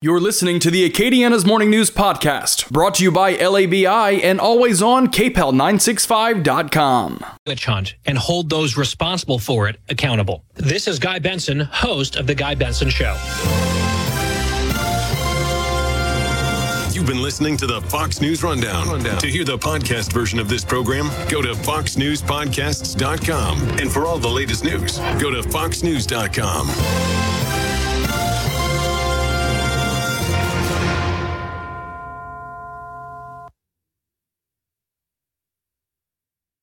You're listening to the Acadiana's Morning News Podcast, brought to you by LABI and always on KPEL965.com. Witch hunt and hold those responsible for it accountable. This is Guy Benson, host of The Guy Benson Show. You've been listening to the Fox News Rundown. Rundown. To hear the podcast version of this program, go to foxnewspodcasts.com. And for all the latest news, go to foxnews.com.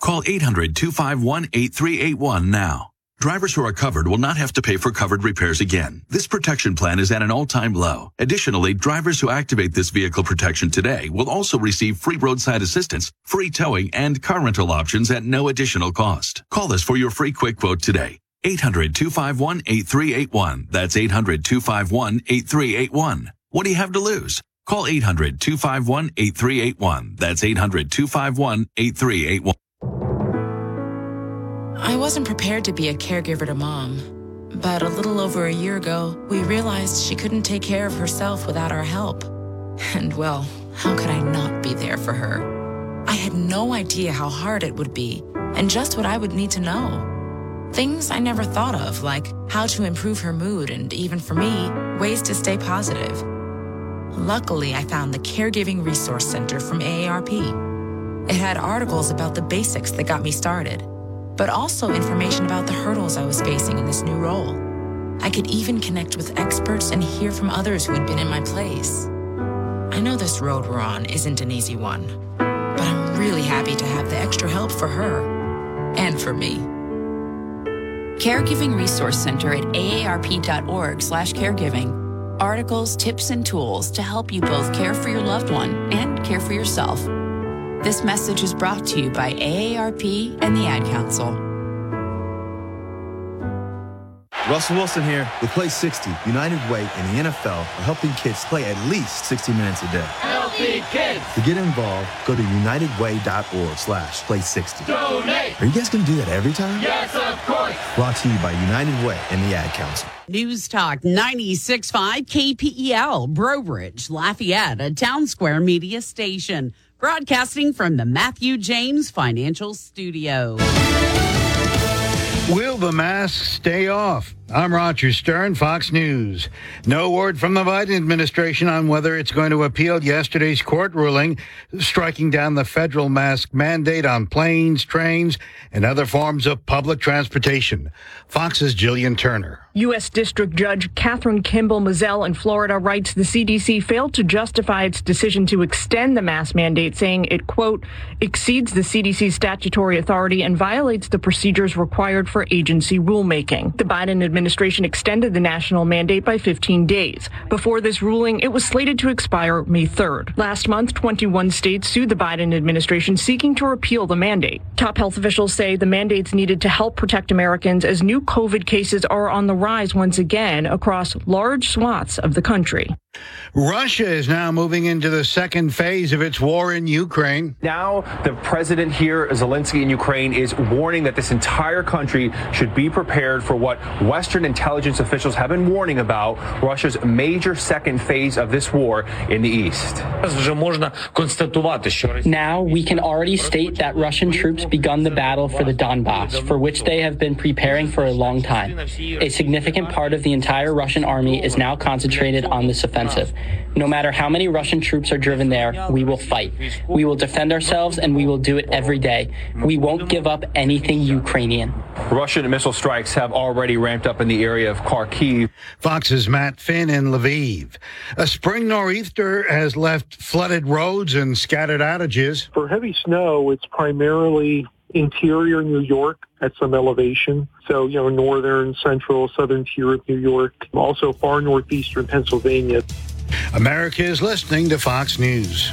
Call 800-251-8381 now. Drivers who are covered will not have to pay for covered repairs again. This protection plan is at an all-time low. Additionally, drivers who activate this vehicle protection today will also receive free roadside assistance, free towing, and car rental options at no additional cost. Call us for your free quick quote today. 800-251-8381. That's 800-251-8381. What do you have to lose? Call 800-251-8381. That's 800-251-8381. I wasn't prepared to be a caregiver to mom, but a little over a year ago, we realized she couldn't take care of herself without our help. And well, how could I not be there for her? I had no idea how hard it would be and just what I would need to know. Things I never thought of, like how to improve her mood and even for me, ways to stay positive. Luckily, I found the Caregiving Resource Center from AARP. It had articles about the basics that got me started, but also information about the hurdles I was facing in this new role. I could even connect with experts and hear from others who had been in my place. I know this road we're on isn't an easy one, but I'm really happy to have the extra help for her and for me. Caregiving Resource Center at aarp.org slash caregiving. Articles, tips, and tools to help you both care for your loved one and care for yourself. This message is brought to you by AARP and the Ad Council. Russell Wilson here with Play 60. United Way and the NFL are helping kids play at least 60 minutes a day. Healthy kids. To get involved, go to unitedway.org slash play 60. Donate. Are you guys going to do that every time? Yes, of course. Brought to you by United Way and the Ad Council. News Talk 96.5 KPEL, Brobridge, Lafayette, a town square media station. Broadcasting from the Matthew James Financial Studio. Will the masks stay off? I'm Roger Stern, Fox News. No word from the Biden administration on whether it's going to appeal yesterday's court ruling striking down the federal mask mandate on planes, trains, and other forms of public transportation. Fox's Gillian Turner. U.S. District Judge Kathryn Kimball Mizelle in Florida writes the CDC failed to justify its decision to extend the mask mandate, saying it, quote, exceeds the CDC's statutory authority and violates the procedures required for agency rulemaking. The Biden administration extended the national mandate by 15 days. Before this ruling, it was slated to expire May 3rd. Last month, 21 states sued the Biden administration seeking to repeal the mandate. Top health officials say the mandate's needed to help protect Americans as new COVID cases are on the rise once again across large swaths of the country. Russia is now moving into the second phase of its war in Ukraine. Now, the president here, Zelensky in Ukraine, is warning that this entire country should be prepared for what Western intelligence officials have been warning about Russia's major second phase of this war in the east. Now we can already state that Russian troops begun the battle for the Donbass, for which they have been preparing for a long time. A significant part of the entire Russian army is now concentrated on this offensive. No matter how many Russian troops are driven there, we will fight. We will defend ourselves and we will do it every day. We won't give up anything Ukrainian. Russian missile strikes have already ramped up in the area of Kharkiv. Fox's Matt Finn in Lviv. A spring nor'easter has left flooded roads and scattered outages. For heavy snow, it's primarily interior New York at some elevation. So, you know, northern, central, southern tier of New York, also far northeastern Pennsylvania. America is listening to Fox News.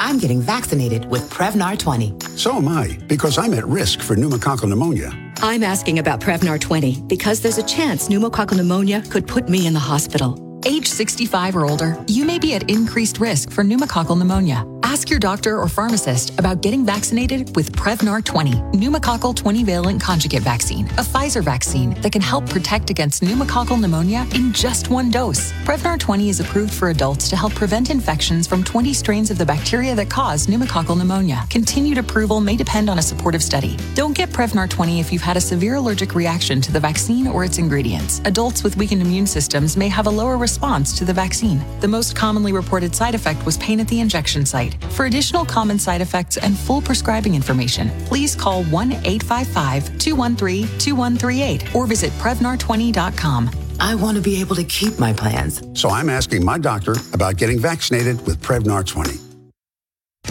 I'm getting vaccinated with Prevnar 20. So am I, because I'm at risk for pneumococcal pneumonia. I'm asking about Prevnar 20 because there's a chance pneumococcal pneumonia could put me in the hospital. Age 65 or older, you may be at increased risk for pneumococcal pneumonia. Ask your doctor or pharmacist about getting vaccinated with Prevnar 20, pneumococcal 20 valent conjugate vaccine, a Pfizer vaccine that can help protect against pneumococcal pneumonia in just one dose. Prevnar 20 is approved for adults to help prevent infections from 20 strains of the bacteria that cause pneumococcal pneumonia. Continued approval may depend on a supportive study. Don't get Prevnar 20 if you've had a severe allergic reaction to the vaccine or its ingredients. Adults with weakened immune systems may have a lower response to the vaccine. The most commonly reported side effect was pain at the injection site. For additional common side effects and full prescribing information, please call 1 855 213 2138 or visit Prevnar20.com. I want to be able to keep my plans. So I'm asking my doctor about getting vaccinated with Prevnar 20.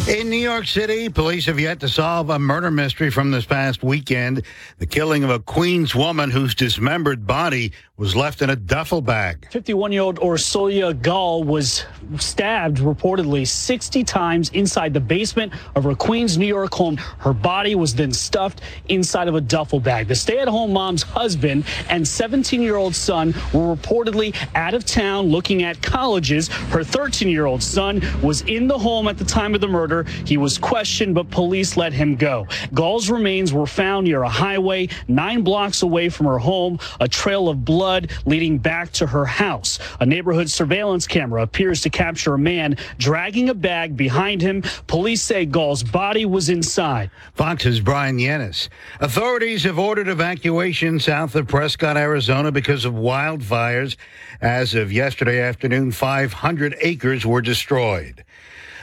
In New York City, police have yet to solve a murder mystery from this past weekend the killing of a Queens woman whose dismembered body was left in a duffel bag. 51 year old Orsolya Gaal was stabbed reportedly 60 times inside the basement of her Queens, New York home. Her body was then stuffed inside of a duffel bag. The stay at home mom's husband and 17 year old son were reportedly out of town looking at colleges. Her 13 year old son was in the home at the time of the murder. He was questioned, but police let him go. Gaal's remains were found near a highway nine blocks away from her home, a trail of blood leading back to her house. A neighborhood surveillance camera appears to capture a man dragging a bag behind him. Police say Gaal's body was inside. Fox's Bryan Llenas. Authorities have ordered evacuation south of Prescott, Arizona because of wildfires. As of yesterday afternoon, 500 acres were destroyed.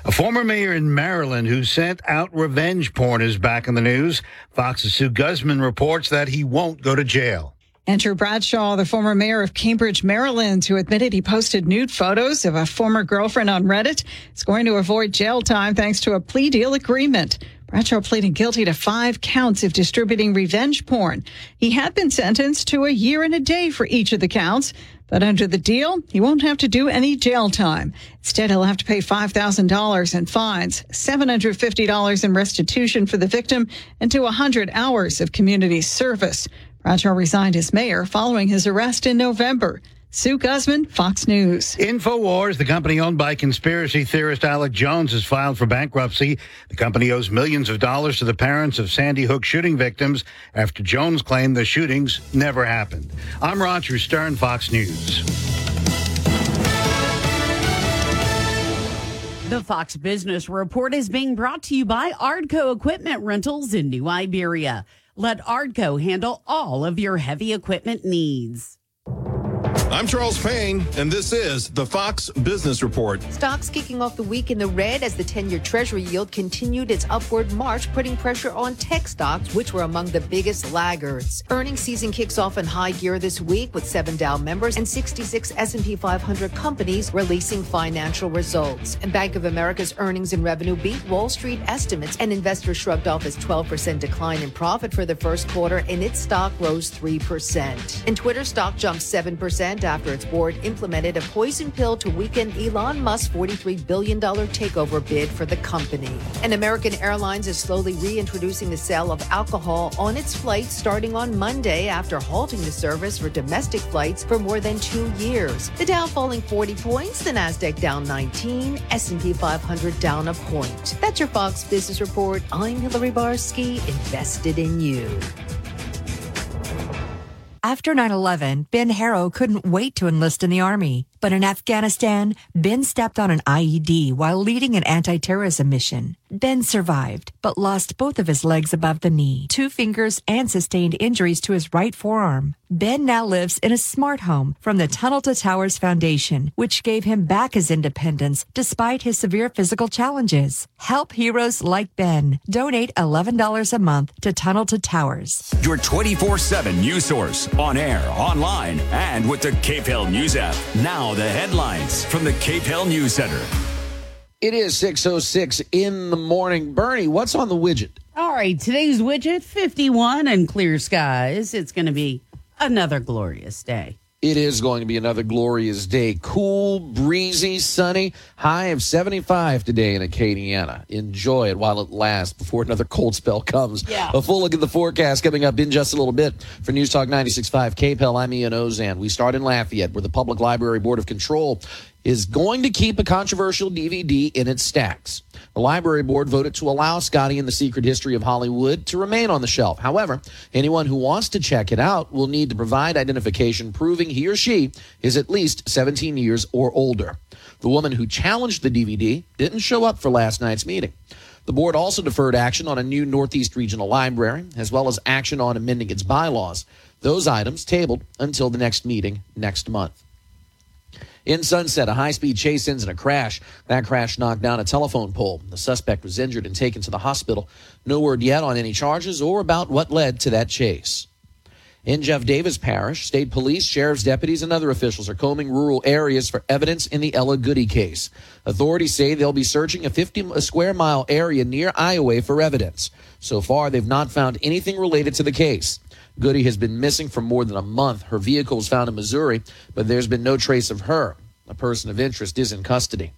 A former mayor in Maryland who sent out revenge porn is back in the news. Fox's Sue Guzman reports that he won't go to jail. Andrew Bradshaw, the former mayor of Cambridge, Maryland, who admitted he posted nude photos of a former girlfriend on Reddit, is going to avoid jail time thanks to a plea deal agreement. Bradshaw pleaded guilty to five counts of distributing revenge porn. He had been sentenced to a year and a day for each of the counts, but under the deal, he won't have to do any jail time. Instead, he'll have to pay $5,000 in fines, $750 in restitution for the victim, and to 100 hours of community service. Bradshaw resigned as mayor following his arrest in November. Sue Guzman, Fox News. InfoWars, the company owned by conspiracy theorist Alex Jones, has filed for bankruptcy. The company owes millions of dollars to the parents of Sandy Hook shooting victims after Jones claimed the shootings never happened. I'm Roger Stern, Fox News. The Fox Business Report is being brought to you by Ardco Equipment Rentals in New Iberia. Let Ardco handle all of your heavy equipment needs. I'm Charles Payne, and this is the Fox Business Report. Stocks kicking off the week in the red as the 10 year Treasury yield continued its upward march, putting pressure on tech stocks, which were among the biggest laggards. Earnings season kicks off in high gear this week with seven Dow members and 66 S&P 500 companies releasing financial results. And Bank of America's earnings and revenue beat Wall Street estimates, and investors shrugged off its 12% decline in profit for the first quarter, and its stock rose 3%. And Twitter stock jumped 7% after its board implemented a poison pill to weaken Elon Musk's $43 billion takeover bid for the company. And American Airlines is slowly reintroducing the sale of alcohol on its flights starting on Monday after halting the service for domestic flights for more than two years. The Dow falling 40 points, the Nasdaq down 19, S&P 500 down a point. That's your Fox Business Report. I'm Hillary Barsky, invested in you. After 9 11, Ben Harrow couldn't wait to enlist in the Army. But in Afghanistan, Ben stepped on an IED while leading an anti terrorism mission. Ben survived, but lost both of his legs above the knee, two fingers, and sustained injuries to his right forearm. Ben now lives in a smart home from the Tunnel to Towers Foundation, which gave him back his independence despite his severe physical challenges. Help heroes like Ben. Donate $11 a month to Tunnel to Towers. Your 24 7 news source on air, online, and with the KPEL News app. Now, the headlines from the KPEL News Center. It is 6.06 in the morning. Bernie, what's on the widget? All right, today's widget 51 and clear skies. It's going to be another glorious day. It is going to be another glorious day. Cool, breezy, sunny. High of 75 today in Acadiana. Enjoy it while it lasts before another cold spell comes. Yeah. A full look at the forecast coming up in just a little bit. For News Talk 96.5 KPEL, I'm Ian Auzenne. We start in Lafayette, where the Public Library Board of Control is going to keep a controversial DVD in its stacks. The library board voted to allow Scotty and the Secret History of Hollywood to remain on the shelf. However, anyone who wants to check it out will need to provide identification proving he or she is at least 17 years or older. The woman who challenged the DVD didn't show up for last night's meeting. The board also deferred action on a new Northeast Regional Library, as well as action on amending its bylaws. Those items tabled until the next meeting next month. In Sunset, a high speed chase ends in a crash. That crash knocked down a telephone pole. The suspect was injured and taken to the hospital. No word yet on any charges or about what led to that chase. In Jeff Davis Parish, state police, sheriff's deputies, and other officials are combing rural areas for evidence in the Ella Goody case. Authorities say they'll be searching a 50 square mile area near Iowa for evidence. So far, they've not found anything related to the case. Goody has been missing for more than a month. Her vehicle was found in Missouri, but there's been no trace of her. A person of interest is in custody.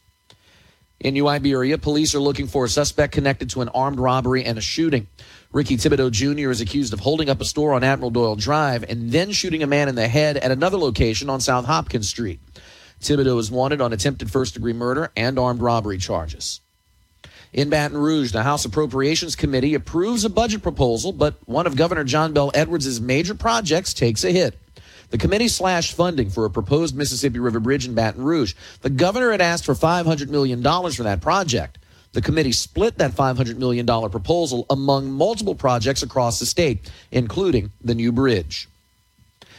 In New Iberia, police are looking for a suspect connected to an armed robbery and a shooting. Ricky Thibodeau Jr. is accused of holding up a store on Admiral Doyle Drive and then shooting a man in the head at another location on South Hopkins Street. Thibodeau is wanted on attempted first degree murder and armed robbery charges. In Baton Rouge, the House Appropriations Committee approves a budget proposal, but one of Governor John Bell Edwards' major projects takes a hit. The committee slashed funding for a proposed Mississippi River Bridge in Baton Rouge. The governor had asked for $500 million for that project. The committee split that $500 million proposal among multiple projects across the state, including the new bridge.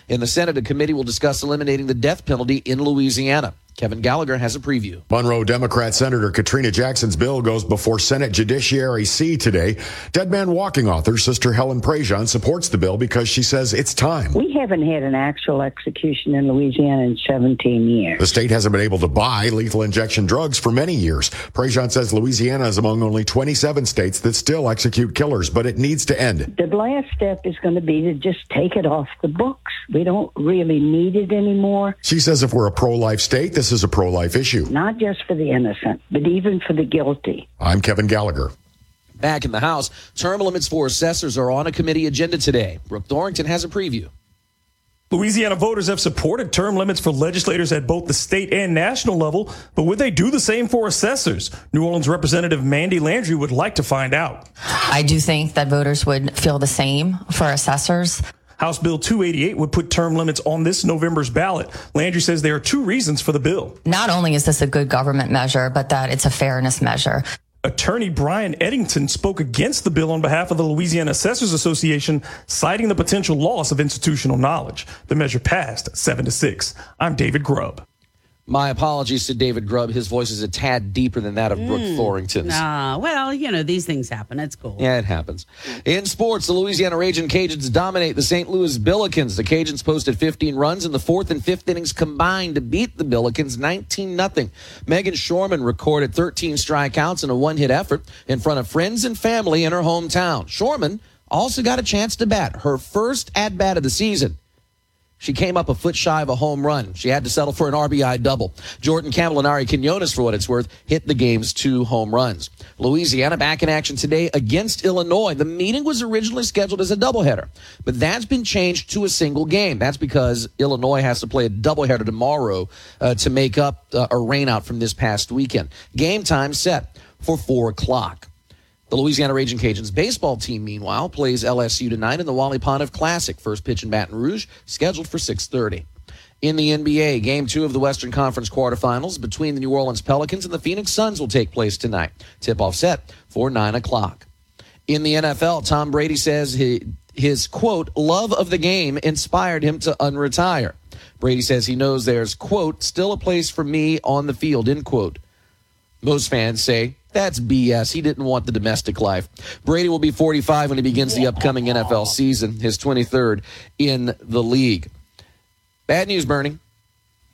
In the Senate, a committee will discuss eliminating the death penalty in Louisiana. Kevin Gallagher has a preview. Monroe Democrat Senator Katrina Jackson's bill goes before Senate Judiciary C today. Dead Man Walking author Sister Helen Prejean supports the bill because she says it's time. We haven't had an actual execution in Louisiana in 17 years. The state hasn't been able to buy lethal injection drugs for many years. Prejean says Louisiana is among only 27 states that still execute killers, but it needs to end. The last step is going to be to just take it off the books. We don't really need it anymore. She says if we're a pro life state, this is a pro life issue. Not just for the innocent, but even for the guilty. I'm Kevin Gallagher. Back in the House, term limits for assessors are on a committee agenda today. Brooke Thorington has a preview. Louisiana voters have supported term limits for legislators at both the state and national level, but would they do the same for assessors? New Orleans Representative Mandie Landry would like to find out. I do think that voters would feel the same for assessors. House Bill 288 would put term limits on this November's ballot. Landry says there are two reasons for the bill. Not only is this a good government measure, but that it's a fairness measure. Attorney Brian Eddington spoke against the bill on behalf of the Louisiana Assessors Association, citing the potential loss of institutional knowledge. The measure passed 7 to 6. I'm David Grubb. My apologies to David Grubb. His voice is a tad deeper than that of Brooke Mm, Thorington's. Nah, well, you know, these things happen. It's cool. Yeah, it happens. In sports, the Louisiana Raging Cajuns dominate the St. Louis Billikens. The Cajuns posted 15 runs in the fourth and fifth innings combined to beat the Billikens 19 0. Meghan Schorman recorded 13 strikeouts in a one hit effort in front of friends and family in her hometown. Schorman also got a chance to bat her first at bat of the season. She came up a foot shy of a home run. She had to settle for an RBI double. Jordan Campbell and Ari Quinones, for what it's worth, hit the game's two home runs. Louisiana back in action today against Illinois. The meeting was originally scheduled as a doubleheader, but that's been changed to a single game. That's because Illinois has to play a doubleheader tomorrow uh, to make up uh, a rainout from this past weekend. Game time set for 4 o'clock. The Louisiana Raging Cajuns baseball team, meanwhile, plays LSU tonight in the Wally Pontiff Classic. First pitch in Baton Rouge, scheduled for 6:30. In the NBA, Game Two of the Western Conference quarterfinals between the New Orleans Pelicans and the Phoenix Suns will take place tonight. Tip-off set for nine o'clock. In the NFL, Tom Brady says his, his quote love of the game inspired him to unretire. Brady says he knows there's quote still a place for me on the field end quote. Most fans say that's BS. He didn't want the domestic life. Brady will be 45 when he begins the upcoming NFL season, his 23rd in the league. Bad news, Bernie.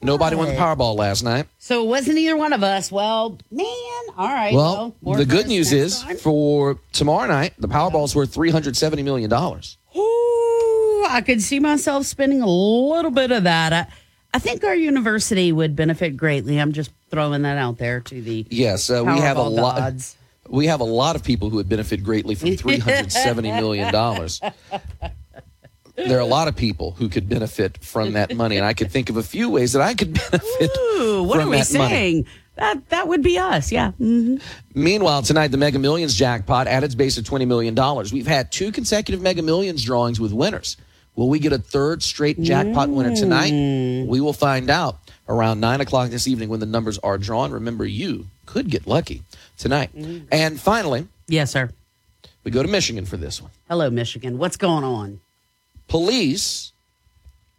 Nobody won the Powerball last night. So it wasn't either one of us. Well, man, all right. Well, more the good news is time. for tomorrow night, the Powerball's worth $370 million. Ooh, I could see myself spending a little bit of that. I, I think our university would benefit greatly. I'm just throwing that out there to the Yes, uh, we have a lot. gods. We have a lot of people who would benefit greatly from three hundred seventy million dollars. There are a lot of people who could benefit from that money, and I could think of a few ways that I could benefit Ooh, what are we that money. saying? That that would be us. Yeah. hmm Meanwhile, tonight the Mega Millions jackpot at its base of $20 million. We've had two consecutive Mega Millions drawings with winners. Will we get a third straight jackpot winner tonight? We will find out around 9 o'clock this evening when the numbers are drawn. Remember, you could get lucky tonight. Mm-hmm. And finally, Yes, sir. we go to Michigan for this one. Hello, Michigan. What's going on? Police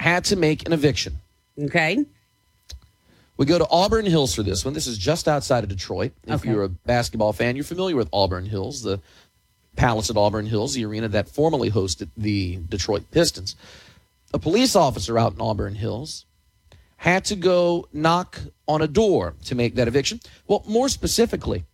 had to make an eviction. Okay. We go to Auburn Hills for this one. This is just outside of Detroit. If Okay. you're a basketball fan, you're familiar with Auburn Hills, the Palace at Auburn Hills, the arena that formerly hosted the Detroit Pistons. A police officer out in Auburn Hills had to go knock on a door to make that eviction. Well, more specifically,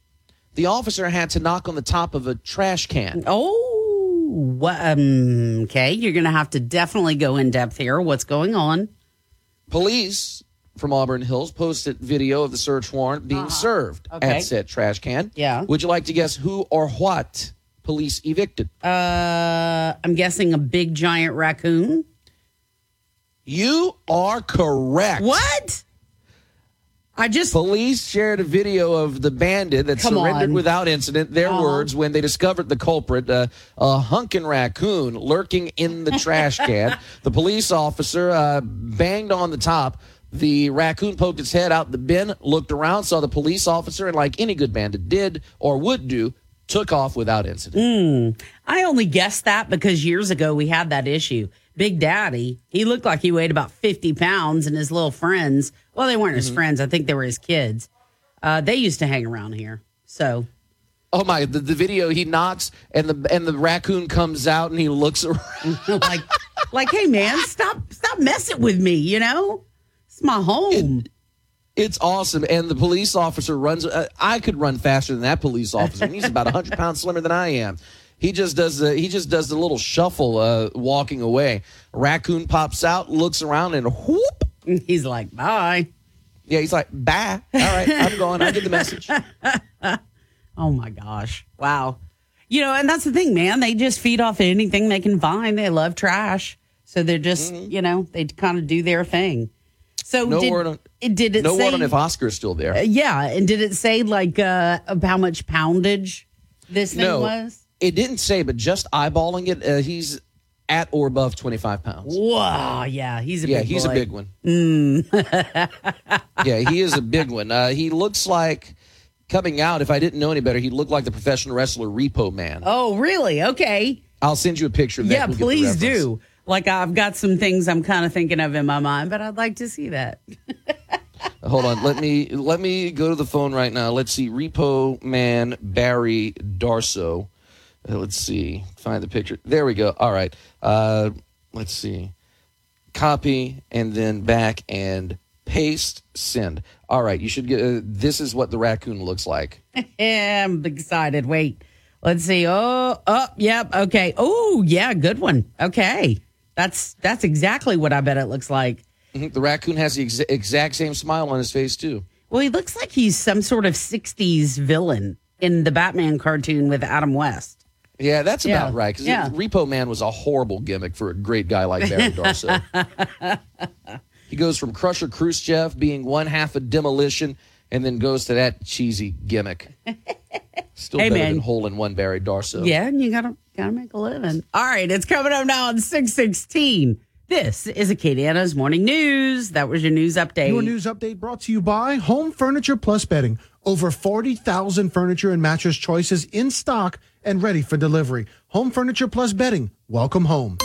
the officer had to knock on the top of a trash can. Oh, um, okay. You're going to have to definitely go in depth here. What's going on? Police from Auburn Hills posted video of the search warrant being served Okay. at said trash can. Yeah. Would you like to guess who or what police evicted? Uh, I'm guessing a big giant raccoon. You are correct. What? I just police shared a video of the bandit that Come surrendered on. without incident. Their Uh-huh. words when they discovered the culprit, uh, a hunkin' raccoon lurking in the trash can. The police officer uh, banged on the top. The raccoon poked its head out the bin, looked around, saw the police officer, and like any good bandit did or would do, took off without incident. Mm. I only guessed that because years ago we had that issue. Big Daddy, he looked like he weighed about 50 pounds, and his little friends, well, they weren't his Mm-hmm. friends. I think they were his kids. Uh, they used to hang around here. So, Oh my! The, the video he knocks and the and the raccoon comes out and he looks around. like, like, hey, man, stop, stop messing with me, you know? It's my home. It's awesome. And the police officer runs. Uh, I could run faster than that police officer. And he's about 100 pounds slimmer than I am. He just does the he just does the little shuffle uh, walking away. raccoon pops out, looks around, and whoop. He's like, bye. Yeah, he's like, bye. All right, I'm going. I get the message. Oh my gosh. Wow. You know, and that's the thing, man. They just feed off anything they can find. They love trash. So they're just, you know, they kind of do their thing. So Mm-hmm. No did, word on- it did it no say word on if Oscar's still there. Uh, yeah, and did it say like uh how much poundage this thing no, was? It didn't say, but just eyeballing it, uh, he's at or above 25 pounds. Wow, yeah, he's a yeah, big he's boy. a big one. Mm. yeah, he is a big one. Uh, he looks like coming out. If I didn't know any better, he looked like the professional wrestler Repo Man. Oh, really? Okay. I'll send you a picture of that. Yeah, We'll please do. Like I've got some things I'm kind of thinking of in my mind, but I'd like to see that. Hold on. Let me let me go to the phone right now. Let's see. Repo Man Barry Darsow. Uh, let's see. Find the picture. There we go. All right. Uh, let's see. Copy and then back and paste. Send. All right. You should get. Uh, this is what the raccoon looks like. I'm excited. Wait, let's see. Oh, oh, yep. Okay. Oh, yeah, good one. Okay, that's that's exactly what I bet it looks like. Mhm. The raccoon has the exa- exact same smile on his face too. Well, he looks like he's some sort of '60s villain in the Batman cartoon with Adam West. Yeah, that's Yeah. about right. Because Yeah. Repo Man was a horrible gimmick for a great guy like Barry Darso. he goes from Crusher Khrushchev being one half of demolition and then goes to that cheesy gimmick. Still Hey, better man. than hole in one Barry Darsow. Yeah, and you gotta gotta make a living. All right, it's coming up now on six sixteen. This is Acadiana's morning news. That was your news update. Your news update brought to you by Home Furniture Plus Bedding. Over 40,000 furniture and mattress choices in stock and ready for delivery. Home Furniture Plus Bedding. Welcome home.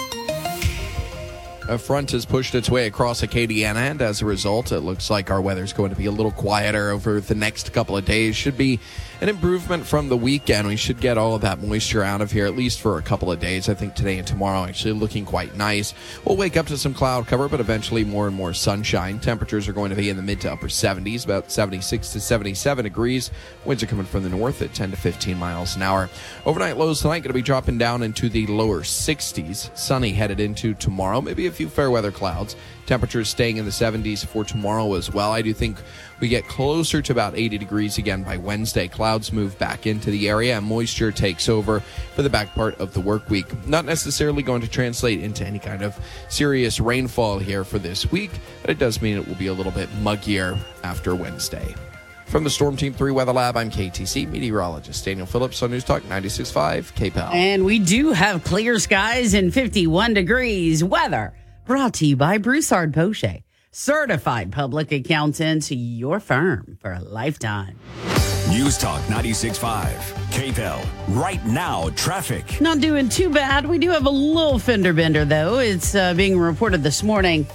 A front has pushed its way across Acadiana, and as a result, it looks like our weather's going to be a little quieter over the next couple of days. Should be an improvement from the weekend. We should get all of that moisture out of here, at least for a couple of days. I think today and tomorrow actually looking quite nice. We'll wake up to some cloud cover, but eventually more and more sunshine. Temperatures are going to be in the mid to upper 70s, about 76 to 77 degrees. Winds are coming from the north at 10 to 15 miles an hour. Overnight lows tonight going to be dropping down into the lower 60s. Sunny headed into tomorrow. Maybe a few fair weather clouds. Temperatures staying in the 70s for tomorrow as well. I do think we get closer to about 80 degrees again by Wednesday. Clouds move back into the area and moisture takes over for the back part of the work week. Not necessarily going to translate into any kind of serious rainfall here for this week, but it does mean it will be a little bit muggier after Wednesday. From the Storm Team 3 Weather Lab, I'm KATC meteorologist Daniel Phillips on News Talk 96.5 KPEL. And we do have clear skies and 51 degrees weather. Brought to you by Broussard Poche, certified public accountant, to your firm for a lifetime. News Talk 96.5 KPEL. Right now, traffic. Not doing too bad. We do have a little fender bender, though. It's uh, being reported this morning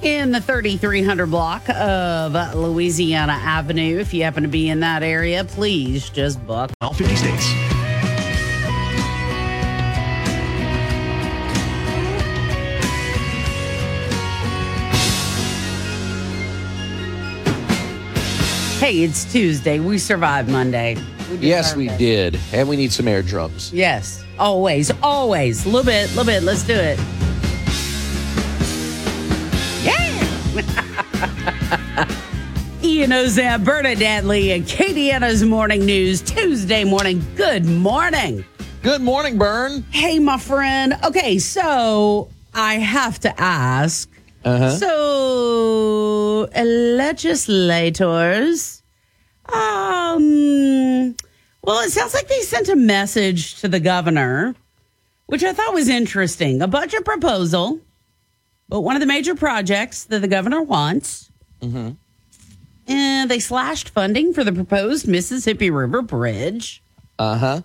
in the 3300 block of Louisiana Avenue. If you happen to be in that area, please just buck. All 50 states. Hey, it's Tuesday. We survived Monday. We Yes, we it. did. And we need some air drums. Yes, always, always. A little bit, a little bit. Let's do it. Yeah. Ian Auzenne, Bernadette Lee, and Acadiana's Morning News, Tuesday morning. Good morning. Good morning, Bern. Hey, my friend. Okay, so I have to ask. Uh-huh. So, uh, legislators, um, well, it sounds like they sent a message to the governor, which I thought was interesting. A budget proposal, but one of the major projects that the governor wants, Mm-hmm. and they slashed funding for the proposed Mississippi River Bridge. Uh huh.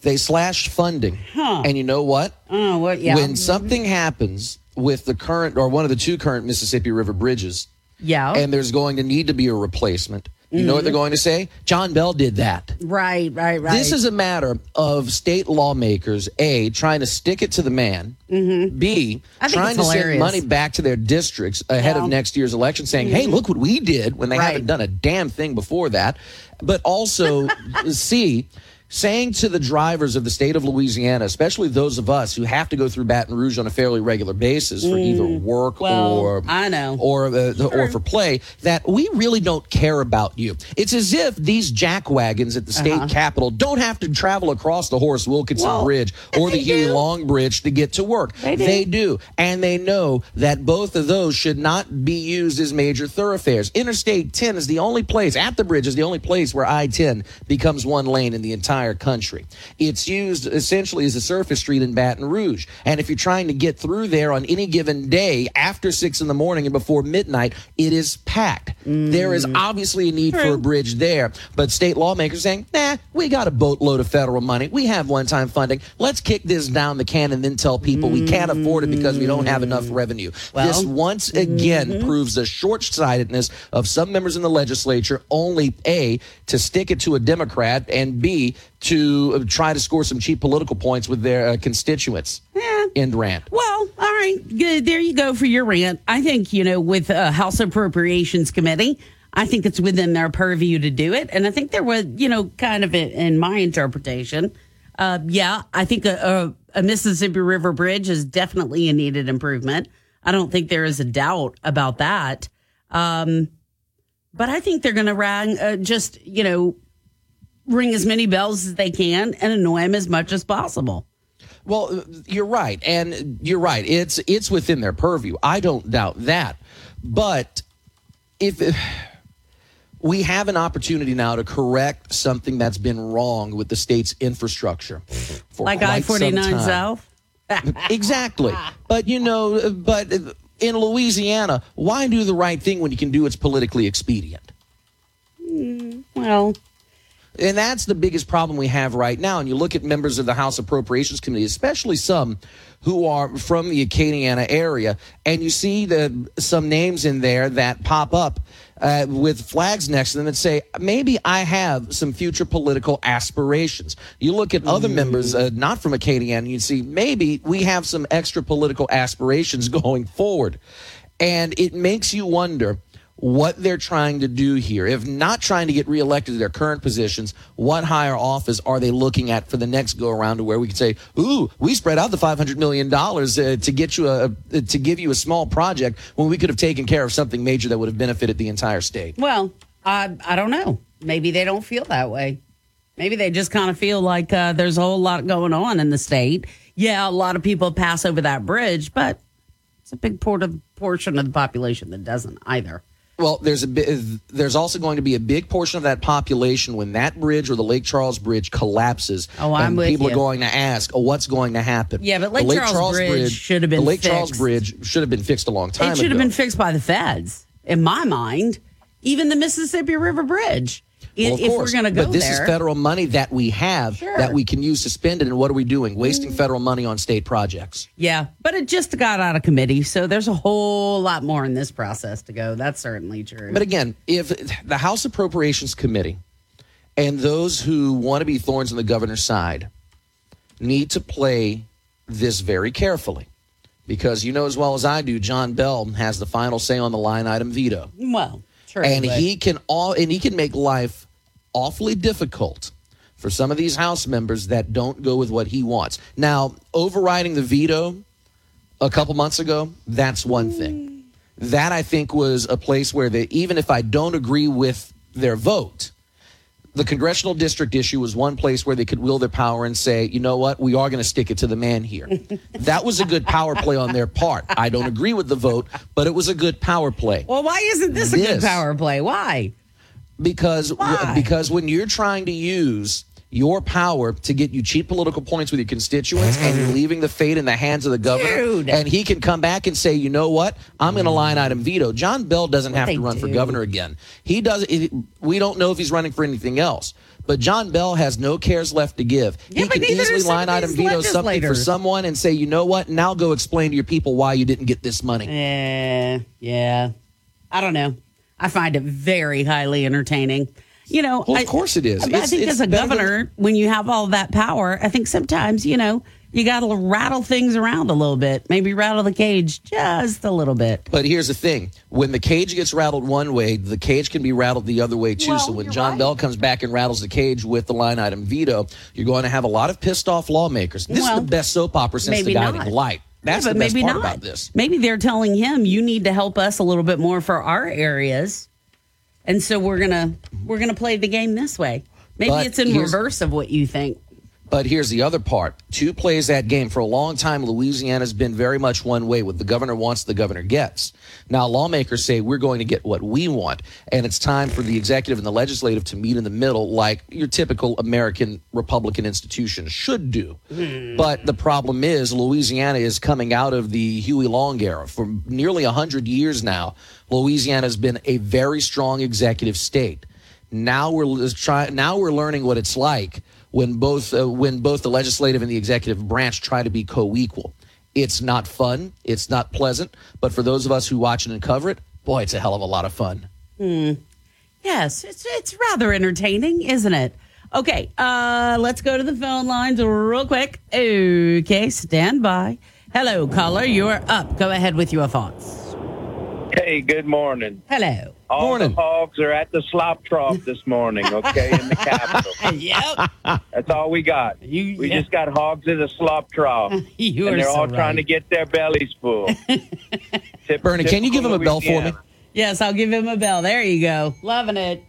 They slashed funding. Huh. And you know what? Oh, what? Yeah. When something happens with the current or one of the two current Mississippi River bridges, yeah. and there's going to need to be a replacement, you know what they're mm-hmm. going to say? John Bell did that. right, right, right. This is a matter of state lawmakers, A, trying to stick it to the man, mm-hmm. B, I think trying to send money back to their districts ahead Yeah. of next year's election, saying, hey, mm-hmm. look what we did when they Right. haven't done a damn thing before that. But also, C, saying to the drivers of the state of Louisiana, especially those of us who have to go through Baton Rouge on a fairly regular basis for either work Mm. Well, or I know. or uh, or for play that we really don't care about you. It's as if these jack wagons at the state Uh-huh. capitol don't have to travel across the Horace Wilkinson Well, Bridge or the they Huey do. Long Bridge to get to work. They do. and they know that both of those should not be used as major thoroughfares. Interstate 10 is the only place at the bridge is the only place where I-10 becomes one lane in the entire country. It's used essentially as a surface street in Baton Rouge, and if you're trying to get through there on any given day after six in the morning and before midnight, it is packed. There is mm. obviously a need for a bridge there, but state lawmakers saying, nah, we got a boatload of federal money. We have one time funding. Let's kick this down the can and then tell people we can't afford it because we don't have enough mm. revenue. Well, this once again mm-hmm. proves the short sightedness of some members in the legislature, only A, to stick it to a Democrat, and B, to uh, try to score some cheap political points with their uh, constituents. End rant. Well, all right, good. There you go for your rant. I think you know with uh, House Appropriations Committee, I think it's within their purview to do it, and I think there was, you know, kind of a, in my interpretation, uh, yeah, I think a, a, a Mississippi River Bridge is definitely a needed improvement. I don't think there is a doubt about that. Um, but I think they're going to rang uh, just you know ring as many bells as they can and annoy him as much as possible. Well, you're right, and you're right. It's it's within their purview. I don't doubt that. But if we have an opportunity now to correct something that's been wrong with the state's infrastructure, Like I forty nine. South. exactly. But you know, but in Louisiana, why do the right thing when you can do it's politically expedient? Mm, well, And that's the biggest problem we have right now. And you look at members of the House Appropriations Committee, especially some who are from the Acadiana area, and you see the some names in there that pop up uh, with flags next to them that say, maybe I have some future political aspirations. You look at other members, uh, not from Acadiana, and you see maybe we have some extra political aspirations going forward. And it makes you wonder what they're trying to do here. If not trying to get reelected to their current positions, what higher office are they looking at for the next go around to where we could say, "Ooh, we spread out the 500 million dollars uh, to get you a to give you a small project when we could have taken care of something major that would have benefited the entire state." Well, I I don't know. Maybe they don't feel that way. Maybe they just kind of feel like uh, there's a whole lot going on in the state. Yeah, a lot of people pass over that bridge, but it's a big port of, portion of the population that doesn't either. Well, there's a there's also going to be a big portion of that population when that bridge or the Lake Charles Bridge collapses. Oh, I'm and with people you. are going to ask, oh, "What's going to happen?" Yeah, but Lake The Charles Bridge should have been the Lake Charles fixed. Bridge should have been fixed a long time it should have been fixed by the feds, in my mind. Even the Mississippi River Bridge. Well, if course. we're going to go but this there, is federal money that we have Sure. that we can use to spend it. And what are we doing? Wasting mm. federal money on state projects. yeah, but it just got out of committee, so there's a whole lot more in this process to go. That's certainly true. But again, if the House Appropriations Committee and those who want to be thorns on the governor's side need to play this very carefully. Because you know as well as I do, John Bell has the final say on the line item veto. well, and but- he can all and he can make life awfully difficult for some of these house members that don't go with what he wants. Now, overriding the veto a couple months ago, that's one thing. Mm. That I think was a place where they even if I don't agree with their vote, the congressional district issue was one place where they could wield their power and say, you know what, we are going to stick it to the man here. that was a good power play on their part. I don't agree with the vote, but it was a good power play well, why isn't this a good power play? Why? because Why? because when you're trying to use your power to get you cheap political points with your constituents and you're mm-hmm. leaving the fate in the hands of the governor Dude. and he can come back and say you know what i'm going to line item veto john bell doesn't have to run for governor again he does it, we don't know if he's running for anything else but John Bell has no cares left to give. Yeah, he can do easily line item veto something for someone and say, you know what? Now go explain to your people why you didn't get this money. Yeah, yeah. I don't know. I find it very highly entertaining. You know, Well, of I- course it is. I It's- think it's as a better than- governor, when you have all that power, I think sometimes, you know, you got to rattle things around a little bit. Maybe rattle the cage just a little bit. But here's the thing: when the cage gets rattled one way, the cage can be rattled the other way too. Well, so when John right. Bell comes back and rattles the cage with the line item veto, you're going to have a lot of pissed off lawmakers. This Well, is the best soap opera since maybe the Guiding not. Light. That's Yeah, the but best maybe part not. about this. Maybe they're telling him you need to help us a little bit more for our areas, and so we're gonna we're gonna play the game this way. Maybe But it's in reverse of what you think. But here's the other part. Two plays that game. For a long time, Louisiana's been very much one way. What the governor wants, the governor gets. Now, lawmakers say we're going to get what we want. And it's time for the executive and the legislative to meet in the middle, like your typical American Republican institution should do. Hmm. But the problem is, Louisiana is coming out of the Huey Long era. For nearly 100 years now, Louisiana has been a very strong executive state. Now we're try, now we're learning what it's like when both uh, when both the legislative and the executive branch try to be co-equal. It's not fun, it's not pleasant, but for those of us who watch it and cover it, boy, it's a hell of a lot of fun. Hmm. Yes, it's it's rather entertaining, isn't it? Okay, uh, let's go to the phone lines real quick. Okay, stand by. Hello, caller, you're up. Go ahead with your thoughts. Hey, good morning. Hello. All Morning. the hogs are at the slop trough this morning, okay, in the Capitol. yep. That's all we got. You, we yeah. just got hogs at the slop trough. You and are they're so all trying to get their bellies full. Tip- Bernie, can you give him a bell for me? Yes, I'll give him a bell. There you go. Loving it.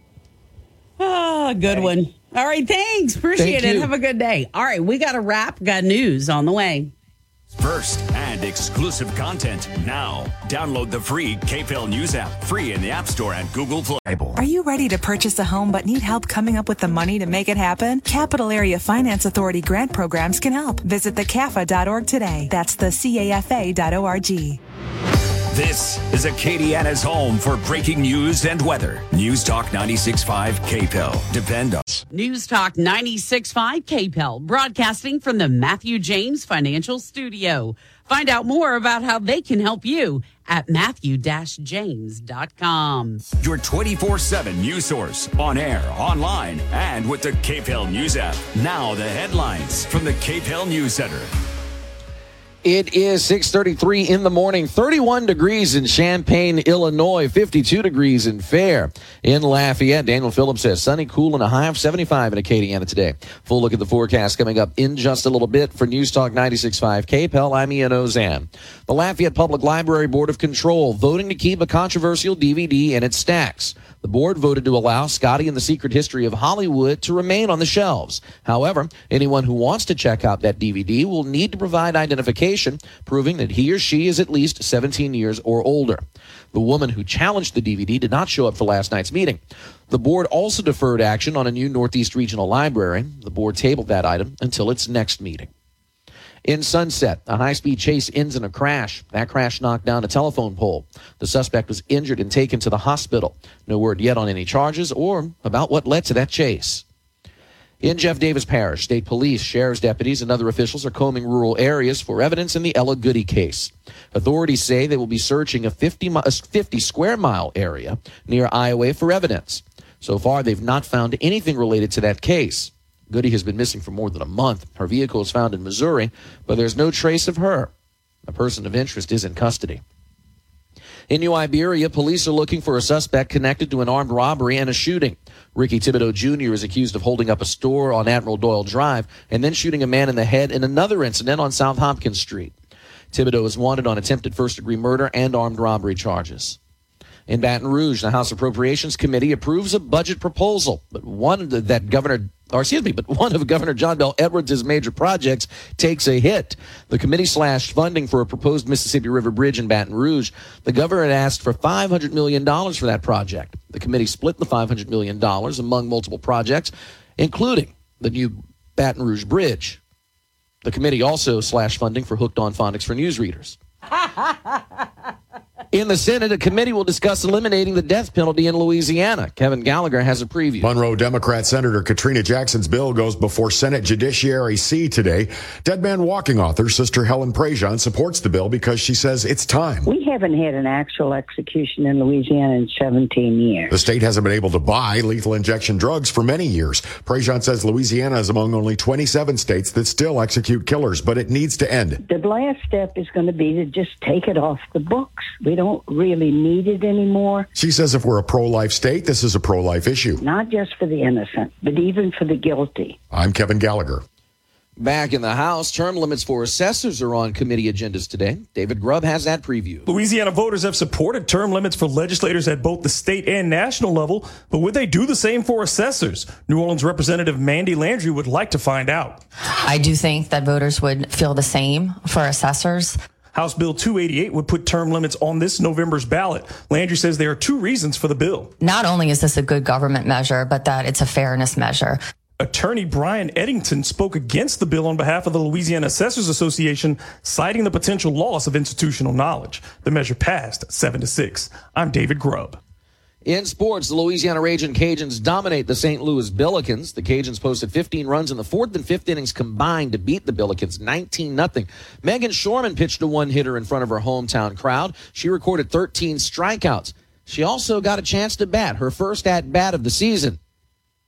Ah, good one. All right, thanks. Appreciate Thank it. you. Have a good day. All right, we got a wrap. Got news on the way. First and exclusive content now. Download the free KPEL News app, free in the App Store and Google Play. Are you ready to purchase a home but need help coming up with the money to make it happen? Capital Area Finance Authority grant programs can help. Visit thecafa.org today. That's the CAFA.org. This is Acadiana's home for breaking news and weather. News Talk 96.5 KPEL. Depend on. us. News Talk 96.5 KPEL, broadcasting from the Matthew James Financial Studio. Find out more about how they can help you at matthew-james.com. Your 24 7 news source on air, online, and with the KPEL News app. Now, the headlines from the KPEL News Center. It is 6:33 in the morning. 31 degrees in Champaign, Illinois. 52 degrees in Fair. In Lafayette, Daniel Phillips says sunny, cool, and a high of 75 in Acadiana today. Full look at the forecast coming up in just a little bit for News Talk 96.5 KPEL. I'm Ian Auzenne. The Lafayette Public Library Board of Control voting to keep a controversial DVD in its stacks. The board voted to allow Scotty and the Secret History of Hollywood to remain on the shelves. However, anyone who wants to check out that DVD will need to provide identification proving that he or she is at least 17 years or older. The woman who challenged the DVD did not show up for last night's meeting. The board also deferred action on a new Northeast Regional Library. The board tabled that item until its next meeting. In Sunset, a high speed chase ends in a crash. That crash knocked down a telephone pole. The suspect was injured and taken to the hospital. No word yet on any charges or about what led to that chase. In Jeff Davis Parish, state police, sheriff's deputies, and other officials are combing rural areas for evidence in the Ella Goody case. Authorities say they will be searching a 50, mi- a 50 square mile area near Iowa for evidence. So far, they've not found anything related to that case. Goody has been missing for more than a month. Her vehicle is found in Missouri, but there's no trace of her. A person of interest is in custody. In New Iberia, police are looking for a suspect connected to an armed robbery and a shooting. Ricky Thibodeau Jr. is accused of holding up a store on Admiral Doyle Drive and then shooting a man in the head in another incident on South Hopkins Street. Thibodeau is wanted on attempted first degree murder and armed robbery charges. In Baton Rouge, the House Appropriations Committee approves a budget proposal, but one that Governor or excuse me, but one of Governor John Bell Edwards' major projects takes a hit. The committee slashed funding for a proposed Mississippi River Bridge in Baton Rouge. The governor asked for $500 million for that project. The committee split the $500 million among multiple projects, including the new Baton Rouge Bridge. The committee also slashed funding for Hooked on Phonics for newsreaders. In the Senate, a committee will discuss eliminating the death penalty in Louisiana. Kevin Gallagher has a preview. Monroe Democrat Senator Katrina Jackson's bill goes before Senate Judiciary C today. Dead Man Walking author Sister Helen Prejean supports the bill because she says it's time. We haven't had an actual execution in Louisiana in 17 years. The state hasn't been able to buy lethal injection drugs for many years. Prejean says Louisiana is among only 27 states that still execute killers, but it needs to end. The last step is going to be to just take it off the books. We don't really need it anymore, She says if we're a pro life state, this is a pro life issue. not just for the innocent, but even for the guilty. I'm Kevin Gallagher. Back in the House, term limits for assessors are on committee agendas today. David Grubb has that preview. Louisiana voters have supported term limits for legislators at both the state and national level, but would they do the same for assessors? New Orleans Representative Mandie Landry would like to find out. I do think that voters would feel the same for assessors. House Bill 288 would put term limits on this November's ballot. Landry says there are two reasons for the bill. Not only is this a good government measure, but that it's a fairness measure. Attorney Brian Eddington spoke against the bill on behalf of the Louisiana Assessors Association, citing the potential loss of institutional knowledge. The measure passed 7 to 6. I'm David Grubb. In sports, the Louisiana Raging Cajuns dominate the St. Louis Billikens. The Cajuns posted 15 runs in the fourth and fifth innings combined to beat the Billikens 19 0. Meghan Schorman pitched a one hitter in front of her hometown crowd. She recorded 13 strikeouts. She also got a chance to bat her first at bat of the season.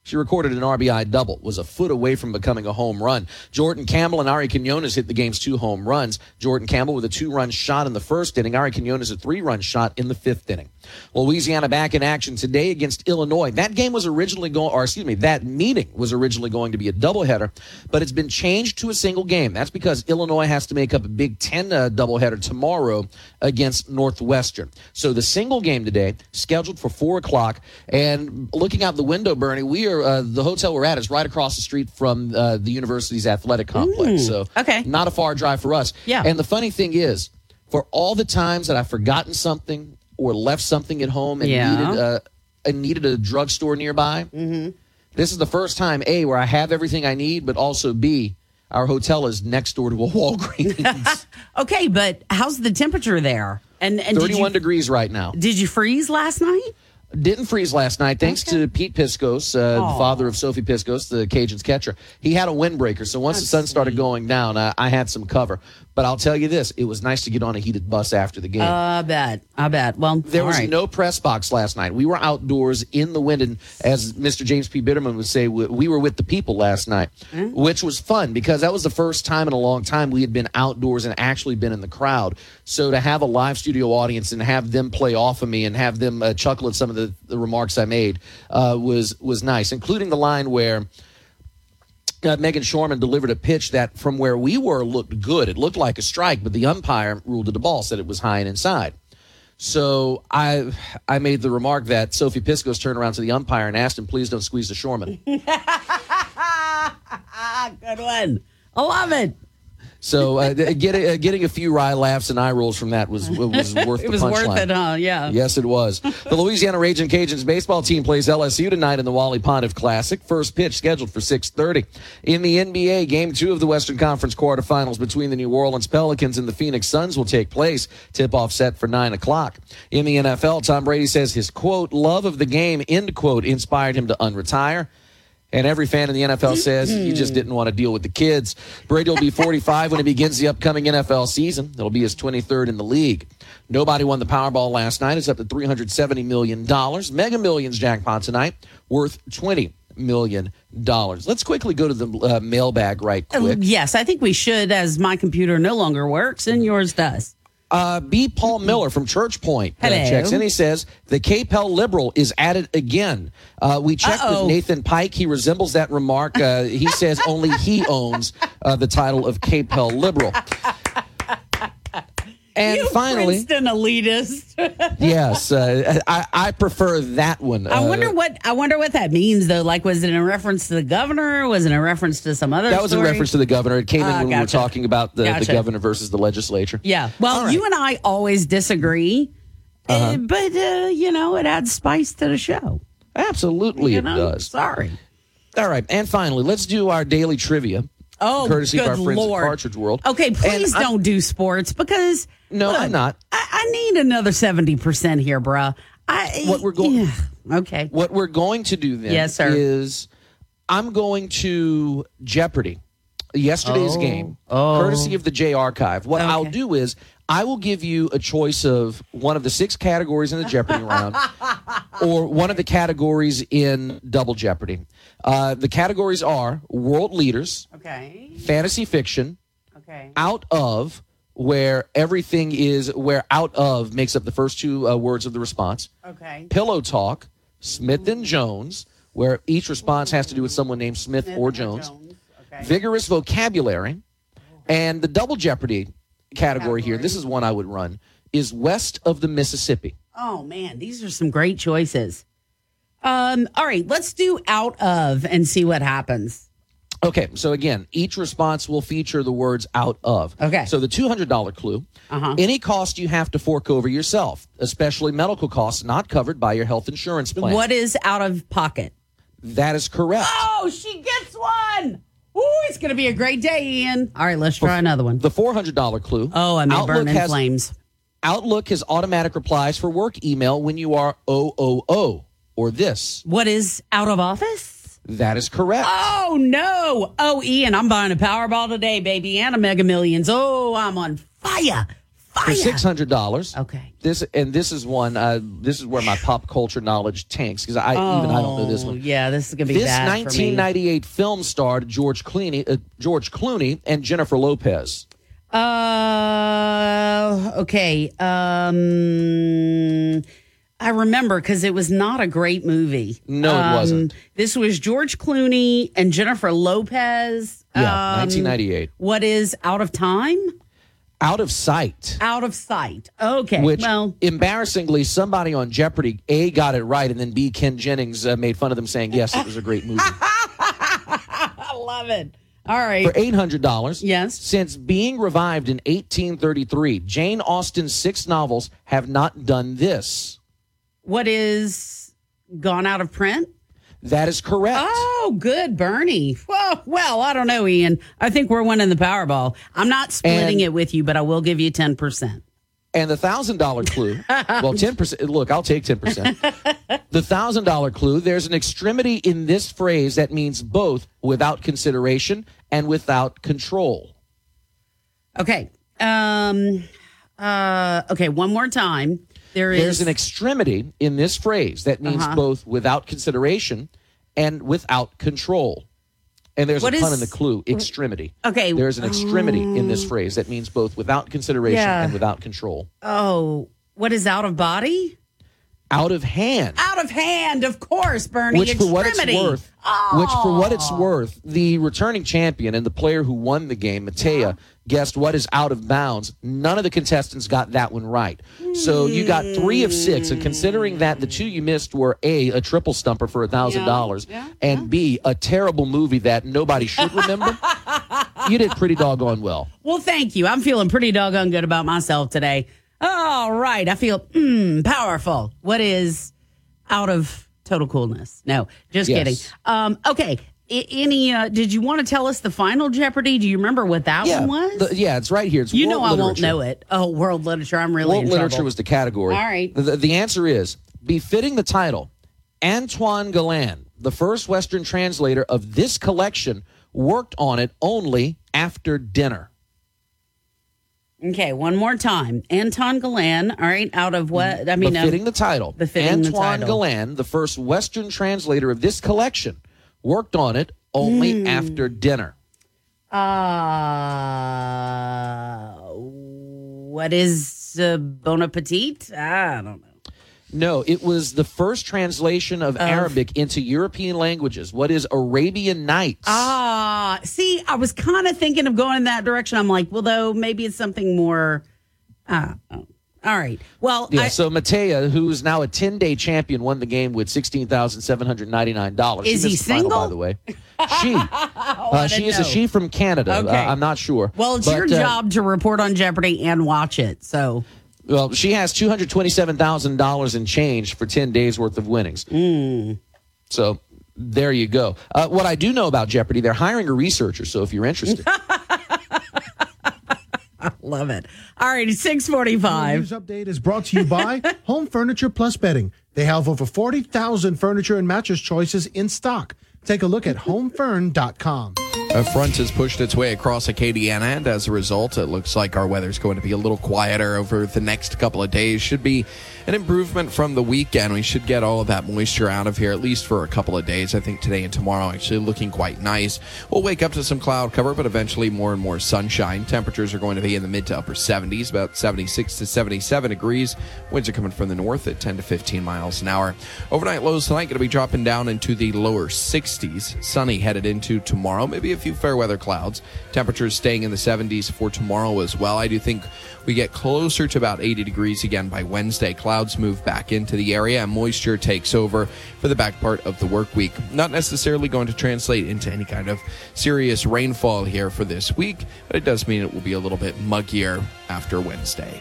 She recorded an RBI double, was a foot away from becoming a home run. Jordan Campbell and Ari Quinones hit the game's two home runs. Jordan Campbell with a two run shot in the first inning, Ari Quinones a three run shot in the fifth inning. Louisiana back in action today against Illinois. That game was originally going, or excuse me, that meeting was originally going to be a doubleheader, but it's been changed to a single game. That's because Illinois has to make up a Big Ten uh, doubleheader tomorrow against Northwestern. So the single game today, scheduled for four o'clock. And looking out the window, Bernie, we are uh, the hotel we're at is right across the street from uh, the university's athletic complex. Mm, so okay. not a far drive for us. Yeah. And the funny thing is, for all the times that I've forgotten something or left something at home and Yeah. needed uh, and needed a drugstore nearby, Mm-hmm. this is the first time a where I have everything I need, but also b our hotel is next door to a Walgreens. Okay, but how's the temperature there? And, and did 31 you, degrees right now. did you freeze last night? Didn't freeze last night, thanks to Pete Piskos, uh, the father of Sophie Piskos, the Cajuns catcher. He had a windbreaker, so once the sun started going down, uh, I had some cover. But I'll tell you this: it was nice to get on a heated bus after the game. I bet. I bet. Well, There was right. no press box last night. We were outdoors in the wind, and as Mr. James P. Bitterman would say, we we were with the people last night, Mm. which was fun because that was the first time in a long time we had been outdoors and actually been in the crowd. So to have a live studio audience and have them play off of me and have them uh, chuckle at some of the, the remarks I made uh, was was nice, including the line where uh, Meghan Schorman delivered a pitch that, from where we were, looked good. It looked like a strike, but the umpire ruled it a ball, said it was high and inside. So I I made the remark that Sophie Piskos turned around to the umpire and asked him, "Please don't squeeze the Schorman." Good one. I love it. So uh, getting uh, getting a few wry laughs and eye rolls from that was was worth It the was worth punchline. it, huh? Yeah. Yes, it was. The Louisiana Raging Cajuns baseball team plays LSU tonight in the Wally Pontiff Classic. First pitch scheduled for 6:30. In the NBA, Game Two of the Western Conference quarterfinals between the New Orleans Pelicans and the Phoenix Suns will take place. Tip-off set for nine o'clock. In the NFL, Tom Brady says his quote "love of the game" end quote inspired him to unretire. And every fan in the NFL says he just didn't want to deal with the kids. Brady will be 45 when he begins the upcoming NFL season. It'll be his 23rd in the league. Nobody won the Powerball last night. It's up to $370 million. Mega Millions jackpot tonight, worth $20 million. Let's quickly go to the uh, mailbag right quick. Yes, I think we should, as my computer no longer works and yours does. Uh, B. Paul Miller from Church Point uh, checks in. He says the KPEL liberal is at it again. Uh, we checked Uh-oh. with Nathan Pike. He resembles that remark. Uh, he says only he owns uh, the title of KPEL liberal. And you finally, Princeton elitist. yes, uh, I, I prefer that one. I Uh, wonder what I wonder what that means though. Like, was it in reference to the governor? Was it in reference to some other? that was story? reference to the governor. It came in Ah, when we were talking about the, the governor versus the legislature. Yeah. Well, you and I always disagree, Uh-huh. uh, but uh, you know it adds spice to the show. Absolutely, You it know? does. Sorry. All right, and finally, let's do our daily trivia. Oh, courtesy good of our friends Lord. at Partridge World. Okay, please And don't do sports because No, look, I'm not. I, I need another seventy percent here, bruh. I, What we're going- Yeah. Okay. What we're going to do then Yes, sir. is I'm going to Jeopardy, yesterday's Oh. game, Oh. courtesy of the J Archive. What I'll do is I will give you a choice of one of the six categories in the Jeopardy round or one of the categories in Double Jeopardy. Uh, the categories are world leaders, Okay. fantasy fiction, Okay. out of, where everything is, where out of makes up the first two uh, words of the response. Okay. Pillow Talk, Smith and Jones, where each response has to do with someone named Smith, or Jones. Vigorous vocabulary, and the double jeopardy category here. This is one I would run. Is west of the Mississippi. Oh man, these are some great choices. Um. All right, let's do out of and see what happens. Okay, so again, each response will feature the words out of. Okay. So the $200 clue Uh-huh. any cost you have to fork over yourself, especially medical costs not covered by your health insurance plan. What is out of pocket? That is correct. Oh, she gets one. Ooh, it's gonna be a great day, Ian. All right, let's try another one. The $400 clue. Oh, I may Outlook burn in has- flames. Outlook has automatic replies for work email when you are OOO or this. What is out of office? That is correct. Oh no! Oh, Ian, I'm buying a Powerball today, baby, and a Mega Millions. Oh, I'm on fire! For six hundred dollars. Okay. This and this is one. Uh, this is where my pop culture knowledge tanks because I even I don't know this one. Yeah, this is gonna be This bad for 1998 film starred George Clooney, uh, George Clooney and Jennifer Lopez. Uh, okay. Um, I remember because it was not a great movie. No, it Um, wasn't. This was George Clooney and Jennifer Lopez. Yeah, Um, 1998. What is out of time? Out of sight. Out of sight. Okay. Which, well, embarrassingly, somebody on Jeopardy A got it right, and then B Ken Jennings uh, made fun of them, saying yes, it was a great movie. I love it. All right. For eight hundred dollars, yes. Since being revived in 1833, Jane Austen's six novels have not done this. What is gone out of print? That is correct. Oh, good, Bernie. Well, well, I don't know, Ian. I think we're winning the Powerball. I'm not splitting And- it with you, but I will give you ten percent. And the thousand dollar clue, well, ten percent. Look, I'll take ten percent. The thousand dollar clue. There's an extremity in this phrase that means both without consideration and without control. Okay. Um. Uh. Okay. One more time. There is. There's an extremity in this phrase that means Uh-huh. both without consideration and without control. And there's What a pun is- in the clue, extremity. Okay. There's an extremity in this Um, phrase that means both without consideration Yeah. and without control. Oh, what is out of body? Out of hand. Out of hand, of course, Bernie. Which, for what it's Extremity. worth, which for what it's oh. worth, the returning champion and the player who won the game, Mattea, guessed what is out of bounds. None of the contestants got that one right. So you got three of six, and considering that the two you missed were a a triple stumper for a thousand dollars, and b a terrible movie that nobody should remember, you did pretty doggone well. Well, thank you. I'm feeling pretty doggone good about myself today. All right. I feel mm, powerful. What is out of total coolness? No, just Yes. kidding. Um, okay. I- any, uh, did you want to tell us the final Jeopardy? Do you remember what that yeah, one was? the- yeah, it's right here. It's you know I won't know it. Oh, world literature. I'm really World literature trouble. was the category. All right. The, the answer is befitting the title. Antoine Galland, the first Western translator of this collection, worked on it only after dinner. Okay, one more time. Anton Galan. All right, out of what? I mean, um, the title. befitting the Antoine title. Galland, the first Western translator of this collection, worked on it only Hmm. after dinner. Uh, what is uh, Bon Appetit? I don't know. No, it was the first translation of Arabic into European languages. What is Arabian Nights? Ah, see, I was kind of thinking of going in that direction. I'm like, well, though, maybe it's something more. Uh, oh. all right. Well, Yeah, I, so Mattea, who is now a 10 day champion, won the game with $16,799. Is she he missed the final, single? by the way. She. uh, she is a she from Canada. Okay. Uh, I'm not sure. well, it's But, your uh, job to report on Jeopardy and watch it. So, Well, she has $227,000 in change for 10 days worth of winnings. Hmm. So there you go. Uh, what I do know about Jeopardy, they're hiring a researcher. So if you're interested, I love it. All right, it's six The news update is brought to you by Home Furniture Plus Bedding. They have over 40,000 furniture and mattress choices in stock. Take a look at homefurn.com. A front has pushed its way across Acadiana, and as a result, it looks like our weather's going to be a little quieter over the next couple of days. Should be an improvement from the weekend. We should get all of that moisture out of here, at least for a couple of days. I think today and tomorrow actually looking quite nice. We'll wake up to some cloud cover, but eventually more and more sunshine. Temperatures are going to be in the mid to upper 70s, about 76 to 77 degrees. Winds are coming from the north at 10 to 15 miles an hour. Overnight lows tonight going to be dropping down into the lower 60s. Sunny headed into tomorrow. Maybe a few fair weather clouds. Temperatures staying in the 70s for tomorrow as well. I do think we get closer to about 80 degrees again by Wednesday. Clouds move back into the area and moisture takes over for the back part of the work week. Not necessarily going to translate into any kind of serious rainfall here for this week, but it does mean it will be a little bit muggier after Wednesday.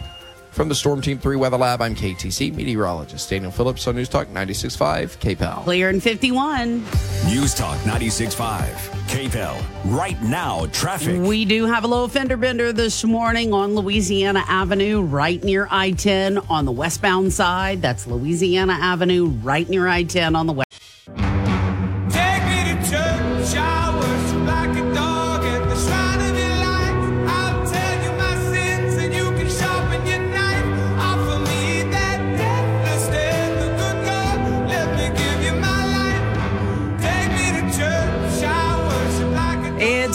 From the Storm Team 3 Weather Lab, I'm KATC meteorologist Daniel Phillips on News Talk 96.5 KPEL. Clear in fifty-one. News Talk 96.5. KPEL. Right now, traffic. We do have a little fender bender this morning on Louisiana Avenue, right near I 10 on the westbound side. That's Louisiana Avenue, right near I 10 on the west.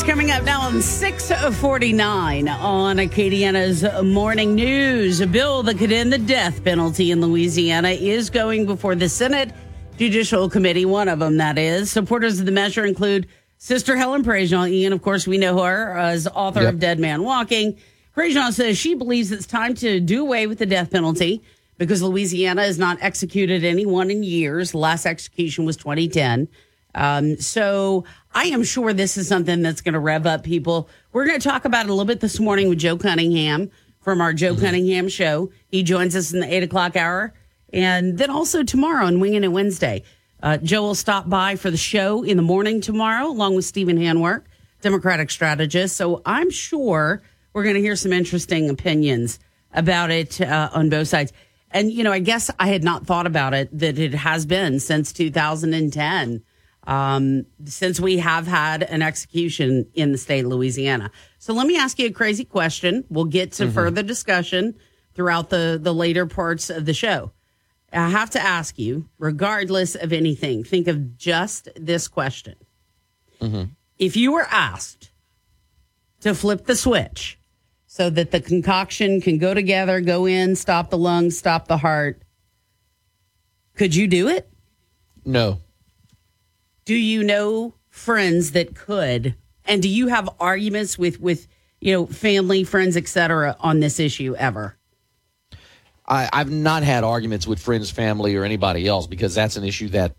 It's coming up now on 649 on Acadiana's Morning News. A bill that could end the death penalty in Louisiana is going before the Senate Judicial Committee, one of them, that is. Supporters of the measure include Sister Helen Prejean. Ian, of course, we know her as author Yep. of Dead Man Walking. Prejean says she believes it's time to do away with the death penalty because Louisiana has not executed anyone in years. The last execution was 2010. Um, so I am sure this is something that's going to rev up people. We're going to talk about it a little bit this morning with Joe Cunningham from our Joe Cunningham show. He joins us in the eight o'clock hour. And then also tomorrow on Winging It Wednesday. Uh, Joe will stop by for the show in the morning tomorrow, along with Stephen Handwerk, Democratic strategist. So I'm sure we're going to hear some interesting opinions about it uh, on both sides. And, you know, I guess I had not thought about it that it has been since 2010, um, since we have had an execution in the state of Louisiana. So let me ask you a crazy question. We'll get to further discussion throughout the, the later parts of the show. I have to ask you, regardless of anything, think of just this question. If you were asked to flip the switch so that the concoction can go together, go in, stop the lungs, stop the heart, could you do it? No. Do you know friends that could? And do you have arguments with with you know family, friends, etc. on this issue ever? I, I've not had arguments with friends, family, or anybody else because that's an issue that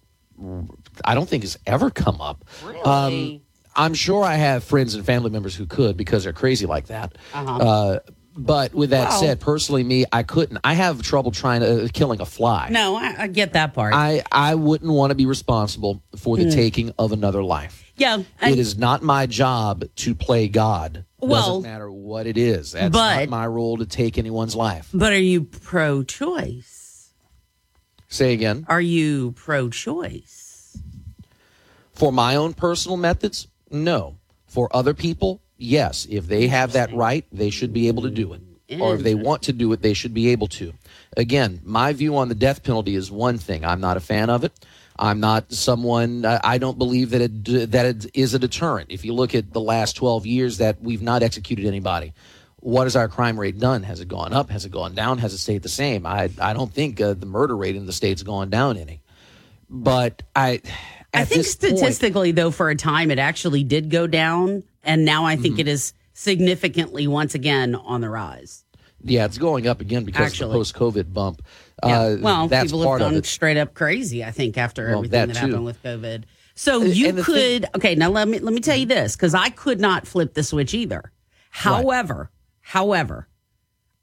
I don't think has ever come up. Um, I'm sure I have friends and family members who could because they're crazy like that. Uh-huh. Uh, but with that Well- said, personally, me, I couldn't. I have trouble trying to uh, killing a fly. No, I, I get that part. I, I wouldn't want to be responsible for the Mm. taking of another life. yeah, it and- is not my job to play God. Well- Doesn't matter what it is. That's But- not my role to take anyone's life. But are you pro-choice? Say again. Are you pro-choice? For my own personal methods, no. For other people, yes. If they have that right, they should be able to do it. Or if they want to do it, they should be able to. Again, my view on the death penalty is one thing. I'm not a fan of it. I'm not someone. I I don't believe that it that it is a deterrent. If you look at the last 12 years that we've not executed anybody, what has our crime rate done? Has it gone up? Has it gone down? Has it stayed the same? I I don't think uh, the murder rate in the state's gone down any. But I I think this point- statistically, though, for a time it actually did go down, and now I Mm-hmm. think it is significantly once again on the rise. Yeah, it's going up again because Actually. of the post-COVID bump. Yeah. Uh, well, that's people have gone straight up crazy. I think after Well, everything that that, happened with COVID. So Uh, you could thing- okay. Now let me let me tell you this because I could not flip the switch either. However, however,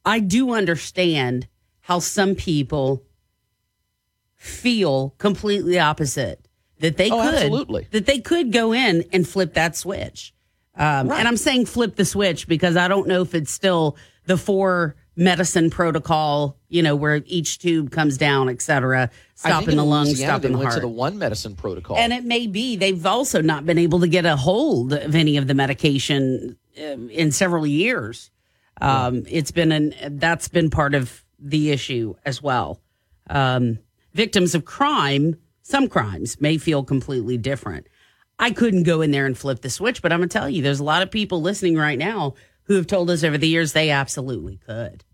I do understand how some people feel completely opposite that they Oh, could absolutely. that they could go in and flip that switch. Um, And I'm saying flip the switch because I don't know if it's still the four medicine protocol, you know, where each tube comes down, et cetera, stopping in the lungs, Louisiana, stopping the went heart. to the one medicine protocol. And it may be they've also not been able to get a hold of any of the medication um, in several years. Um, It's been an that's been part of the issue as well. Um, victims of crime, some crimes may feel completely different. I couldn't go in there and flip the switch, but I'm gonna tell you, there's a lot of people listening right now who have told us over the years they absolutely could.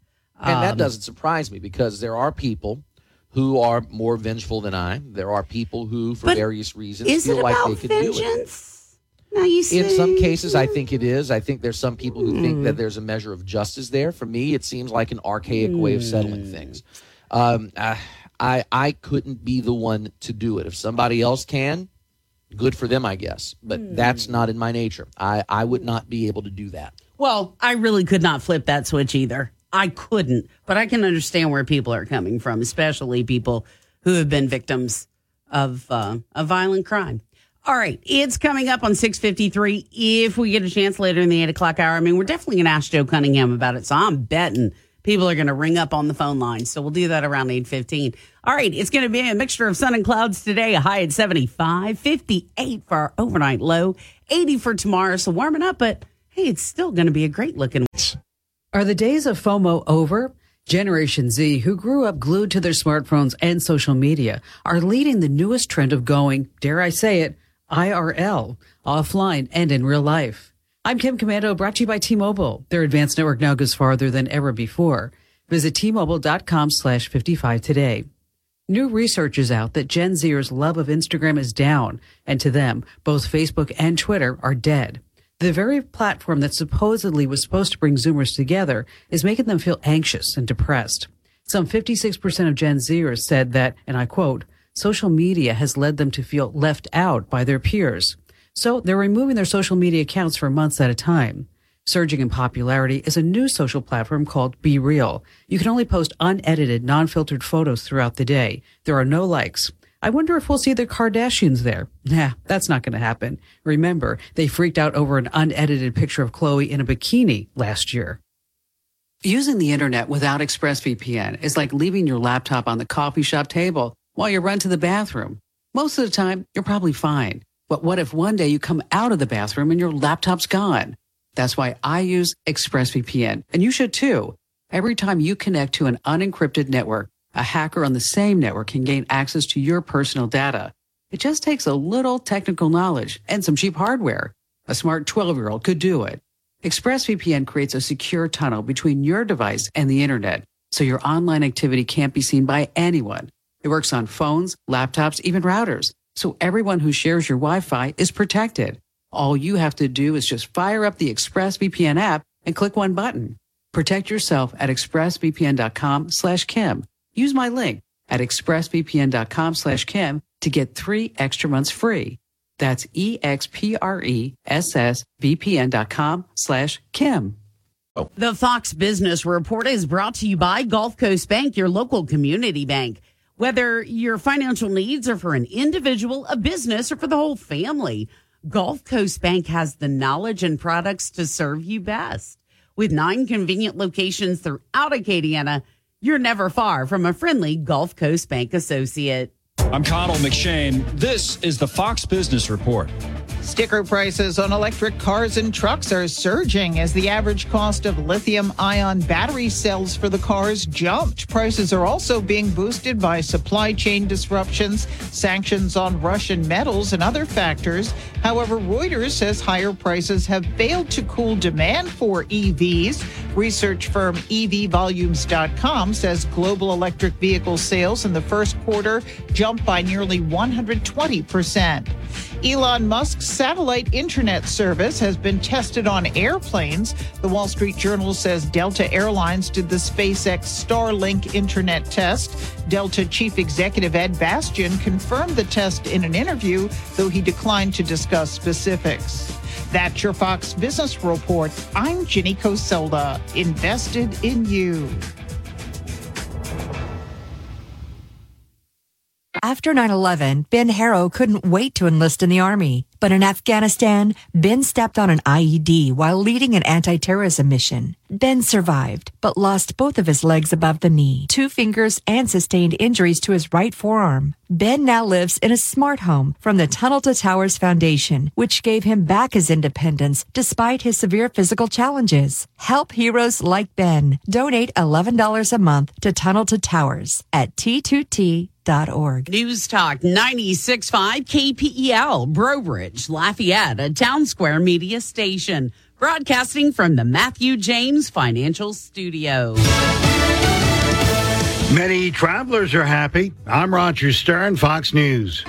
And that Um, doesn't surprise me because there are people who are more vengeful than I. There are people who, for various reasons, feel like they could do it. Now you see, In some cases, I think it is. I think there's some people who think Hmm. that there's a measure of justice there. For me, it seems like an archaic way of settling Hmm. things. Um, I, I I couldn't be the one to do it. If somebody else can, good for them, I guess. But Hmm. that's not in my nature. I, I would not be able to do that. Well, I really could not flip that switch either. I couldn't, but I can understand where people are coming from, especially people who have been victims of uh, a violent crime. All right, it's coming up on six fifty three. If we get a chance later in the eight o'clock hour, I mean, we're definitely going to ask Joe Cunningham about it. So I'm betting people are going to ring up on the phone line. So we'll do that around eight fifteen. All right, it's going to be a mixture of sun and clouds today. A high at 75, 58 for our overnight low, eighty for tomorrow. So warming up, but hey, it's still going to be a great looking. Are the days of FOMO over? Generation Z, who grew up glued to their smartphones and social media, are leading the newest trend of going, dare I say it, IRL, offline and in real life. I'm Kim Komando, brought to you by T-Mobile. Their advanced network now goes farther than ever before. Visit T-Mobile.com slash 55 today. New research is out that Gen Zers' love of Instagram is down, and to them, both Facebook and Twitter are dead. The very platform that supposedly was supposed to bring Zoomers together is making them feel anxious and depressed. Some 56% of Gen Zers said that, and I quote, social media has led them to feel left out by their peers. So they're removing their social media accounts for months at a time. Surging in popularity is a new social platform called BeReal. You can only post unedited, non-filtered photos throughout the day. There are no likes. I wonder if we'll see the Kardashians there. Nah, that's not going to happen. Remember, they freaked out over an unedited picture of Khloe in a bikini last year. Using the internet without ExpressVPN is like leaving your laptop on the coffee shop table while you run to the bathroom. Most of the time, you're probably fine. But what if one day you come out of the bathroom and your laptop's gone? That's why I use ExpressVPN, and you should too. Every time you connect to an unencrypted network, a hacker on the same network can gain access to your personal data. It just takes a little technical knowledge and some cheap hardware. A smart 12 year old could do it. ExpressVPN creates a secure tunnel between your device and the internet, so your online activity can't be seen by anyone. It works on phones, laptops, even routers, so everyone who shares your Wi-Fi is protected. All you have to do is just fire up the ExpressVPN app and click one button. Protect yourself at expressvpn.com slash Kim. Use my link at expressvpn.com slash Kim to get three extra months free. That's E E-X-P-R-E-S-S-V-P-N dot com slash Kim. The Fox Business Report is brought to you by Gulf Coast Bank, your local community bank. Whether your financial needs are for an individual, a business, or for the whole family, Gulf Coast Bank has the knowledge and products to serve you best. With nine convenient locations throughout Acadiana, you're never far from a friendly Gulf Coast Bank associate. I'm Connell McShane. This is the Fox Business Report. Sticker prices on electric cars and trucks are surging as the average cost of lithium ion battery cells for the cars jumped. Prices are also being boosted by supply chain disruptions, sanctions on Russian metals, and other factors. However, Reuters says higher prices have failed to cool demand for EVs. Research firm EVVolumes.com says global electric vehicle sales in the first quarter jumped by nearly 120%. Elon Musk's satellite internet service has been tested on airplanes. The Wall Street Journal says Delta Airlines did the SpaceX Starlink internet test. Delta chief executive Ed Bastian confirmed the test in an interview, though he declined to discuss specifics. That's your Fox Business Report. I'm Ginny Coselda, invested in you. After 9 11, Ben Harrow couldn't wait to enlist in the Army. But in Afghanistan, Ben stepped on an IED while leading an anti terrorism mission. Ben survived, but lost both of his legs above the knee, two fingers, and sustained injuries to his right forearm. Ben now lives in a smart home from the Tunnel to Towers Foundation, which gave him back his independence despite his severe physical challenges. Help heroes like Ben. Donate $11 a month to Tunnel to Towers at T2T org. News Talk 96.5 KPEL, Breaux Bridge, Lafayette, a Townsquare Media station, broadcasting from the Matthew James Financial Studio. Many travelers are happy. I'm Roger Stern, Fox News.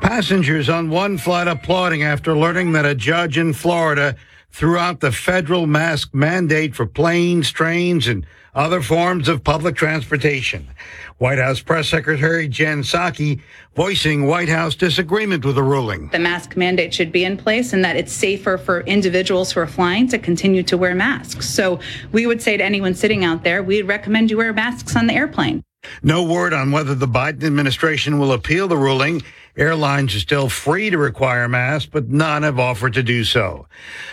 Passengers on one flight applauding after learning that a judge in Florida threw out the federal mask mandate for planes, trains, and other forms of public transportation. White House Press Secretary Jen Psaki voicing White House disagreement with the ruling. The mask mandate should be in place and that it's safer for individuals who are flying to continue to wear masks. So we would say to anyone sitting out there, we'd recommend you wear masks on the airplane. No word on whether the Biden administration will appeal the ruling. Airlines are still free to require masks, but none have offered to do so.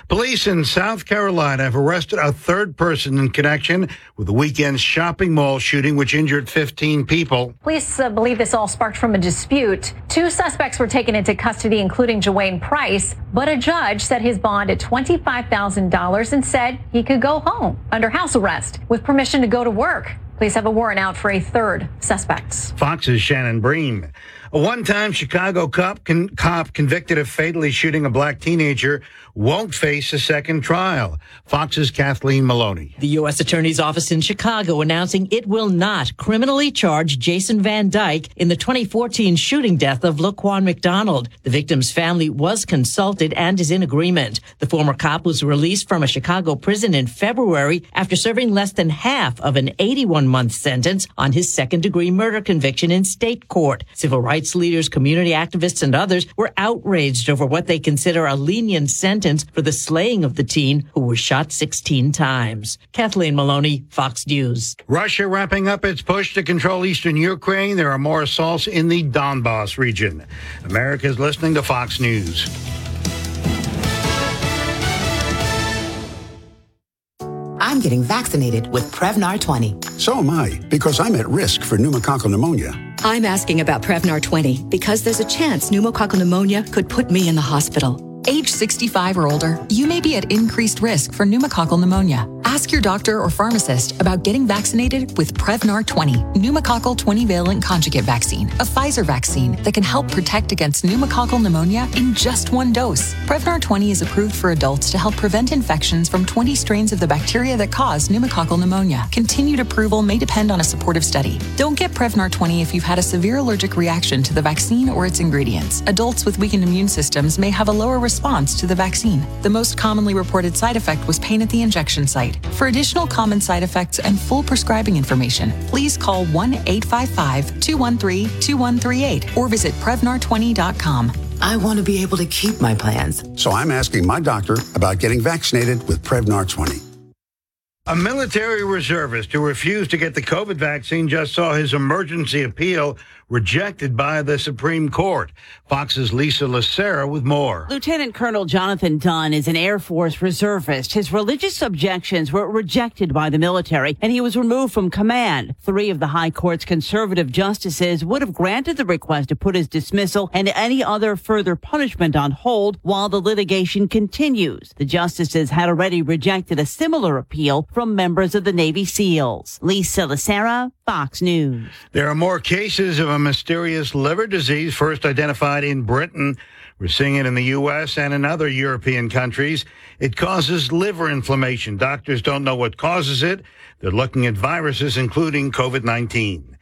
Police in South Carolina have arrested a third person in connection with the weekend shopping mall shooting, which injured 15 people. Police uh, believe this all sparked from a dispute. Two suspects were taken into custody, including Jewayne Price, but a judge set his bond at $25,000 and said he could go home under house arrest with permission to go to work. Police have a warrant out for a third suspect. Fox's Shannon Bream. A one-time Chicago cop, con- cop convicted of fatally shooting a black teenager won't face a second trial. Fox's Kathleen Maloney. The U.S. Attorney's Office in Chicago announcing it will not criminally charge Jason Van Dyke in the 2014 shooting death of Laquan McDonald. The victim's family was consulted and is in agreement. The former cop was released from a Chicago prison in February after serving less than half of an 81 month sentence on his second degree murder conviction in state court. Civil rights leaders, community activists, and others were outraged over what they consider a lenient sentence for the slaying of the teen who was shot 16 times. Kathleen Maloney, Fox News. Russia wrapping up its push to control eastern Ukraine. There are more assaults in the Donbass region. America is listening to Fox News. I'm getting vaccinated with Prevnar 20. So am I, because I'm at risk for pneumococcal pneumonia. I'm asking about Prevnar 20 because there's a chance pneumococcal pneumonia could put me in the hospital. Age 65 or older, you may be at increased risk for pneumococcal pneumonia. Ask your doctor or pharmacist about getting vaccinated with Prevnar 20, pneumococcal 20 valent conjugate vaccine, a Pfizer vaccine that can help protect against pneumococcal pneumonia in just one dose. Prevnar 20 is approved for adults to help prevent infections from 20 strains of the bacteria that cause pneumococcal pneumonia. Continued approval may depend on a supportive study. Don't get Prevnar 20 if you've had a severe allergic reaction to the vaccine or its ingredients. Adults with weakened immune systems may have a lower response to the vaccine. The most commonly reported side effect was pain at the injection site. For additional common side effects and full prescribing information, please call 1 855 213 2138 or visit Prevnar20.com. I want to be able to keep my plans. So I'm asking my doctor about getting vaccinated with Prevnar 20. A military reservist who refused to get the COVID vaccine just saw his emergency appeal rejected by the Supreme Court. Fox's Lisa Lacera with more. Lieutenant Colonel Jonathan Dunn is an Air Force reservist. His religious objections were rejected by the military and he was removed from command. Three of the High Court's conservative justices would have granted the request to put his dismissal and any other further punishment on hold while the litigation continues. The justices had already rejected a similar appeal from members of the Navy SEALs. Lisa Lacera, Fox News. There are more cases of a mysterious liver disease first identified in Britain. We're seeing it in the U.S. and in other European countries. It causes liver inflammation. Doctors don't know what causes it. They're looking at viruses, including COVID-19.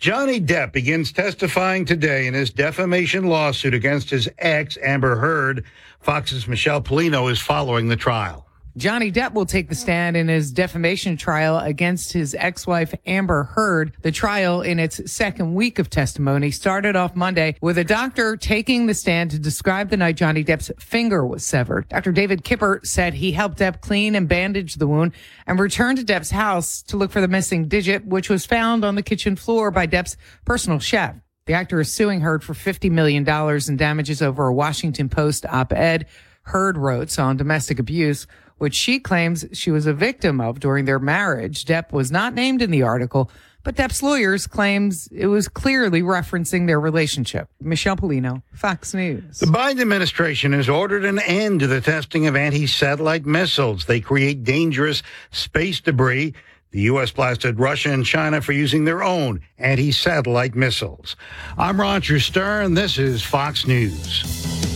Johnny Depp begins testifying today in his defamation lawsuit against his ex, Amber Heard. Fox's Michelle Pollino is following the trial. Johnny Depp will take the stand in his defamation trial against his ex-wife Amber Heard. The trial in its second week of testimony started off Monday with a doctor taking the stand to describe the night Johnny Depp's finger was severed. Dr. David Kipper said he helped Depp clean and bandage the wound and returned to Depp's house to look for the missing digit, which was found on the kitchen floor by Depp's personal chef. The actor is suing Heard for $50 million in damages over a Washington Post op-ed Heard wrote on domestic abuse which she claims she was a victim of during their marriage. Depp was not named in the article, but Depp's lawyers claims it was clearly referencing their relationship. Michelle Pollino, Fox News. The Biden administration has ordered an end to the testing of anti-satellite missiles. They create dangerous space debris. The U.S. blasted Russia and China for using their own anti-satellite missiles. I'm Roger Stern. This is Fox News.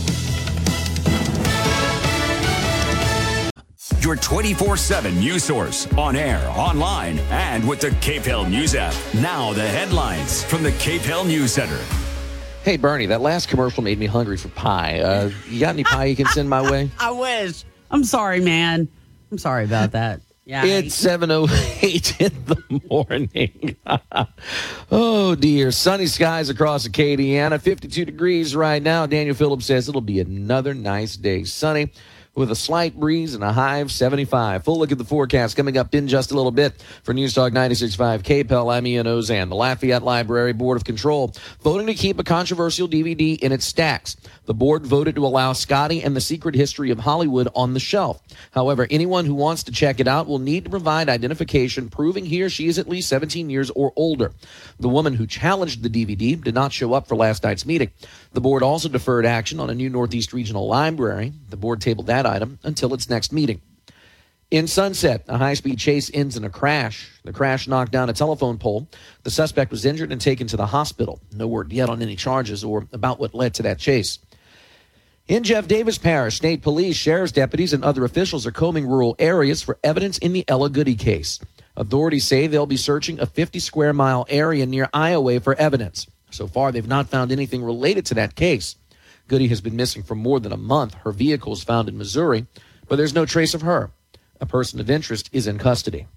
Your 24 7 news source on air, online, and with the KPEL News app. Now, the headlines from the KPEL News Center. Hey, Bernie, that last commercial made me hungry for pie. Uh, you got any pie you can send my way? I wish. I'm sorry, man. I'm sorry about that. Yeah. It's 7.08 in the morning. oh, dear. Sunny skies across Acadiana. 52 degrees right now. Daniel Phillips says it'll be another nice day. Sunny with a slight breeze and a high of 75. Full look at the forecast coming up in just a little bit for News Talk 96.5 KPEL. I'm Ian Auzenne. The Lafayette Library Board of Control voting to keep a controversial DVD in its stacks. The board voted to allow Scotty and the Secret History of Hollywood on the shelf. However, anyone who wants to check it out will need to provide identification proving he or she is at least 17 years or older. The woman who challenged the DVD did not show up for last night's meeting. The board also deferred action on a new Northeast Regional Library. The board tabled that item until its next meeting. In Sunset, a high speed chase ends in a crash. The crash knocked down a telephone pole. The suspect was injured and taken to the hospital. No word yet on any charges or about what led to that chase. In Jeff Davis Parish, state police, sheriff's deputies, and other officials are combing rural areas for evidence in the Ella Goody case. Authorities say they'll be searching a 50 square mile area near Iowa for evidence. So far, they've not found anything related to that case. Goody has been missing for more than a month. Her vehicle was found in Missouri, but there's no trace of her. A person of interest is in custody.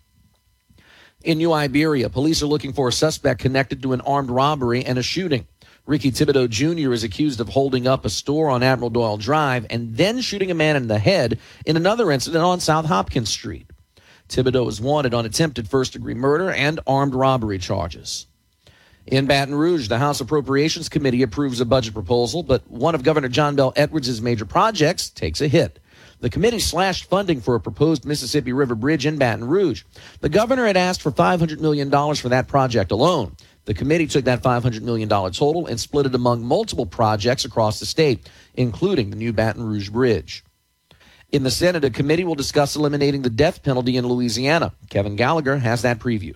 In New Iberia, police are looking for a suspect connected to an armed robbery and a shooting. Ricky Thibodeau Jr. is accused of holding up a store on Admiral Doyle Drive and then shooting a man in the head in another incident on South Hopkins Street. Thibodeau is wanted on attempted first degree murder and armed robbery charges. In Baton Rouge, the House Appropriations Committee approves a budget proposal, but one of Governor John Bell Edwards' major projects takes a hit. The committee slashed funding for a proposed Mississippi River Bridge in Baton Rouge. The governor had asked for $500 million for that project alone. The committee took that $500 million total and split it among multiple projects across the state, including the new Baton Rouge Bridge. In the Senate, a committee will discuss eliminating the death penalty in Louisiana. Kevin Gallagher has that preview.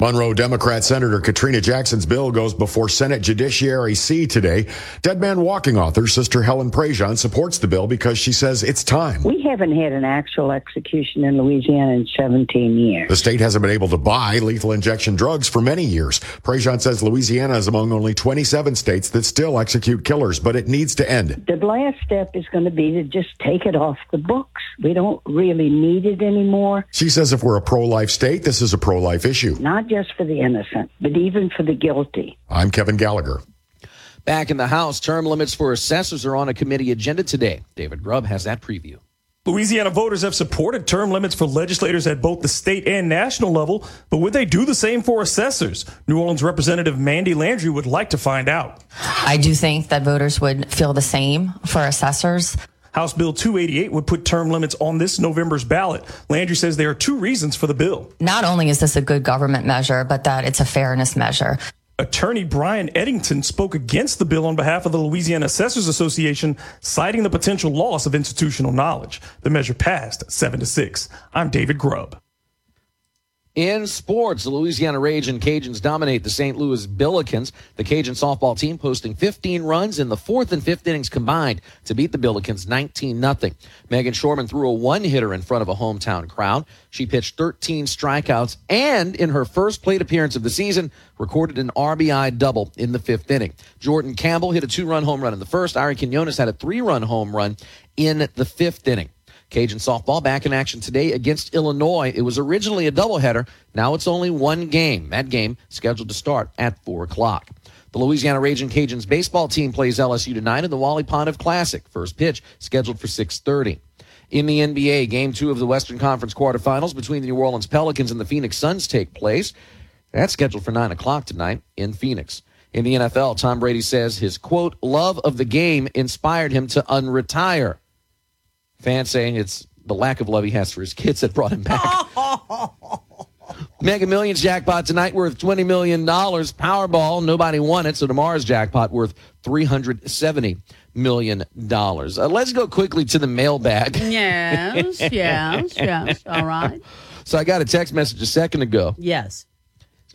Monroe Democrat Senator Katrina Jackson's bill goes before Senate Judiciary C today. Dead Man Walking author Sister Helen Prejean supports the bill because she says it's time. We haven't had an actual execution in Louisiana in 17 years. The state hasn't been able to buy lethal injection drugs for many years. Prejean says Louisiana is among only 27 states that still execute killers, but it needs to end. The last step is going to be to just take it off the books. We don't really need it anymore, She says if we're a pro-life state, this is a pro-life issue. not just for the innocent, but even for the guilty. I'm Kevin Gallagher. Back in the House, term limits for assessors are on a committee agenda today. David Grubb has that preview. Louisiana voters have supported term limits for legislators at both the state and national level, but would they do the same for assessors? New Orleans Representative Mandie Landry would like to find out. I do think that voters would feel the same for assessors. House Bill 288 would put term limits on this November's ballot. Landry says there are two reasons for the bill. Not only is this a good government measure, but that it's a fairness measure. Attorney Brian Eddington spoke against the bill on behalf of the Louisiana Assessors Association, citing the potential loss of institutional knowledge. The measure passed 7 to 6. I'm David Grubb. In sports, the Louisiana Ragin' Cajuns dominate the St. Louis Billikens. The Cajun softball team posting 15 runs in the fourth and fifth innings combined to beat the Billikens 19 0. Meghan Schorman threw a one hitter in front of a hometown crowd. She pitched 13 strikeouts and, in her first plate appearance of the season, recorded an RBI double in the fifth inning. Jordan Campbell hit a two run home run in the first. Ari Quinones had a three run home run in the fifth inning. Cajun softball back in action today against Illinois. It was originally a doubleheader. Now it's only one game. That game scheduled to start at 4 o'clock. The Louisiana Ragin' Cajuns baseball team plays LSU tonight in the Wally Pontiff Classic. First pitch scheduled for 6:30. In the NBA, game two of the Western Conference quarterfinals between the New Orleans Pelicans and the Phoenix Suns take place. That's scheduled for 9 o'clock tonight in Phoenix. In the NFL, Tom Brady says his quote, love of the game inspired him to unretire. Fans saying it's the lack of love he has for his kids that brought him back. Mega Millions jackpot tonight worth $20 million. Powerball, nobody won it, so tomorrow's jackpot worth $370 million. Uh, let's go quickly to the mailbag. Yes, yes, yes. All right. So I got a text message a second ago. Yes.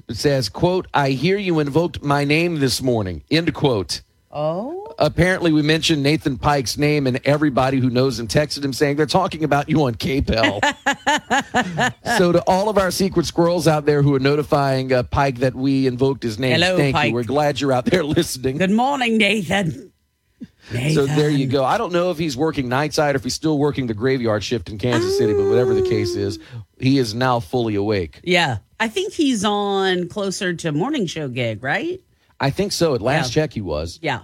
It says, quote, I hear you invoked my name this morning, end quote. Oh. Apparently, we mentioned Nathan Pike's name, and everybody who knows him texted him saying they're talking about you on KPEL. so, to all of our secret squirrels out there who are notifying uh, Pike that we invoked his name, Hello, thank Pike. you. We're glad you're out there listening. Good morning, Nathan. So there you go. I don't know if he's working nightside or if he's still working the graveyard shift in Kansas City, but whatever the case is, he is now fully awake. Yeah. I think he's on closer to morning show gig, right? I think so. At last Yeah. check, he was. Yeah.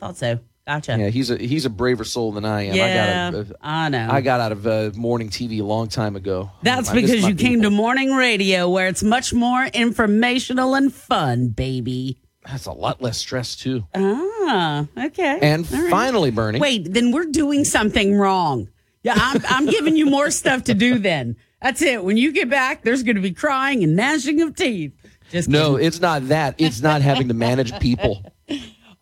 Thought so. Gotcha. Yeah, he's a he's a braver soul than I am. Yeah, I got out of, I know. I got out of uh, morning TV a long time ago. That's I because you came to morning radio where it's much more informational and fun, baby. That's a lot less stress too. Ah, okay. And All right. finally, Bernie. Wait, then we're doing something wrong. Yeah, I'm, I'm giving you more stuff to do then. That's it. When you get back, there's going to be crying and gnashing of teeth. Just No, kidding. it's not that. It's not having to manage people.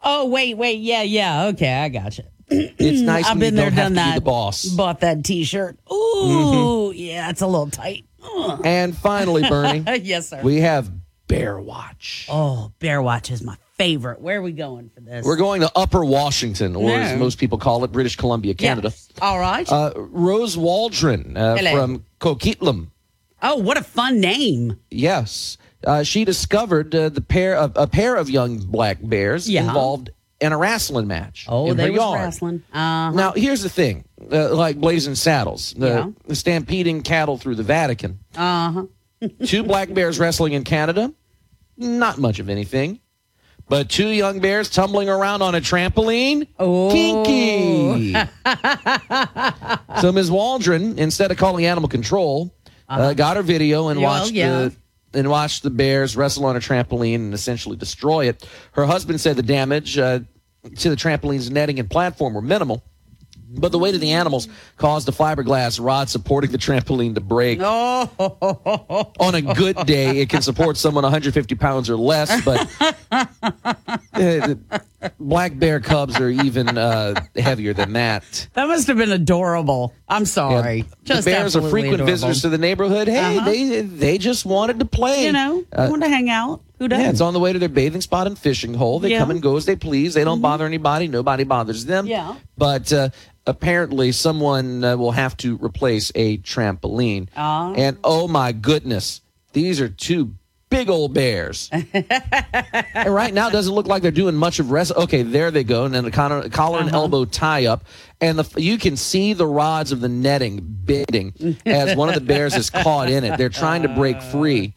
Oh, wait, wait. Yeah, yeah. Okay, I got you. It's nice I've been there, done that. the boss. Bought that T-shirt. Ooh, yeah, it's a little tight. Ugh. And finally, Bernie, yes, sir. we have Bear Watch. oh, Bear Watch is my favorite. Where are we going for this? We're going to Upper Washington, or as most people call it, British Columbia, Canada. All right. Uh, Rose Waldron uh, from Coquitlam. oh, what a fun name. Yes, uh, she discovered uh, the pair of a pair of young black bears Yeah. involved in a wrestling match. Oh, they yard. wrestling. Uh, Now, here's the thing: uh, like blazing saddles, the, the stampeding cattle through the Vatican. uh huh. Two black bears wrestling in Canada, not much of anything. But two young bears tumbling around on a trampoline, Oh. kinky. so Ms. Waldron, instead of calling animal control, uh got her video and Uh-huh. Well, watched yeah. the and watched the bears wrestle on a trampoline and essentially destroy it. Her husband said the damage uh, to the trampoline's netting and platform were minimal. But the weight of the animals caused a fiberglass rod supporting the trampoline to break. Oh. On a good day, it can support someone 150 pounds or less, but uh, black bear cubs are even uh, heavier than that. That must have been adorable. I'm sorry. Just the bears are frequent adorable. visitors to the neighborhood. Hey, Uh-huh. they they just wanted to play. You know, they Uh, want to hang out. Who doesn't? yeah, it's on the way to their bathing spot and fishing hole. They Yeah. come and go as they please. They don't bother anybody. Nobody bothers them. Yeah. But uh, apparently, someone uh, will have to replace a trampoline. Ah. And oh my goodness, these are two big old bears. and right now, it doesn't look like they're doing much of rest. Okay, there they go, and then a collar, collar and uh-huh. elbow tie up, and the, you can see the rods of the netting bending as one of the bears is caught in it. They're trying to break free.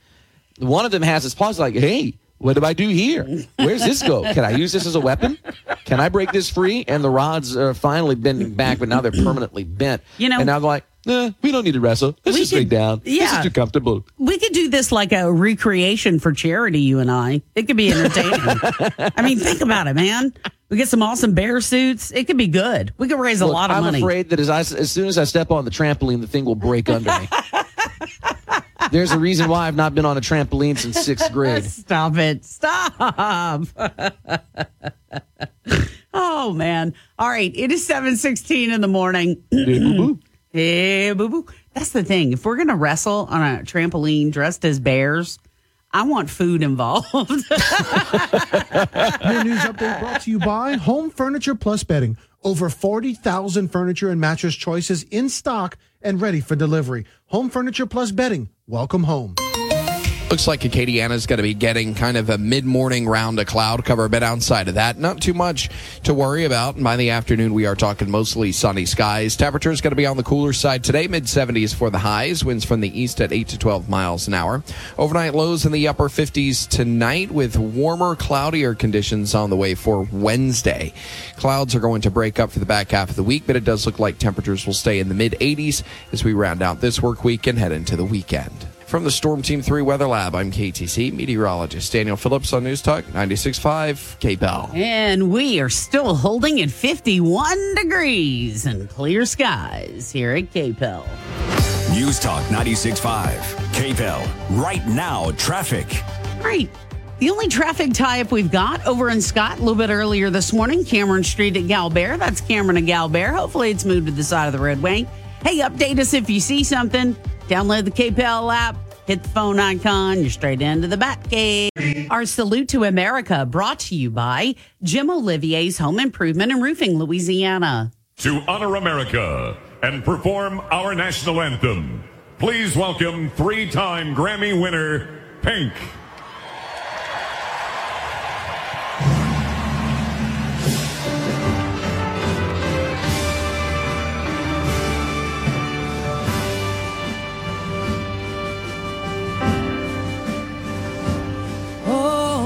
One of them has his paws like, hey. What do I do here? Where's this go? Can I use this as a weapon? Can I break this free? And the rods are finally bending back, but now they're permanently bent. You know- and now they're like, eh, we don't need to wrestle. Let's just lay could- down. This yeah. is too comfortable. We could do this like a recreation for charity, you and I. It could be entertaining. I mean, think about it, man. We get some awesome bear suits. It could be good. We could raise a lot of money. I'm afraid that as, I, as soon as I step on the trampoline, the thing will break under me. There's a reason why I've not been on a trampoline since sixth grade. Stop it. Stop. oh man. All right. It is 716 in the morning. hey, boo boo. That's the thing. If we're gonna wrestle on a trampoline dressed as bears, I want food involved. Your news update brought to you by Home Furniture Plus Bedding. Over 40,000 furniture and mattress choices in stock and ready for delivery. Home Furniture Plus Bedding. Welcome home. Looks like Acadiana's going to be getting kind of a mid morning round of cloud cover, but outside of that, not too much to worry about. And by the afternoon, we are talking mostly sunny skies. Temperature is going to be on the cooler side today, mid 70s for the highs, winds from the east at 8 to 12 miles an hour. Overnight lows in the upper 50s tonight with warmer, cloudier conditions on the way for Wednesday. Clouds are going to break up for the back half of the week, but it does look like temperatures will stay in the mid 80s as we round out this work week and head into the weekend. From the Storm Team 3 Weather Lab, I'm KATC meteorologist Daniel Phillips on News Talk 96.5 KPEL. and we are still holding at 51 degrees and clear skies here at KPEL. News Talk 96.5. KPEL. Right now, traffic. All right. The only traffic tie up we've got over in Scott a little bit earlier this morning, Cameron Street at Galbert. That's Cameron and Galbert. Hopefully it's moved to the side of the roadway. Hey, update us if you see something. Download the KPEL app, hit the phone icon, you're straight into the Batcave. Our salute to America brought to you by Jim Olivier's Home Improvement and Roofing, Louisiana. To honor America and perform our national anthem, please welcome three time Grammy winner, Pink.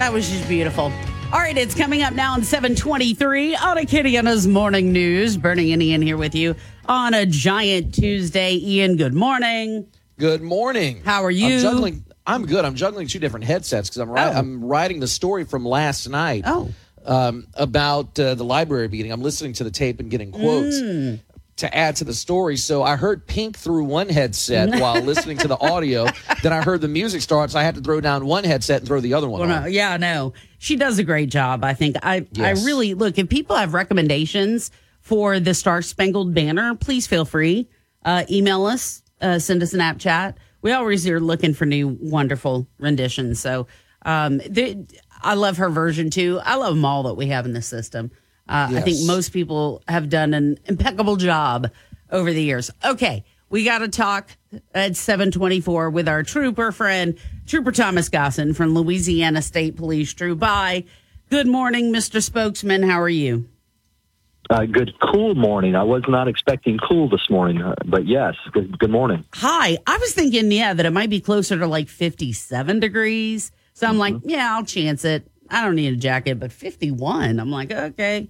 that was just beautiful. All right, it's coming up now on 723 on Acadiana's Morning News. Bernie and Ian here with you on a giant Tuesday. Ian, good morning. Good morning. How are you? I'm juggling. I'm good. I'm juggling two different headsets because I'm ri- Oh. I'm writing the story from last night. Oh. Um, about uh, the library meeting. I'm listening to the tape and getting quotes Mm. To add to the story. So I heard Pink through one headset while listening to the audio. Then I heard the music start, so I had to throw down one headset and throw the other one Well, on. no, yeah, no. She does a great job. I think I Yes. I really look if people have recommendations for the Star Spangled Banner, please feel free. Uh, email us, uh, send us an app chat. We always are looking for new wonderful renditions. So um, the, I love her version too. I love them all that we have in the system. Uh, I think most people have done an impeccable job over the years. Okay, we got to talk at 724 with our trooper friend, Trooper Thomas Gossen from Louisiana State Police. Drew, bye. Good morning, Mr. Spokesman. How are you? Uh, good cool morning. I was not expecting cool this morning, uh, but yes, good, good morning. Hi. I was thinking, yeah, that it might be closer to like 57 degrees. So I'm like, yeah, I'll chance it. I don't need a jacket, but 51. I'm like, okay,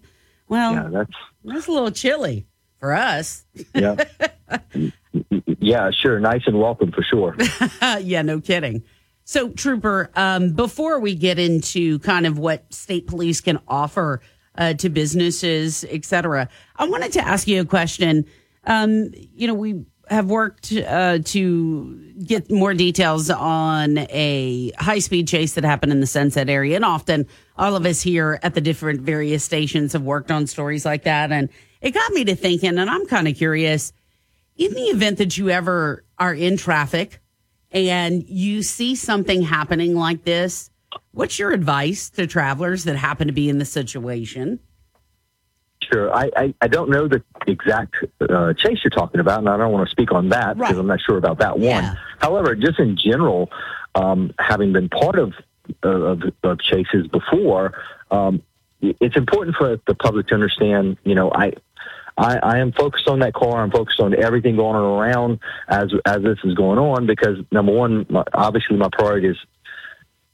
well, Yeah, that's that's a little chilly for us. yeah, yeah, sure, nice and welcome for sure. yeah, no kidding. So, Trooper, um, before we get into kind of what state police can offer uh, to businesses, et cetera, I wanted to ask you a question. Um, you know, we have worked uh, to get more details on a high speed chase that happened in the Sunset area. And often, all of us here at the different various stations have worked on stories like that. And it got me to thinking, and I'm kind of curious in the event that you ever are in traffic and you see something happening like this, what's your advice to travelers that happen to be in the situation? Sure, I, I, I don't know the exact uh, chase you're talking about, and I don't want to speak on that because I'm not sure about that one. However, just in general, um, having been part of, of, of chases before, um, it's important for the public to understand. You know, I. I, I am focused on that car. I'm focused on everything going on around as as this is going on because number one, my, obviously my priority is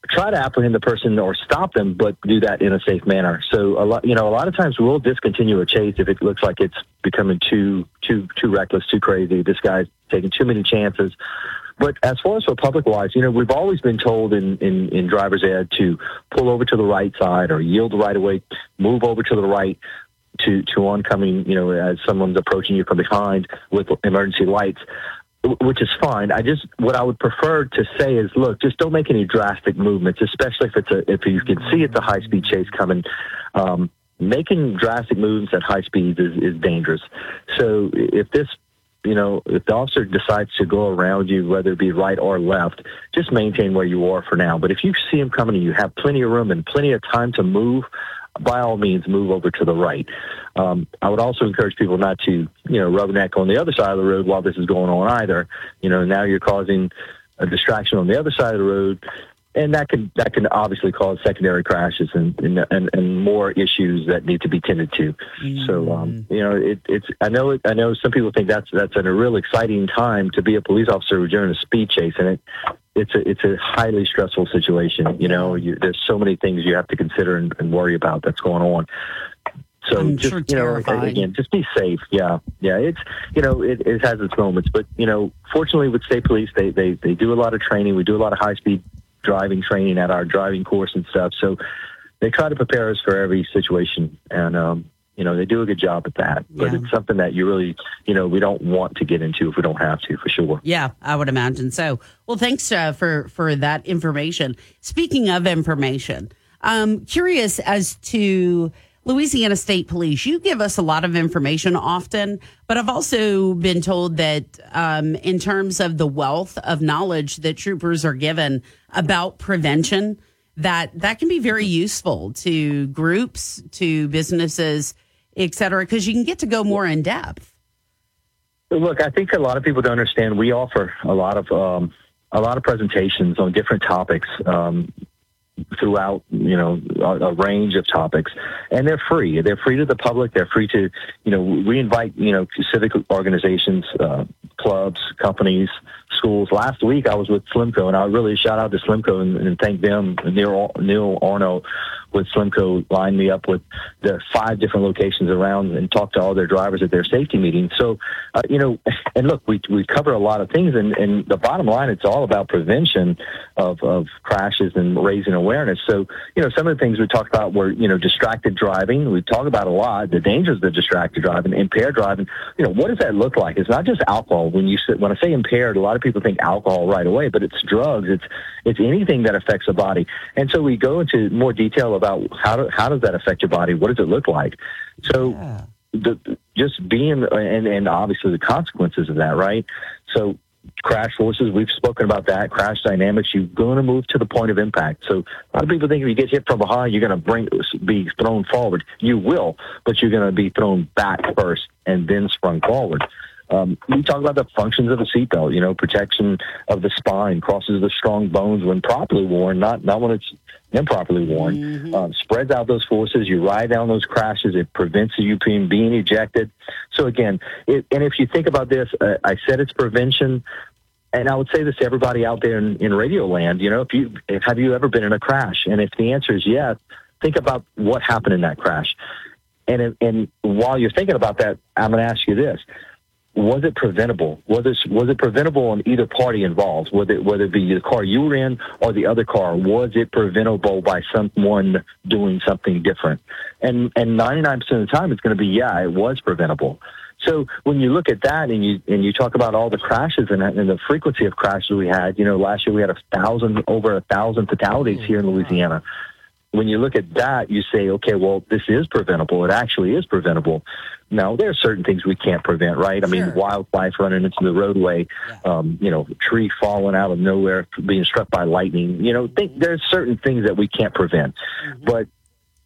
try to apprehend the person or stop them, but do that in a safe manner. So a lot, you know, a lot of times we'll discontinue a chase if it looks like it's becoming too, too, too reckless, too crazy. This guy's taking too many chances. But as far as for public wise, you know, we've always been told in, in, in driver's ed to pull over to the right side or yield right of way, move over to the right to, to oncoming, you know, as someone's approaching you from behind with emergency lights which is fine. I just what I would prefer to say is, look, just don't make any drastic movements, especially if it's a if you can see it's a high speed chase coming. Um, making drastic movements at high speeds is, is dangerous. So if this you know, if the officer decides to go around you, whether it be right or left, just maintain where you are for now. But if you see him coming and you have plenty of room and plenty of time to move, by all means, move over to the right. Um, I would also encourage people not to, you know, rubberneck on the other side of the road while this is going on either. You know, now you're causing a distraction on the other side of the road, and that can that can obviously cause secondary crashes and and, and, and more issues that need to be tended to. So, um, you know, it, it's I know it, I know some people think that's that's a real exciting time to be a police officer during a speed chase, and it it's a it's a highly stressful situation. You know, you, there's so many things you have to consider and, and worry about that's going on. So I'm just sure you know, terrifying. again, just be safe. Yeah, yeah. It's you know, it, it has its moments, but you know, fortunately with state police, they they they do a lot of training. We do a lot of high speed driving training at our driving course and stuff. So they try to prepare us for every situation, and um, you know, they do a good job at that. But Yeah. it's something that you really, you know, we don't want to get into if we don't have to, for sure. Yeah, I would imagine so. Well, thanks uh, for for that information. Speaking of information, I'm curious as to Louisiana State Police. You give us a lot of information often, but I've also been told that um, in terms of the wealth of knowledge that troopers are given about prevention, that that can be very useful to groups, to businesses, et cetera, because you can get to go more in depth. Look, I think a lot of people don't understand. We offer a lot of um, a lot of presentations on different topics um, throughout, you know, a, a range of topics, and they're free. They're free to the public. They're free to, you know, we invite, you know, civic organizations, uh, clubs, companies, schools. Last week I was with SLEMCO, and I really shout out to SLEMCO and, and thank them. Neil, Neil Arno with SLEMCO lined me up with the five different locations around and talked to all their drivers at their safety meetings. So, uh, you know, and look, we we cover a lot of things, and, and the bottom line, it's all about prevention of of crashes and raising awareness. So, you know, some of the things we talked about were you know distracted driving. We talk about a lot the dangers of distracted driving, impaired driving. You know, what does that look like? It's not just alcohol. When you sit, when I say impaired, a lot of people think alcohol right away, but it's drugs. It's it's anything that affects the body. And so we go into more detail about how do, how does that affect your body? What does it look like? So the, just being and and obviously the consequences of that, right? So crash forces, we've spoken about that. Crash dynamics, you're going to move to the point of impact. So a lot of people think if you get hit from behind, you're going to bring be thrown forward. You will, but you're going to be thrown back first and then sprung forward. Um, we talk about the functions of a seatbelt, you know, protection of the spine, crosses the strong bones when properly worn, not not when it's improperly worn. Um, spreads out those forces. You ride down those crashes. It prevents you from being ejected. So again, it, and if you think about this, uh, I said it's prevention. And I would say this to everybody out there in, in radio land, you know, if you, if, have you ever been in a crash? And if the answer is yes, think about what happened in that crash. And, and while you're thinking about that, I'm going to ask you this was it preventable? Was it was it preventable on either party involved? Whether it, whether it be the car you were in or the other car, was it preventable by someone doing something different? And and ninety nine percent of the time, it's going to be yeah, it was preventable. So when you look at that and you and you talk about all the crashes and, and the frequency of crashes we had, you know, last year we had a thousand over a thousand fatalities oh, here in Louisiana when you look at that, you say, okay, well, this is preventable. It actually is preventable. Now, there are certain things we can't prevent, right? I mean, wildlife running into the roadway, um, you know, tree falling out of nowhere, being struck by lightning. You know, think there's certain things that we can't prevent. But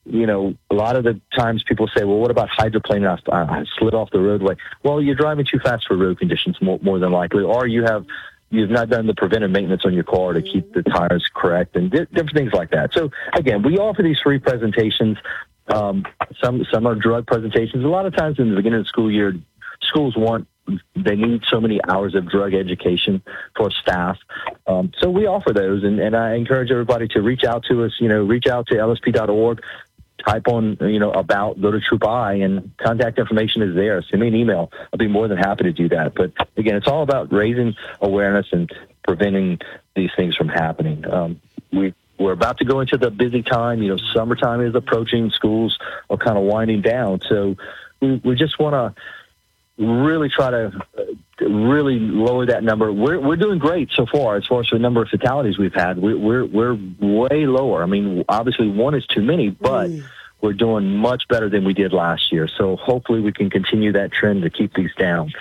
you know, a lot of the times people say, well, what about hydroplane? I, I slid off the roadway. Well, you're driving too fast for road conditions more, more than likely, or you have you've not done the preventive maintenance on your car to keep the tires correct and di- different things like that. So again, we offer these free presentations. Um, some some are drug presentations. A lot of times in the beginning of the school year, schools want they need so many hours of drug education for staff. Um, so we offer those, and, and I encourage everybody to reach out to us. You know, reach out to lsp.org type on, you know, about, go to Troop I, and contact information is there. Send me an email. I'll be more than happy to do that. But again, it's all about raising awareness and preventing these things from happening. Um, we we're about to go into the busy time. You know, summertime is approaching. Schools are kind of winding down, so we, we just want to really try to uh, really lower that number. We're we're doing great so far as far as the number of fatalities we've had. We're we're, we're way lower. I mean, obviously one is too many, but mm. we're doing much better than we did last year. So hopefully we can continue that trend to keep these down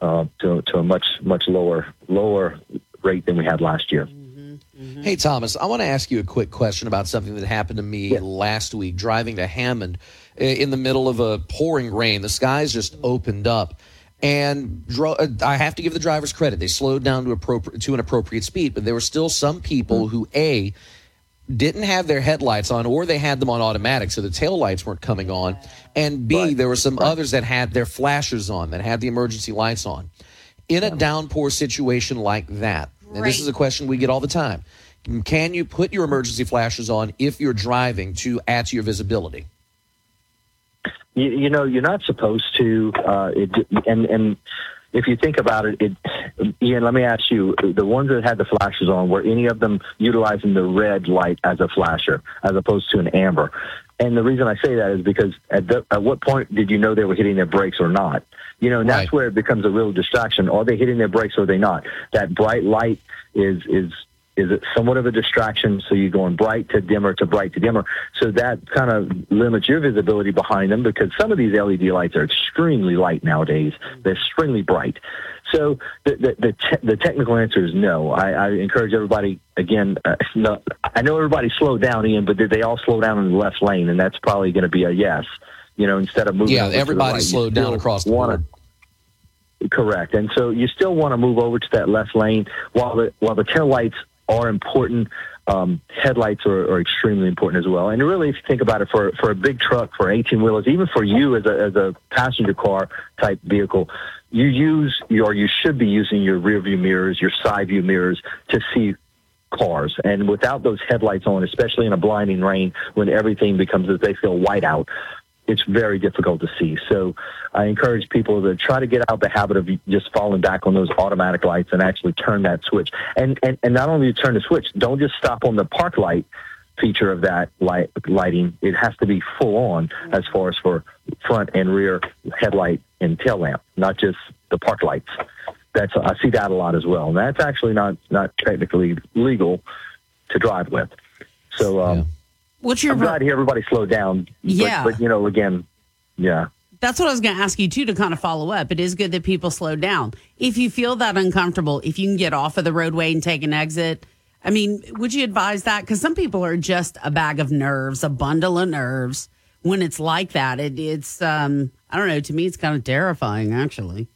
uh, to to a much much lower lower rate than we had last year. Mm-hmm, mm-hmm. Hey, Thomas, I want to ask you a quick question about something that happened to me last week driving to Hammond in the middle of a pouring rain. The skies just opened up. And dro- uh, I have to give the drivers credit. They slowed down to, appropri- to an appropriate speed, but there were still some people who, A, didn't have their headlights on or they had them on automatic, so the tail lights weren't coming on. And B, there were some others that had their flashers on, that had the emergency lights on. In a downpour situation like that, and this is a question we get all the time, can you put your emergency flashers on if you're driving to add to your visibility? You, you know, you're not supposed to. Uh, it, and and if you think about it, it, Ian, let me ask you: the ones that had the flashes on, were any of them utilizing the red light as a flasher, as opposed to an amber? And the reason I say that is because at, the, at what point did you know they were hitting their brakes or not? You know, and that's where it becomes a real distraction. Are they hitting their brakes or are they not? That bright light is is is it somewhat of a distraction? So you're going bright to dimmer to bright to dimmer. So that kind of limits your visibility behind them because some of these LED lights are extremely light nowadays. They're extremely bright. So the the the, te- the technical answer is no. I, I encourage everybody again. Uh, no, I know everybody slowed down, Ian, but did they all slow down in the left lane? And that's probably going to be a yes. You know, instead of moving. Yeah, over to the everybody right, slowed down across the board. Correct, and so you still want to move over to that left lane while the while the tail lights are important. um, headlights are, are extremely important as well. And really, if you think about it, for for a big truck, for 18 wheelers, even for you as a as a passenger car type vehicle, you use or you should be using your rear view mirrors, your side view mirrors to see cars. And without those headlights on, especially in a blinding rain, when everything becomes as they feel white out, it's very difficult to see. So I encourage people to try to get out the habit of just falling back on those automatic lights and actually turn that switch. And and, and not only turn the switch, don't just stop on the park light feature of that light lighting. It has to be full on as far as for front and rear headlight and tail lamp, not just the park lights. That's I see that a lot as well. And that's actually not not technically legal to drive with. So um What's your I'm glad to hear everybody slow down. Yeah. But, but you know, again, yeah. That's what I was going to ask you too to kind of follow up. It is good that people slow down. If you feel that uncomfortable, if you can get off of the roadway and take an exit, I mean, would you advise that? Because some people are just a bag of nerves, a bundle of nerves. When it's like that, it, it's um, I don't know. To me, it's kind of terrifying, actually.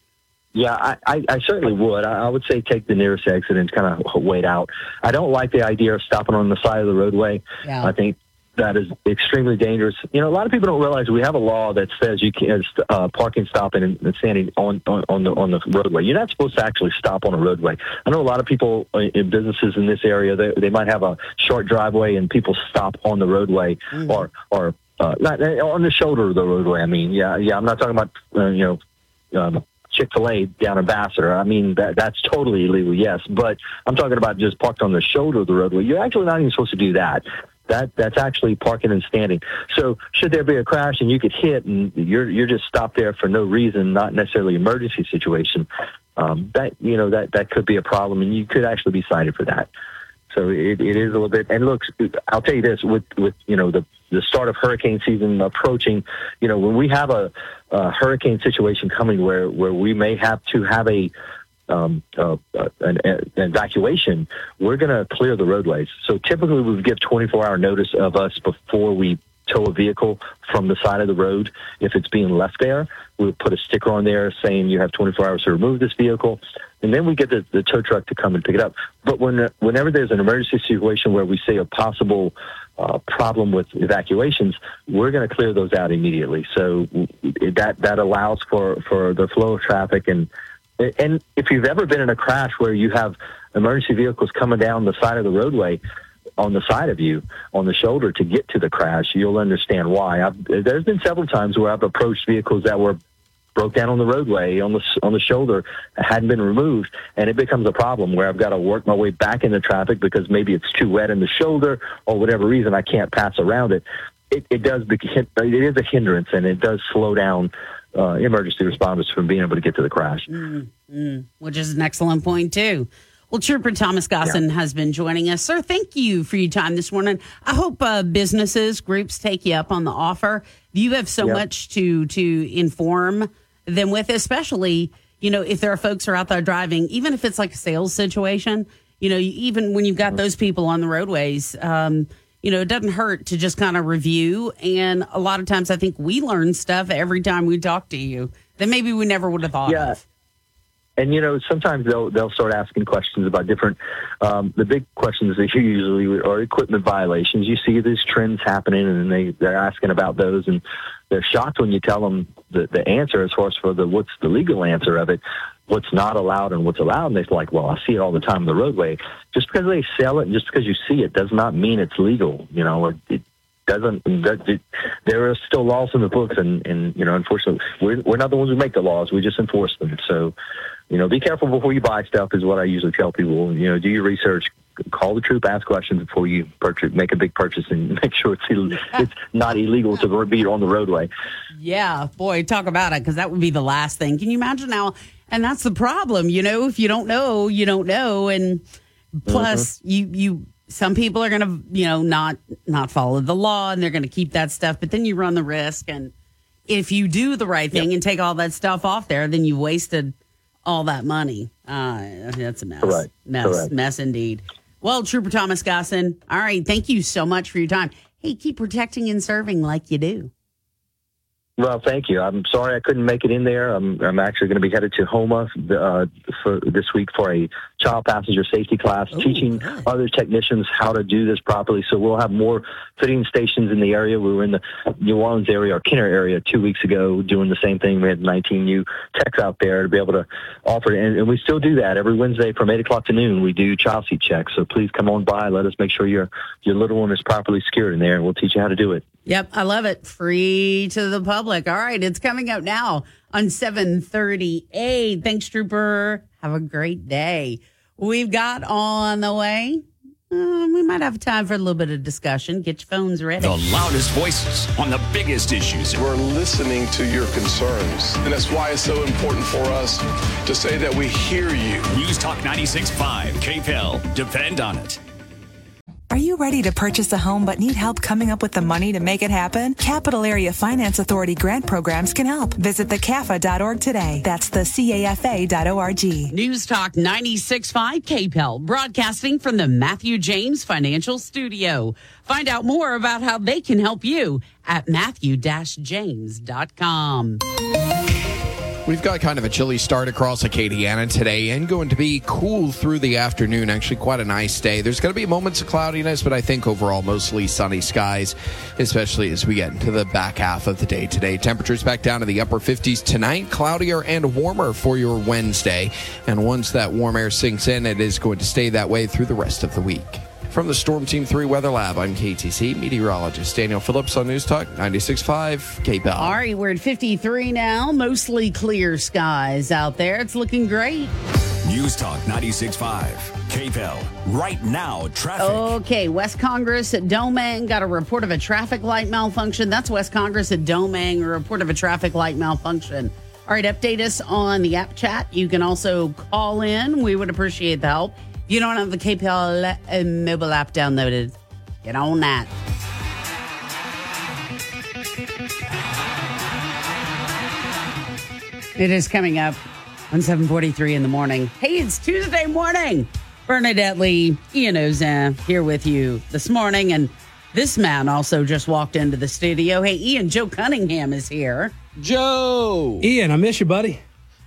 Yeah, I, I, I certainly would. I, I would say take the nearest exit and kind of wait out. I don't like the idea of stopping on the side of the roadway. Yeah. I think that is extremely dangerous. You know, a lot of people don't realize we have a law that says you can't uh, parking, stopping, and, and standing on, on on the on the roadway. You're not supposed to actually stop on a roadway. I know a lot of people uh, in businesses in this area they they might have a short driveway and people stop on the roadway or or uh, not on the shoulder of the roadway. I mean, yeah, yeah. I'm not talking about uh, you know. Um, Chick Fil A down Ambassador. I mean that that's totally illegal, yes. But I'm talking about just parked on the shoulder of the roadway. You're actually not even supposed to do that. That that's actually parking and standing. So should there be a crash and you get hit and you're you're just stopped there for no reason, not necessarily emergency situation, um, that you know that that could be a problem, and you could actually be cited for that. So it, it is a little bit. And look, I'll tell you this: with with you know the the start of hurricane season approaching, you know when we have a, a hurricane situation coming where where we may have to have a um, uh, uh, an, an evacuation, we're going to clear the roadways. So typically, we would give 24 hour notice of us before we tow a vehicle from the side of the road. If it's being left there, we would put a sticker on there saying you have 24 hours to remove this vehicle, and then we get the, the tow truck to come and pick it up. But when whenever there's an emergency situation where we see a possible uh, problem with evacuations, we're going to clear those out immediately. So that that allows for for the flow of traffic and and if you've ever been in a crash where you have emergency vehicles coming down the side of the roadway on the side of you on the shoulder to get to the crash, you'll understand why. I've, there's been several times where I've approached vehicles that were broke down on the roadway on the on the shoulder hadn't been removed and it becomes a problem where I've got to work my way back into traffic because maybe it's too wet in the shoulder or whatever reason I can't pass around it it, it does it is a hindrance and it does slow down uh, emergency responders from being able to get to the crash. Mm, mm, which is an excellent point too. Well, Trooper Thomas Gossen yeah. has been joining us, sir. Thank you for your time this morning. I hope uh, businesses, groups take you up on the offer. You have so Yeah. much to to inform them with, especially you know if there are folks who are out there driving, even if it's like a sales situation. You know, even when you've got those people on the roadways, um, you know, it doesn't hurt to just kind of review. And a lot of times, I think we learn stuff every time we talk to you that maybe we never would have thought Yeah. of. And you know, sometimes they'll they'll start asking questions about different. Um, the big questions that you usually are equipment violations. You see these trends happening, and they they're asking about those, and they're shocked when you tell them the the answer as far as for the what's the legal answer of it, what's not allowed and what's allowed. And they're like, well, I see it all the time on the roadway. Just because they sell it, and just because you see it, does not mean it's legal. You know, it, it doesn't. It, there are still laws in the books, and and you know, unfortunately, we're we're not the ones who make the laws. We just enforce them. So, you know, be careful before you buy stuff is what I usually tell people. You know, do your research, call the troop, ask questions before you purchase, make a big purchase, and make sure it's Ill- it's not illegal to be on the roadway. Yeah, boy, talk about it because that would be the last thing. Can you imagine now? And that's the problem, you know. If you don't know, you don't know, and plus, mm-hmm. you you some people are going to you know not not follow the law and they're going to keep that stuff, but then you run the risk. And if you do the right thing and take all that stuff off there, then you wasted all that money. Uh, that's a mess. Correct. Mess. Correct. Mess indeed. Well, Trooper Thomas Gossen. All right, thank you so much for your time. Hey, keep protecting and serving like you do. Well, thank you. I'm sorry I couldn't make it in there. I'm, I'm actually going to be headed to Houma uh, for this week for a child passenger safety class, teaching other technicians how to do this properly. So we'll have more fitting stations in the area. We were in the New Orleans area or Kenner area two weeks ago doing the same thing. We had 19 new techs out there to be able to offer, and, and we still do that every Wednesday from 8 o'clock to noon. We do child seat checks. So please come on by. Let us make sure your your little one is properly secured in there, and we'll teach you how to do it. Yep, I love it. Free to the public. All right, it's coming up now on 738. Thanks, Trooper. Have a great day. We've got on the way. uh, we might have time for a little bit of discussion. Get your phones ready. The loudest voices on the biggest issues. We're listening to your concerns. And that's why it's so important for us to say that we hear you. News Talk 96.5, KPEL. Depend on it. Are you ready to purchase a home but need help coming up with the money to make it happen? Capital Area Finance Authority grant programs can help. Visit thecafa.org today. That's the CAFA.org. News Talk 96.5 KPEL, broadcasting from the Matthew James Financial Studio. Find out more about how they can help you at matthew-james.com. We've got kind of a chilly start across Acadiana today and going to be cool through the afternoon. Actually, quite a nice day. There's going to be moments of cloudiness, but I think overall mostly sunny skies, especially as we get into the back half of the day today. Temperatures back down to the upper 50s tonight, cloudier and warmer for your Wednesday. And once that warm air sinks in, it is going to stay that way through the rest of the week. From the Storm Team 3 Weather Lab, I'm KATC meteorologist Daniel Phillips on News Talk 96.5 KPEL. All right, we're at 53 now. Mostly clear skies out there. It's looking great. News Talk 96.5, KPEL. Right now, traffic. Okay, West Congress at Domingue got a report of a traffic light malfunction. That's West Congress at Domingue, a report of a traffic light malfunction. All right, update us on the app chat. You can also call in. We would appreciate the help. If you don't have the KPEL uh, mobile app downloaded, get on that. It is coming up on 7:43 in the morning. Hey, it's Tuesday morning. Bernadette Lee, Ian Auzenne here with you this morning, and this man also just walked into the studio. Hey, Ian, Joe Cunningham is here. Joe. Ian, I miss you, buddy.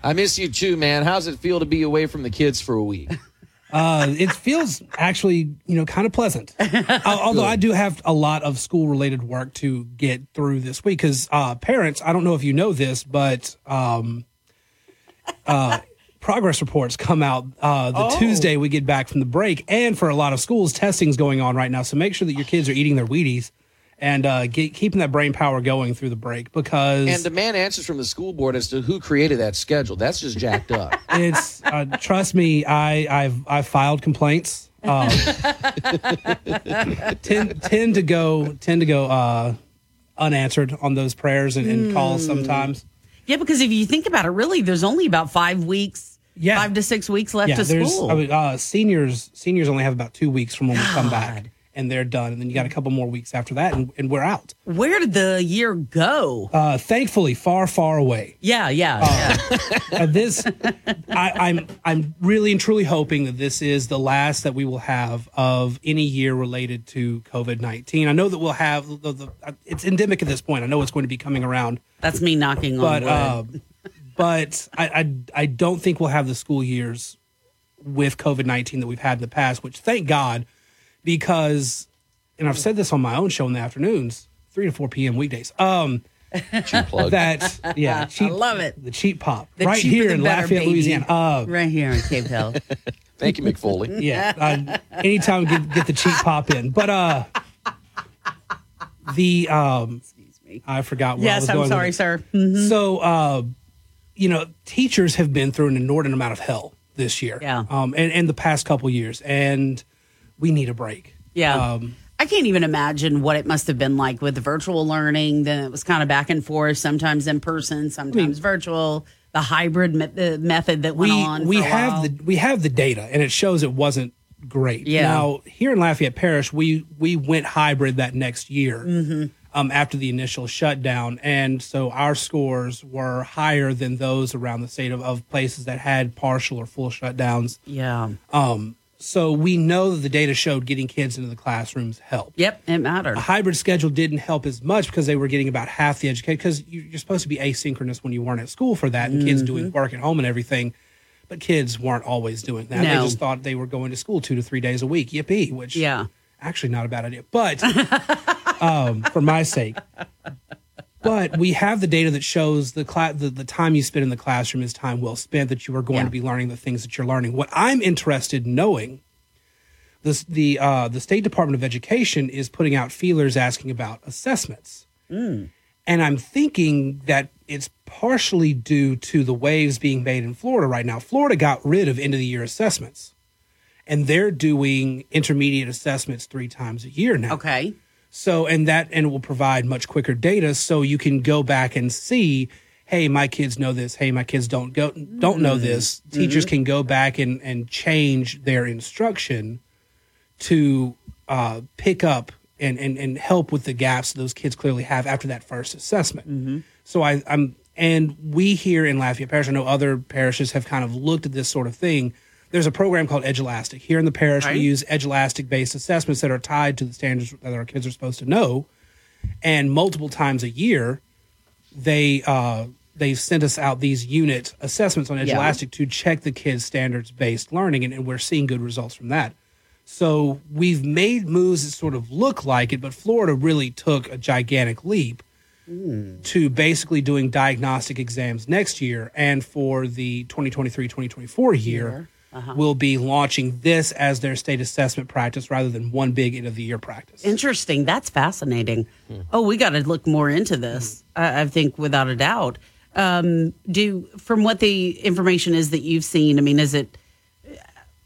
I miss you too, man. How's it feel to be away from the kids for a week? Uh, it feels actually, you know, kind of pleasant. Uh, although I do have a lot of school related work to get through this week because uh, parents, I don't know if you know this, but um, uh, progress reports come out uh, the Oh. Tuesday we get back from the break. And for a lot of schools, testing's going on right now. So make sure that your kids are eating their Wheaties and uh, get, keeping that brain power going through the break because and demand answers from the school board as to who created that schedule. That's just jacked up. it's uh, trust me i i've i've filed complaints um, tend, tend to go tend to go uh unanswered on those prayers and, and calls Hmm. sometimes Yeah, because if you think about it, really, there's only about five weeks, Yeah. five to six weeks left of there's school. I mean, uh, seniors seniors only have about two weeks from when we come back and they're done and then you got a couple more weeks after that and, and we're out Where did the year go? uh thankfully far far away Yeah, yeah, yeah. uh, this I, I'm I'm really and truly hoping that this is the last that we will have of any year related to COVID nineteen. I know that we'll have the, the, it's endemic at this point. I know it's going to be coming around. That's me knocking on but wood. uh, but I, I I don't think we'll have the school years with COVID nineteen that we've had in the past. Which thank God, because and I've said this on my own show in the afternoons, three to four p.m. weekdays. Um, cheap plug. that yeah, cheap, I love it. The cheap pop The right here in better, Lafayette, baby. Louisiana. Uh, right here in KPEL. Thank you, McFoley. yeah, uh, anytime get get the cheap pop in, but uh, the um, excuse me, I forgot. Where I yes, I'm going sorry, it. sir. Mhm. So, uh, you know, teachers have been through an inordinate amount of hell this year. Yeah. Um, and, and the past couple years. And we need a break. Yeah. Um, I can't even imagine what it must have been like with the virtual learning. Then it was kind of back and forth, sometimes in person, sometimes virtual. The hybrid me- the method that went we on. we have while. the we have the data and it shows it wasn't great. Yeah. Now here in Lafayette Parish, we we went hybrid that next year. Mhm. Um, after the initial shutdown, and so our scores were higher than those around the state of, of places that had partial or full shutdowns. Yeah. Um, So we know that the data showed getting kids into the classrooms helped. Yep, it mattered. A hybrid schedule didn't help as much because they were getting about half the education because you're supposed to be asynchronous when you weren't at school for that and kids doing work at home and everything. But kids weren't always doing that. They just thought they were going to school two to three days a week. Yippee! Which Yeah. actually not a bad idea, but um, for my sake. But we have the data that shows the, cla- the the time you spend in the classroom is time well spent. That you are going Yeah. to be learning the things that you're learning. What I'm interested in knowing, this the uh, the State Department of Education is putting out feelers asking about assessments, Mm. and I'm thinking that it's partially due to the waves being made in Florida right now. Florida got rid of end of the year assessments, and they're doing intermediate assessments three times a year now. Okay. So, and that, and it will provide much quicker data so you can go back and see, hey, my kids know this. Hey, my kids don't go, don't know this. Teachers Mhm. can go back and, and change their instruction to uh, pick up and, and, and help with the gaps those kids clearly have after that first assessment. So I, I'm, and we here in Lafayette Parish, I know other parishes have kind of looked at this sort of thing. There's a program called Edulastic. Here in the parish, Right. we use Edulastic based assessments that are tied to the standards that our kids are supposed to know. And multiple times a year, they uh, they send us out these unit assessments on Yeah. Edulastic to check the kids' standards based learning, and, and we're seeing good results from that. So we've made moves that sort of look like it, but Florida really took a gigantic leap to basically doing diagnostic exams next year. And for the 2023 2024 year, Uh-huh. will be launching this as their state assessment practice rather than one big end of the year practice. Interesting. That's fascinating. Oh, we got to look more into this. I, I think without a doubt. Um, do from what the information is that you've seen? I mean, is it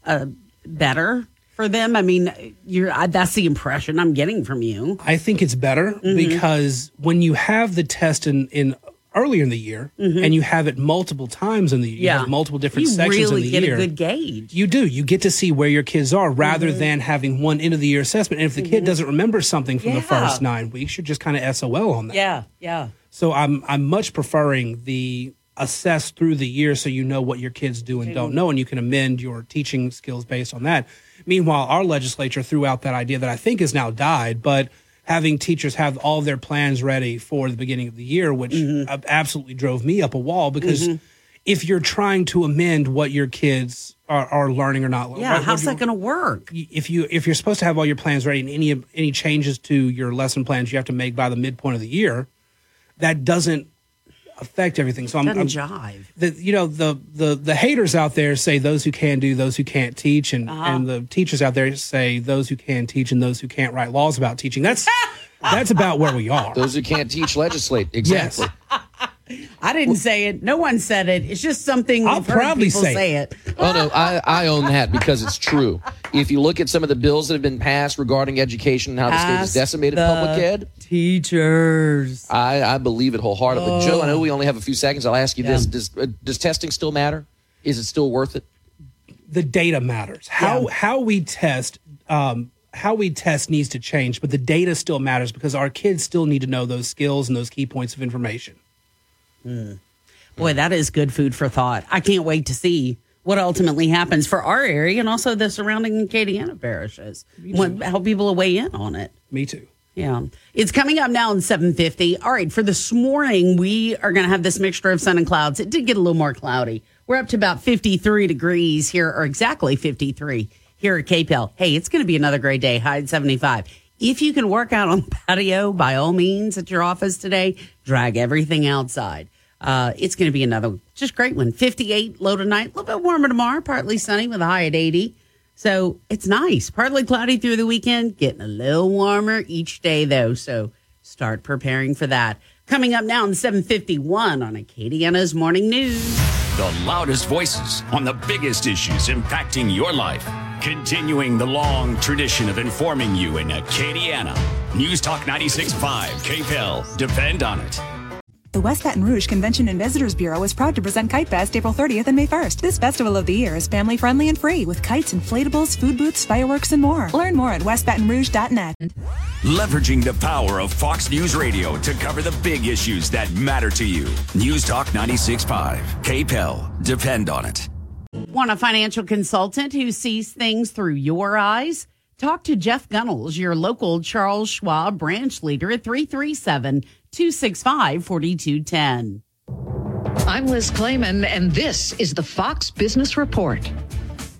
uh, better for them? I mean, you're I, that's the impression I'm getting from you. I think it's better Mhm. because when you have the test in, in earlier in the year Mhm. and you have it multiple times in the year, Yeah. multiple different You sections really in the get a year. good gauge. You do. You get to see where your kids are rather Mhm. than having one end of the year assessment. And if the kid Mhm. doesn't remember something from the first nine weeks, you're just kind of SOL on that. Yeah, yeah. So I'm I'm much preferring the assess through the year so you know what your kids do and don't Mhm. know and you can amend your teaching skills based on that. Meanwhile, our legislature threw out that idea that I think has now died, but having teachers have all their plans ready for the beginning of the year, which Mm-hmm. absolutely drove me up a wall because Mhm. if you're trying to amend what your kids are, are learning or not, Yeah, what- how's what that going to work? if you if you're supposed to have all your plans ready and any any changes to your lesson plans you have to make by the midpoint of the year, that doesn't affect everything. So I'm, Doesn't I'm jive. the you know the the the haters out there say those who can do, those who can't teach, and Uh-huh. and the teachers out there say those who can teach and those who can't write laws about teaching. That's that's about where we are. Those who can't teach legislate. Exactly. I didn't say it. No one said it. It's just something I'll we've heard proudly people say it. Oh no, I, I own that because it's true. If you look at some of the bills that have been passed regarding education and how the state has decimated the public ed, teachers. I, I believe it wholeheartedly. Oh. Joe, I know we only have a few seconds. I'll ask you Yeah. this: Does uh, does testing still matter? Is it still worth it? the data matters. How how we test um, how we test needs to change, but the data still matters because our kids still need to know those skills and those key points of information. Boy, that is good food for thought. I can't wait to see what ultimately happens for our area and also the surrounding Acadiana parishes. What, how people will weigh in on it. Me too. Yeah. It's coming up now in 750. All right, for this morning, we are going to have this mixture of sun and clouds. It did get a little more cloudy. We're up to about 53 degrees here, or exactly 53 here at Hill. Hey, it's going to be another great day, high at 75. If you can work out on the patio, by all means, at your office today, drag everything outside. Uh, it's going to be another just great one. 58 low tonight, a little bit warmer tomorrow, partly sunny with a high at 80. So it's nice. Partly cloudy through the weekend, getting a little warmer each day though. So start preparing for that. Coming up now in 751 on Acadiana's Morning News. The loudest voices on the biggest issues impacting your life. Continuing the long tradition of informing you in Acadiana. News Talk 96.5, KPEL. Depend on it. The West Baton Rouge Convention and Visitors Bureau is proud to present Kite Fest April 30th and May 1st. This festival of the year is family friendly and free with kites, inflatables, food booths, fireworks, and more. Learn more at westbatonrouge.net. Leveraging the power of Fox News Radio to cover the big issues that matter to you. News Talk 96.5, KPEL. Depend on it. Want a financial consultant who sees things through your eyes? Talk to Jeff Gunnels, your local Charles Schwab branch leader at 337 265 4210. I'm Liz Claman, and this is the Fox Business Report.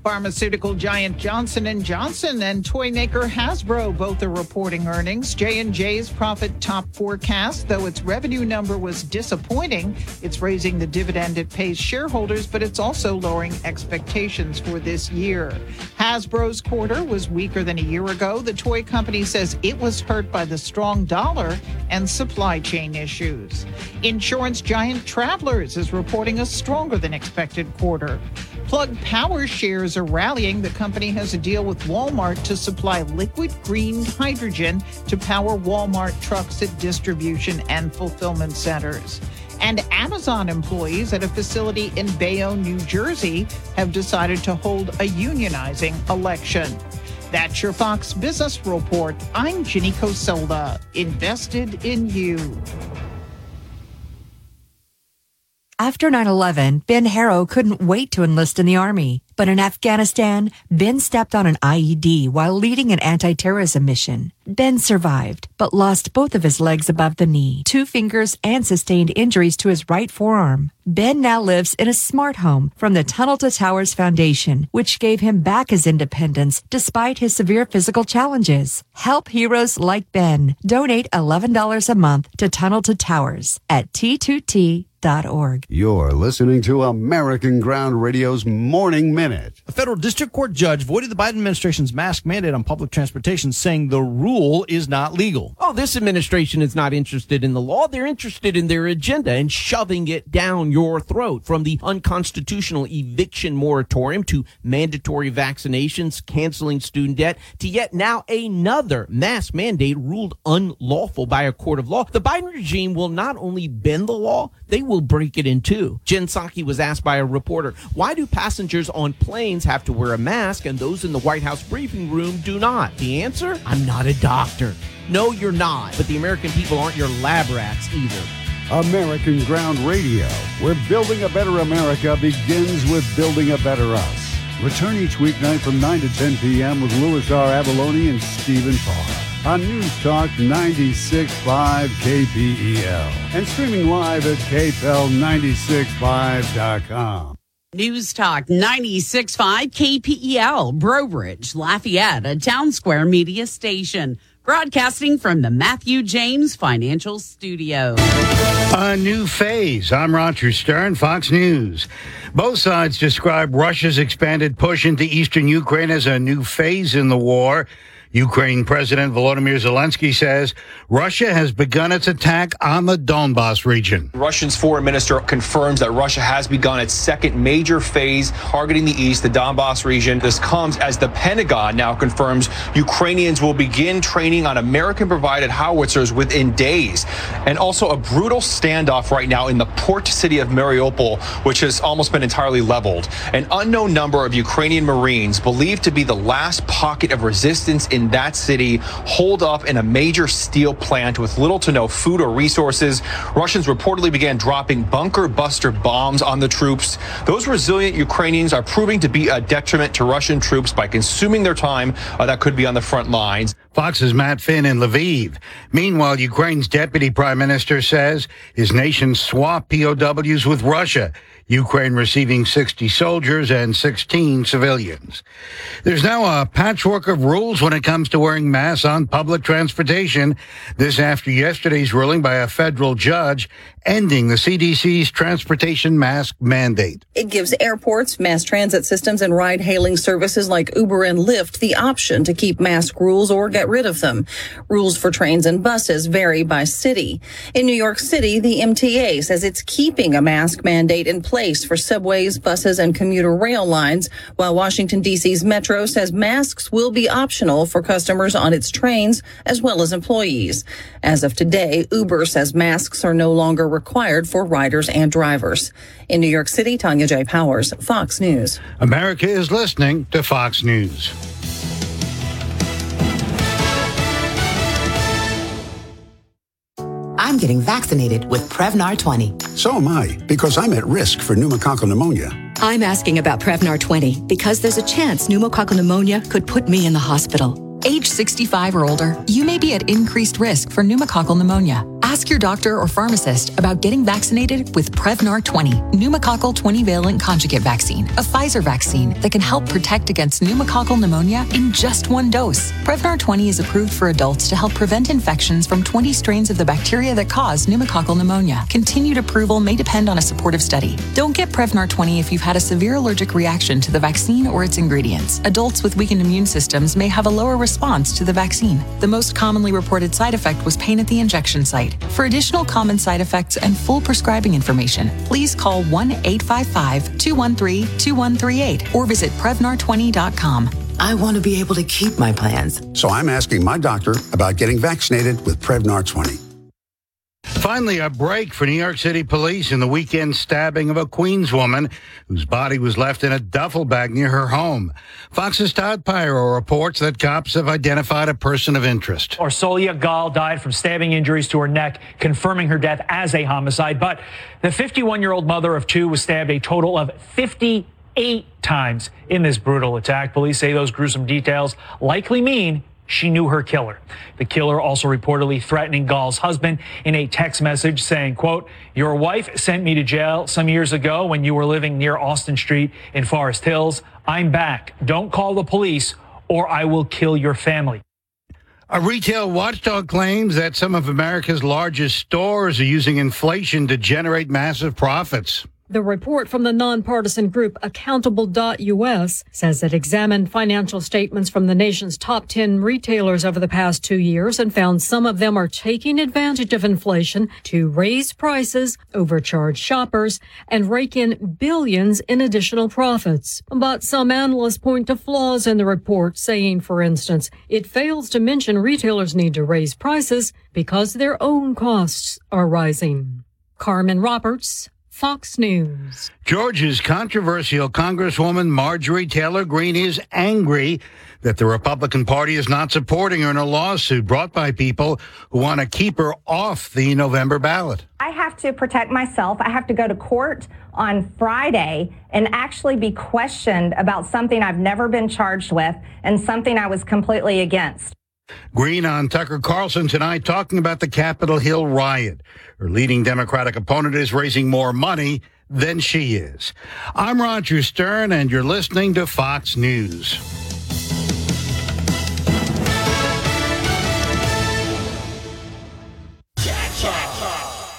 Pharmaceutical giant Johnson & Johnson and toy maker Hasbro both are reporting earnings. J&J's profit top forecast, though its revenue number was disappointing. It's raising the dividend it pays shareholders, but it's also lowering expectations for this year. Hasbro's quarter was weaker than a year ago. The toy company says it was hurt by the strong dollar and supply chain issues. Insurance giant Travelers is reporting a stronger than expected quarter. Plug Power shares are rallying. The company has a deal with Walmart to supply liquid green hydrogen to power Walmart trucks at distribution and fulfillment centers. And Amazon employees at a facility in Bayonne, New Jersey, have decided to hold a unionizing election. That's your Fox Business Report. I'm Ginny Cosola, invested in you. After 9 11, Ben Harrow couldn't wait to enlist in the Army. But in Afghanistan, Ben stepped on an IED while leading an anti terrorism mission. Ben survived, but lost both of his legs above the knee, two fingers, and sustained injuries to his right forearm. Ben now lives in a smart home from the Tunnel to Towers Foundation, which gave him back his independence despite his severe physical challenges. Help heroes like Ben. Donate $11 a month to Tunnel to Towers at T2T org. You're listening to American Ground Radio's Morning Minute. A federal district court judge voided the Biden administration's mask mandate on public transportation, saying the rule is not legal. Oh, this administration is not interested in the law. They're interested in their agenda and shoving it down your throat from the unconstitutional eviction moratorium to mandatory vaccinations, canceling student debt, to yet now another mask mandate ruled unlawful by a court of law. The Biden regime will not only bend the law, they will break it in two. Jen Psaki was asked by a reporter, why do passengers on planes have to wear a mask and those in the White House briefing room do not? The answer? I'm not a doctor. No, you're not. But the American people aren't your lab rats either. American Ground Radio, where building a better America begins with building a better us. Return each weeknight from 9 to 10 p.m. with Louis R. Avallone and Stephen Parr on News Talk 96.5 KPEL and streaming live at KPEL965.com. News Talk 96.5 KPEL, Breaux Bridge, Lafayette, a Townsquare Media station. Broadcasting from the Matthew James Financial Studio. A new phase. I'm Roger Stern, Fox News. Both sides describe Russia's expanded push into eastern Ukraine as a new phase in the war. Ukraine President Volodymyr Zelensky says Russia has begun its attack on the Donbass region. Russian's foreign minister confirms that Russia has begun its second major phase targeting the east, the Donbass region. This comes as the Pentagon now confirms Ukrainians will begin training on American provided howitzers within days. And also a brutal standoff right now in the port city of Mariupol, which has almost been entirely leveled. An unknown number of Ukrainian Marines, believed to be the last pocket of resistance in in that city holed up in a major steel plant with little to no food or resources. Russians reportedly began dropping bunker buster bombs on the troops. Those resilient Ukrainians are proving to be a detriment to Russian troops by consuming their time uh, that could be on the front lines. Fox's Matt Finn in Lviv. Meanwhile, Ukraine's deputy prime minister says his nation swapped POWs with Russia. Ukraine receiving 60 soldiers and 16 civilians. There's now a patchwork of rules when it comes to wearing masks on public transportation. This after yesterday's ruling by a federal judge ending the CDC's transportation mask mandate. It gives airports, mass transit systems, and ride hailing services like Uber and Lyft the option to keep mask rules or get rid of them. Rules for trains and buses vary by city. In New York City, the MTA says it's keeping a mask mandate in place for subways, buses, and commuter rail lines, while Washington, D.C.'s Metro says masks will be optional for customers on its trains as well as employees. As of today, Uber says masks are no longer required for riders and drivers. In New York City, Tanya J. Powers, Fox News. America is listening to Fox News. I'm getting vaccinated with Prevnar 20. So am I, because I'm at risk for pneumococcal pneumonia. I'm asking about Prevnar 20 because there's a chance pneumococcal pneumonia could put me in the hospital. Age 65 or older, you may be at increased risk for pneumococcal pneumonia. Ask your doctor or pharmacist about getting vaccinated with Prevnar 20, pneumococcal 20 valent conjugate vaccine, a Pfizer vaccine that can help protect against pneumococcal pneumonia in just one dose. Prevnar 20 is approved for adults to help prevent infections from 20 strains of the bacteria that cause pneumococcal pneumonia. Continued approval may depend on a supportive study. Don't get Prevnar 20 if you've had a severe allergic reaction to the vaccine or its ingredients. Adults with weakened immune systems may have a lower response to the vaccine. The most commonly reported side effect was pain at the injection site. For additional common side effects and full prescribing information, please call 1 855 213 2138 or visit Prevnar20.com. I want to be able to keep my plans. So I'm asking my doctor about getting vaccinated with Prevnar 20. Finally, a break for New York City police in the weekend stabbing of a Queens woman whose body was left in a duffel bag near her home. Fox's Todd Pyro reports that cops have identified a person of interest. Orsolya Gaal died from stabbing injuries to her neck, confirming her death as a homicide. But the 51 year old mother of two was stabbed a total of 58 times in this brutal attack. Police say those gruesome details likely mean she knew her killer. The killer also reportedly threatening Gaal's husband in a text message saying, quote, your wife sent me to jail some years ago when you were living near Austin Street in Forest Hills. I'm back. Don't call the police or I will kill your family. A retail watchdog claims that some of America's largest stores are using inflation to generate massive profits. The report from the nonpartisan group Accountable.us says it examined financial statements from the nation's top 10 retailers over the past two years and found some of them are taking advantage of inflation to raise prices, overcharge shoppers, and rake in billions in additional profits. But some analysts point to flaws in the report, saying, for instance, it fails to mention retailers need to raise prices because their own costs are rising. Carmen Roberts, Fox News. Georgia's controversial Congresswoman Marjorie Taylor Greene is angry that the Republican Party is not supporting her in a lawsuit brought by people who want to keep her off the November ballot. I have to protect myself. I have to go to court on Friday and actually be questioned about something I've never been charged with and something I was completely against. Greene on Tucker Carlson tonight talking about the Capitol Hill riot. Her leading Democratic opponent is raising more money than she is. I'm Roger Stern, and you're listening to Fox News.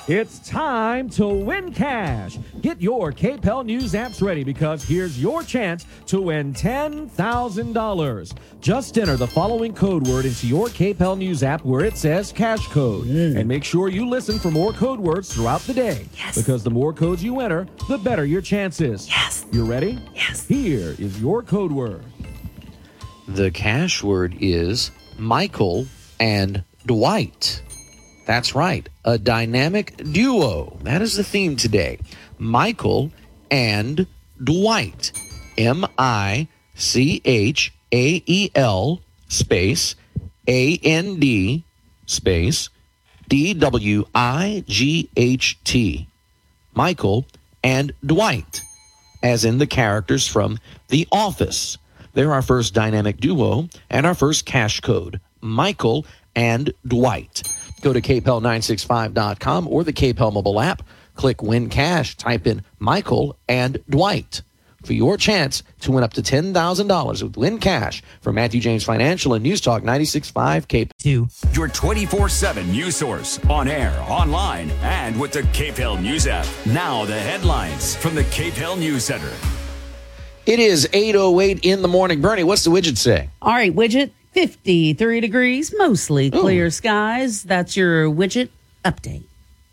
It's time to win cash. Get your KPEL News apps ready because here's your chance to win $10,000. Just enter the following code word into your KPEL News app where it says cash code. Mm. And make sure you listen for more code words throughout the day. Yes. Because the more codes you enter, the better your chances. Yes. You ready? Yes. Here is your code word. The cash word is Michael and Dwight. That's right, a dynamic duo. That is the theme today. Michael and Dwight. M I C H A E L space A N D space D W I G H T. Michael and Dwight, as in the characters from The Office. They're our first dynamic duo and our first cash code Michael and Dwight. Go to kpel965.com or the KPEL mobile app. Click Win Cash. Type in Michael and Dwight for your chance to win up to $10,000 with Win Cash from Matthew James Financial and News Talk 96.5 KPEL. Your 24 7 news source on air, online, and with the KPEL News app. Now, the headlines from the KPEL News Center. It is 8.08 in the morning. Bernie, what's the widget say? All right, widget 53 degrees, mostly clear skies. That's your widget update.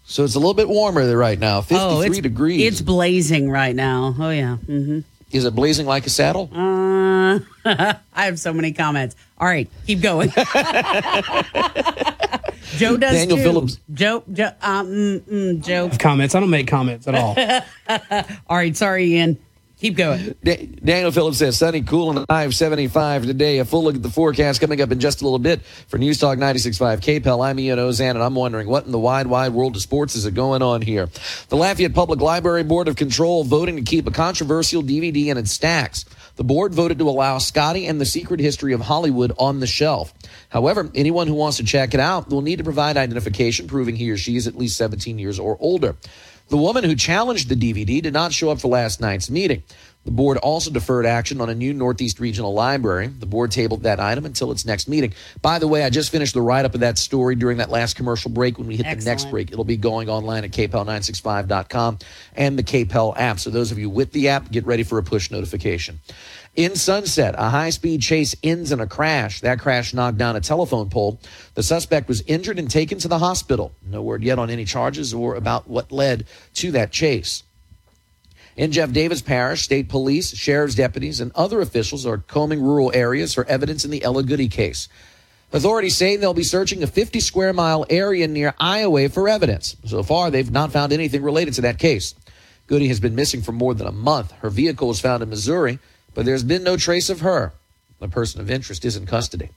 So it's a little bit warmer there right now, 53 oh, it's, degrees. It's blazing right now. Oh, yeah. Mm-hmm. Is it blazing like a saddle? Uh, I have so many comments. All right, keep going. Joe does Daniel too. Phillips. Joe, Joe, um, mm, mm, Joe. Comments. I don't make comments at all. all right, sorry, Ian. Keep going. Da- Daniel Phillips says sunny, cool, and high of 75 today. A full look at the forecast coming up in just a little bit for News Talk 96.5 KPEL. I'm Ian Auzenne, and I'm wondering what in the wide, wide world of sports is it going on here? The Lafayette Public Library Board of Control voting to keep a controversial DVD in its stacks. The board voted to allow Scotty and the Secret History of Hollywood on the shelf. However, anyone who wants to check it out will need to provide identification proving he or she is at least 17 years or older. The woman who challenged the DVD did not show up for last night's meeting. The board also deferred action on a new Northeast Regional Library. The board tabled that item until its next meeting. By the way, I just finished the write up of that story during that last commercial break. When we hit the next break, it'll be going online at kpel965.com and the KPEL app. So those of you with the app, get ready for a push notification. In Sunset, a high speed chase ends in a crash. That crash knocked down a telephone pole. The suspect was injured and taken to the hospital. No word yet on any charges or about what led to that chase. In Jeff Davis Parish, state police, sheriff's deputies, and other officials are combing rural areas for evidence in the Ella Goody case. Authorities say they'll be searching a 50 square mile area near Iowa for evidence. So far, they've not found anything related to that case. Goody has been missing for more than a month. Her vehicle was found in Missouri, but there's been no trace of her. The person of interest is in custody.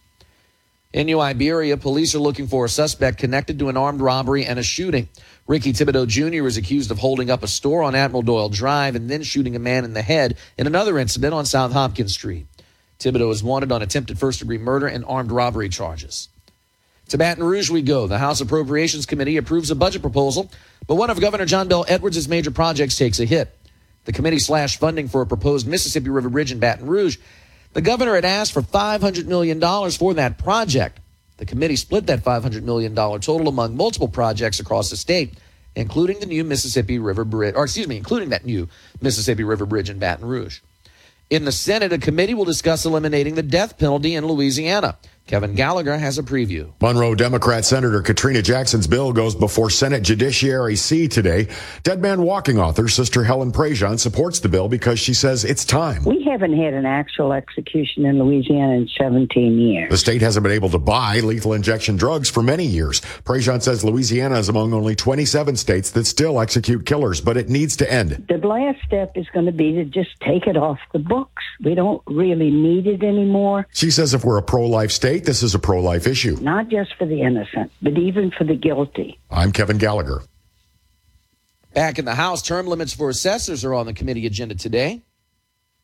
In New Iberia, police are looking for a suspect connected to an armed robbery and a shooting. Ricky Thibodeau Jr. is accused of holding up a store on Admiral Doyle Drive and then shooting a man in the head in another incident on South Hopkins Street. Thibodeau is wanted on attempted first degree murder and armed robbery charges. To Baton Rouge we go. The House Appropriations Committee approves a budget proposal, but one of Governor John Bell Edwards' major projects takes a hit. The committee slashed funding for a proposed Mississippi River Bridge in Baton Rouge. The governor had asked for $500 million for that project. The committee split that $500 million total among multiple projects across the state, including the new Mississippi River Bridge, or excuse me, including that new Mississippi River Bridge in Baton Rouge. In the Senate, a committee will discuss eliminating the death penalty in Louisiana. Kevin Gallagher has a preview. Monroe Democrat Senator Katrina Jackson's bill goes before Senate Judiciary C today. Dead Man Walking author Sister Helen Prejean supports the bill because she says it's time. We haven't had an actual execution in Louisiana in 17 years. The state hasn't been able to buy lethal injection drugs for many years. Prejean says Louisiana is among only 27 states that still execute killers, but it needs to end. The last step is going to be to just take it off the books. We don't really need it anymore, She says if we're a pro-life state, this is a pro-life issue. not just for the innocent, but even for the guilty. I'm Kevin Gallagher. Back in the House, term limits for assessors are on the committee agenda today.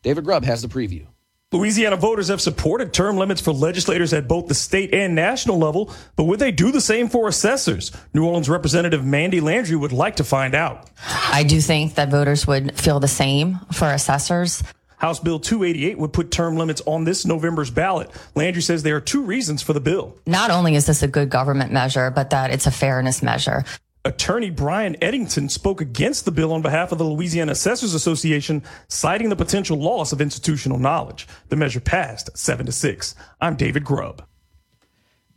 David Grubb has the preview. Louisiana voters have supported term limits for legislators at both the state and national level, but would they do the same for assessors? New Orleans Representative Mandie Landry would like to find out. I do think that voters would feel the same for assessors. House Bill 288 would put term limits on this November's ballot. Landry says there are two reasons for the bill. Not only is this a good government measure, but that it's a fairness measure. Attorney Brian Eddington spoke against the bill on behalf of the Louisiana Assessors Association, citing the potential loss of institutional knowledge. The measure passed 7 to 6. I'm David Grubb.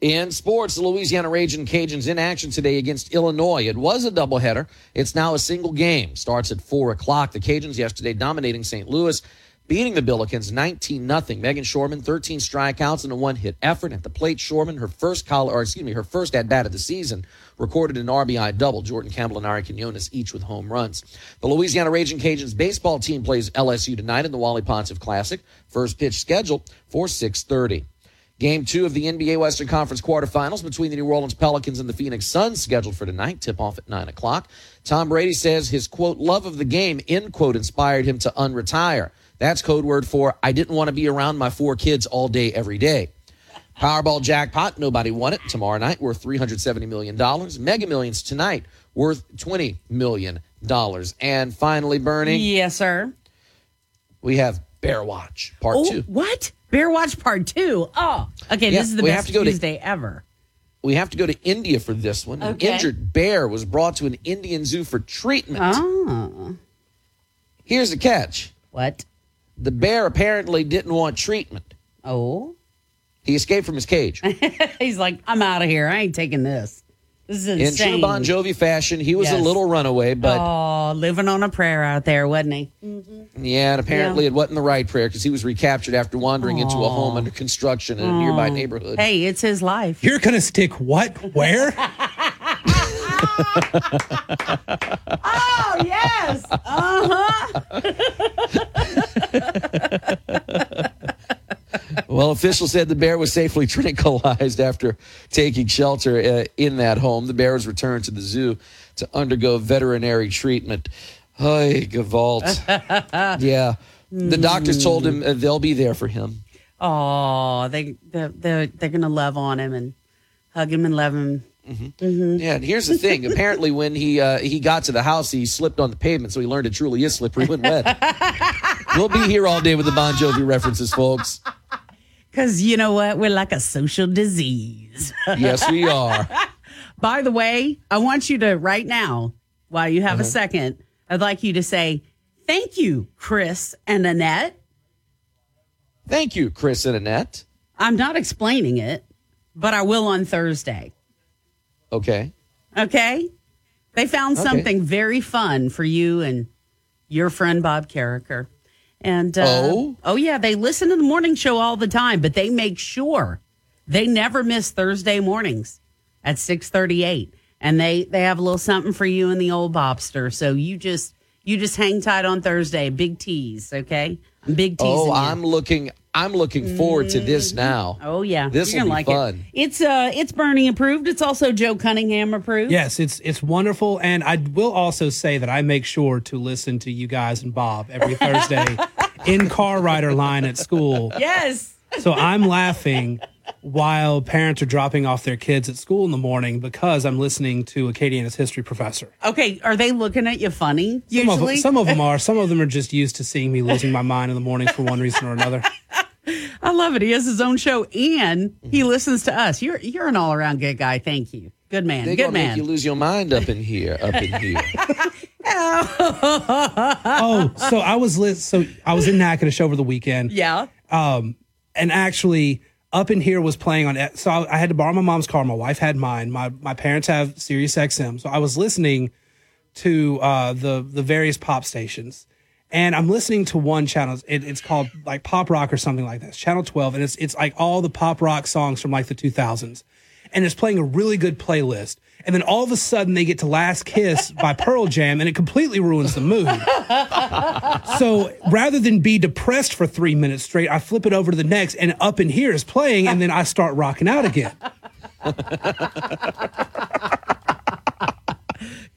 In sports, the Louisiana Ragin' Cajuns in action today against Illinois. It was a doubleheader. It's now a single game. Starts at 4 o'clock. The Cajuns yesterday dominating St. Louis, beating the Billikens 19 0 Meghan Schorman, 13 strikeouts and a one hit effort. At the plate, Schorman, her first call, or excuse me, her first at bat of the season, recorded an RBI double. Jordan Campbell and Ari Quinones each with home runs. The Louisiana Ragin' Cajuns baseball team plays LSU tonight in the Wally Pontiff Classic. First pitch scheduled for 630. Game two of the NBA Western Conference quarterfinals between the New Orleans Pelicans and the Phoenix Suns scheduled for tonight. Tip off at nine o'clock. Tom Brady says his quote love of the game end quote inspired him to unretire. That's code word for I didn't want to be around my four kids all day every day. Powerball jackpot, nobody won it. Tomorrow night worth $370 million. Mega Millions tonight worth $20 million. And finally, Bernie. Yes, sir. We have Bear Watch Part oh, Two. What? Bear Watch Part Two. Oh, okay. Yeah, this is the best have to Tuesday ever. We have to go to India for this one. An injured bear was brought to an Indian zoo for treatment. Oh. Here's the catch. What? The bear apparently didn't want treatment. Oh. He escaped from his cage. He's like, I'm out of here. I ain't taking this. This is insane. In insane. true Bon Jovi fashion, he was a little runaway, but oh, living on a prayer out there, wasn't he? Mm-hmm. yeah, and apparently Yeah. it wasn't the right prayer because he was recaptured after wandering into a home under construction in a nearby neighborhood. Hey, it's his life. You're going to stick what? Where? oh yes. Uh huh. Well, officials said the bear was safely tranquilized after taking shelter uh, in that home. The bear was returned to the zoo to undergo veterinary treatment. Hey, Gavalt. yeah. The doctors told him uh, they'll be there for him. Oh, they they're they're, they're gonna love on him and hug him and love him. Mm-hmm. Yeah, and here's the thing. Apparently, when he uh, he got to the house, he slipped on the pavement, so he learned it truly is slippery when wet. we'll be here all day with the Bon Jovi references, folks. Because you know what? We're like a social disease. Yes, we are. By the way, I want you to right now, while you have a Uh-huh. second, I'd like you to say thank you, Chris and Annette. Thank you, Chris and Annette. I'm not explaining it, but I will on Thursday. Okay. Okay? They found Okay. something very fun for you and your friend Bob Carriker. And uh, Oh? oh yeah, they listen to the morning show all the time, but they make sure they never miss Thursday mornings at 6:38. And they they have a little something for you and the old Bobster. So you just you just hang tight on Thursday. Big tease, okay? I'm big teasing Oh. I'm looking. I'm looking forward to this now. Oh yeah, This You're will gonna be like fun. It. It's uh, it's Bernie approved. It's also Joe Cunningham approved. Yes, it's it's wonderful, and I will also say that I make sure to listen to you guys and Bob every Thursday in car rider line at school. Yes. So I'm laughing while parents are dropping off their kids at school in the morning because I'm listening to Acadiana's history professor. Okay, are they looking at you funny? Some of, Usually, some of them are. Some of them are just used to seeing me losing my mind in the morning for one reason or another. I love it. He has his own show and he listens to us. You're you're an all around good guy. Thank you. Good man. They're good gonna make man. you lose your mind up in here. Up in here. oh, so I was lit. So I was in Natchitoches over the weekend. Yeah. Um, and actually, up in here was playing on. So I, I had to borrow my mom's car. My wife had mine. My my parents have Sirius XM. So I was listening to uh, the the various pop stations, and I'm listening to one channel. It, it's called like pop rock or something like that. It's channel 12, and it's it's like all the pop rock songs from like the 2000s, and it's playing a really good playlist. And then all of a sudden they get to Last Kiss by Pearl Jam, and it completely ruins the mood. So rather than be depressed for three minutes straight, I flip it over to the next, and up in here is playing, and then I start rocking out again.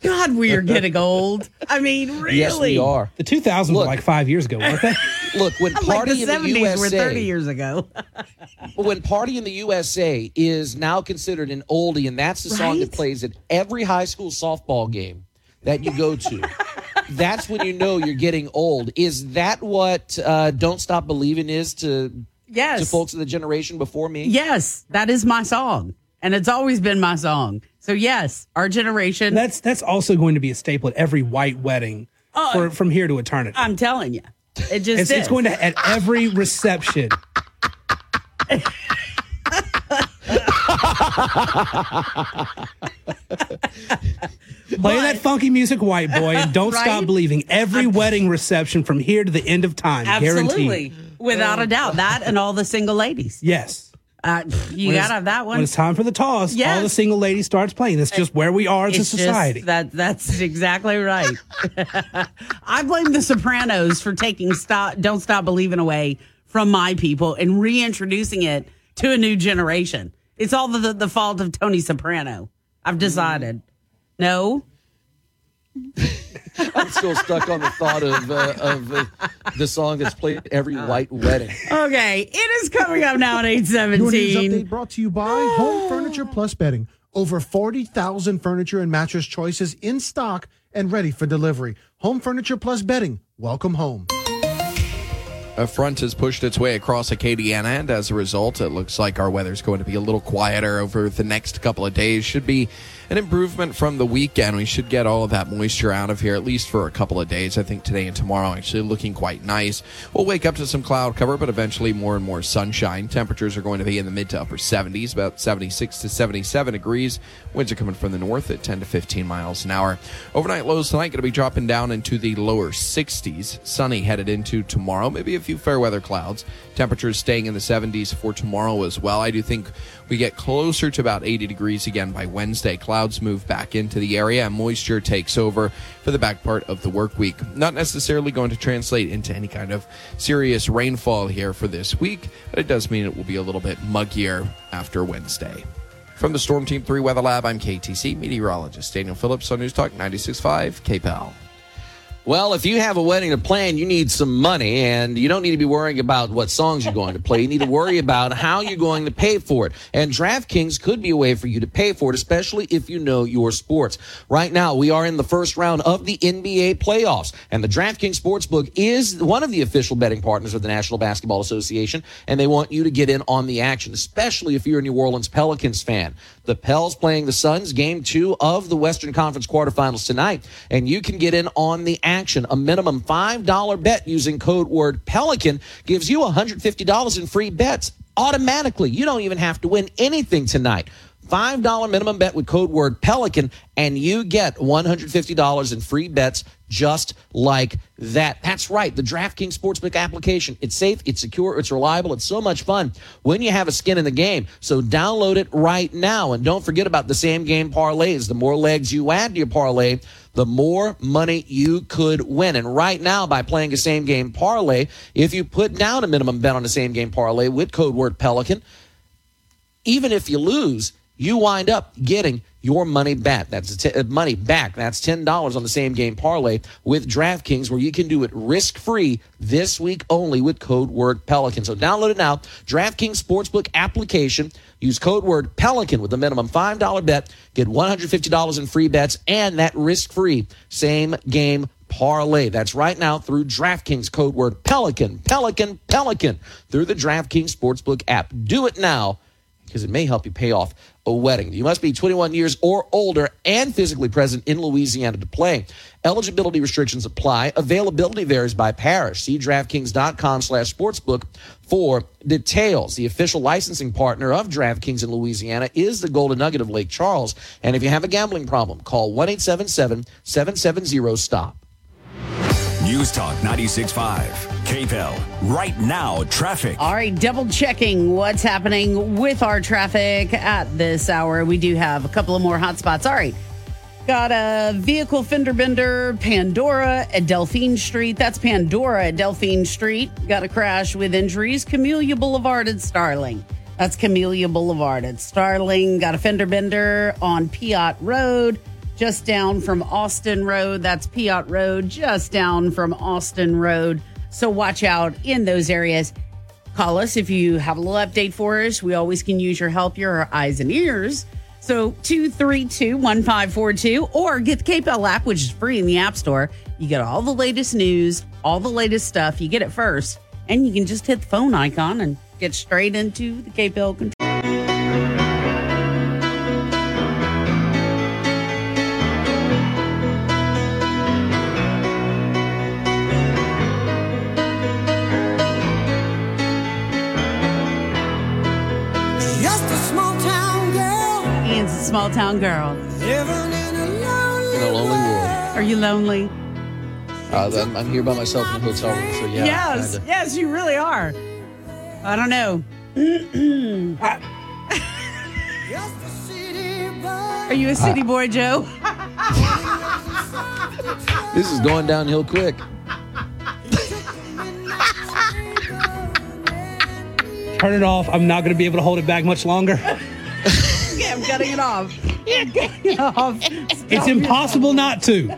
God, we are getting old. I mean, really? Yes, we are. The 2000s were like five years ago, weren't they? Look, when Like party the in the USA, were 30 years ago. when Party in the USA is now considered an oldie, and that's the song that plays at every high school softball game that you go to. that's when you know you're getting old. Is that what uh, "Don't Stop Believing" is to Yes. to folks of the generation before me? Yes, that is my song. And it's always been my song. So yes, our generation. That's that's also going to be a staple at every white wedding Oh. for, from here to eternity. I'm telling you. It just It's, is. it's going to at every reception. Play that funky music, white boy, and don't stop believing. Every wedding reception from here to the end of time, Absolutely. guaranteed. Without a doubt. That and all the single ladies. Yes. Uh, you got to have that one. When it's time for the toss, all the single ladies starts playing. That's just where we are as a It's just society. that that's exactly right. I blame the Sopranos for taking stop don't stop believing away from my people and reintroducing it to a new generation. It's all the the fault of Tony Soprano. I've decided. No. I'm still stuck on the thought of uh, of uh, the song that's played at every white wedding. Okay, it is coming up now at eight Your news seventeen. update brought to you by Home Furniture Plus Bedding. Over 40,000 furniture and mattress choices in stock and ready for delivery. Home Furniture Plus Bedding. Welcome home. A front has pushed its way across Acadiana, and as a result, it looks like our weather's going to be a little quieter over the next couple of days. Should be an improvement from the weekend. We should get all of that moisture out of here, at least for a couple of days. I think today and tomorrow actually looking quite nice. We'll wake up to some cloud cover, but eventually more and more sunshine. Temperatures are going to be in the mid to upper 70s, about 76 to 77 degrees. Winds are coming from the north at 10 to 15 miles an hour. Overnight lows tonight going to be dropping down into the lower 60s. Sunny headed into tomorrow. Maybe a few fair weather clouds. Temperatures staying in the 70s for tomorrow as well. I do think we get closer to about 80 degrees again by Wednesday. Clouds move back into the area and moisture takes over for the back part of the work week. Not necessarily going to translate into any kind of serious rainfall here for this week, but it does mean it will be a little bit muggier after Wednesday. From the Storm Team 3 Weather Lab, I'm KATC meteorologist Daniel Phillips on News Talk 96.5 KPEL. Well, if you have a wedding to plan, you need some money, and you don't need to be worrying about what songs you're going to play. You need to worry about how you're going to pay for it. And DraftKings could be a way for you to pay for it, especially if you know your sports. Right now, we are in the first round of the NBA playoffs, and the DraftKings Sportsbook is one of the official betting partners of the National Basketball Association, and they want you to get in on the action, especially if you're a New Orleans Pelicans fan. The Pels playing the Suns, game two of the Western Conference quarterfinals tonight, and you can get in on the action. A minimum $5 bet using code word Pelican gives you $150 in free bets automatically. You don't even have to win anything tonight. $5 minimum bet with code word Pelican, and you get $150 in free bets just like that. That's right. The DraftKings Sportsbook application. It's safe, it's secure, it's reliable, it's so much fun when you have a skin in the game. So download it right now. And don't forget about the same game parlays. The more legs you add to your parlay, the more money you could win. And right now, by playing a same game parlay, if you put down a minimum bet on the same game parlay with code word Pelican, even if you lose, you wind up getting your money back. That's t- uh, money back. That's ten dollars on the same game parlay with DraftKings, where you can do it risk free this week only with code word Pelican. So download it now. DraftKings Sportsbook application. Use code word Pelican with a minimum five dollar bet. Get one hundred fifty dollars in free bets and that risk free same game parlay. That's right now through DraftKings code word Pelican, Pelican, Pelican through the DraftKings Sportsbook app. Do it now because it may help you pay off a wedding. You must be 21 years or older and physically present in Louisiana to play. Eligibility restrictions apply. Availability varies by parish. See DraftKings.com slash sportsbook for details. The official licensing partner of DraftKings in Louisiana is the Golden Nugget of Lake Charles. And if you have a gambling problem, call 1-877-770-STOP. News Talk 96.5. KPEL. Right now, traffic. All right, double checking what's happening with our traffic at this hour. We do have a couple of more hot spots. All right. Got a vehicle fender bender, Pandora at Delphine Street. That's Pandora at Delphine Street. Got a crash with injuries, Camellia Boulevard at Starling. That's Camellia Boulevard at Starling. Got a fender bender on Piat Road, just down from Austin Road. That's Piat Road, just down from Austin Road. So watch out in those areas. Call us if you have a little update for us. We always can use your help, your eyes and ears. So 232 1542 or get the KPEL app, which is free in the App Store. You get all the latest news, all the latest stuff. You get it first, and you can just hit the phone icon and get straight into the KPEL control. Small town girl. Living in a lonely In a lonely world. Are you lonely? Uh, I'm, I'm here by myself in a hotel room, so yeah. yes, kinda. yes, you really are. I don't know. Are you a city boy, Joe? This is going downhill quick. Turn it off. I'm not going to be able to hold it back much longer. yeah, I'm cutting it off. I'm cutting it off. It's impossible not to.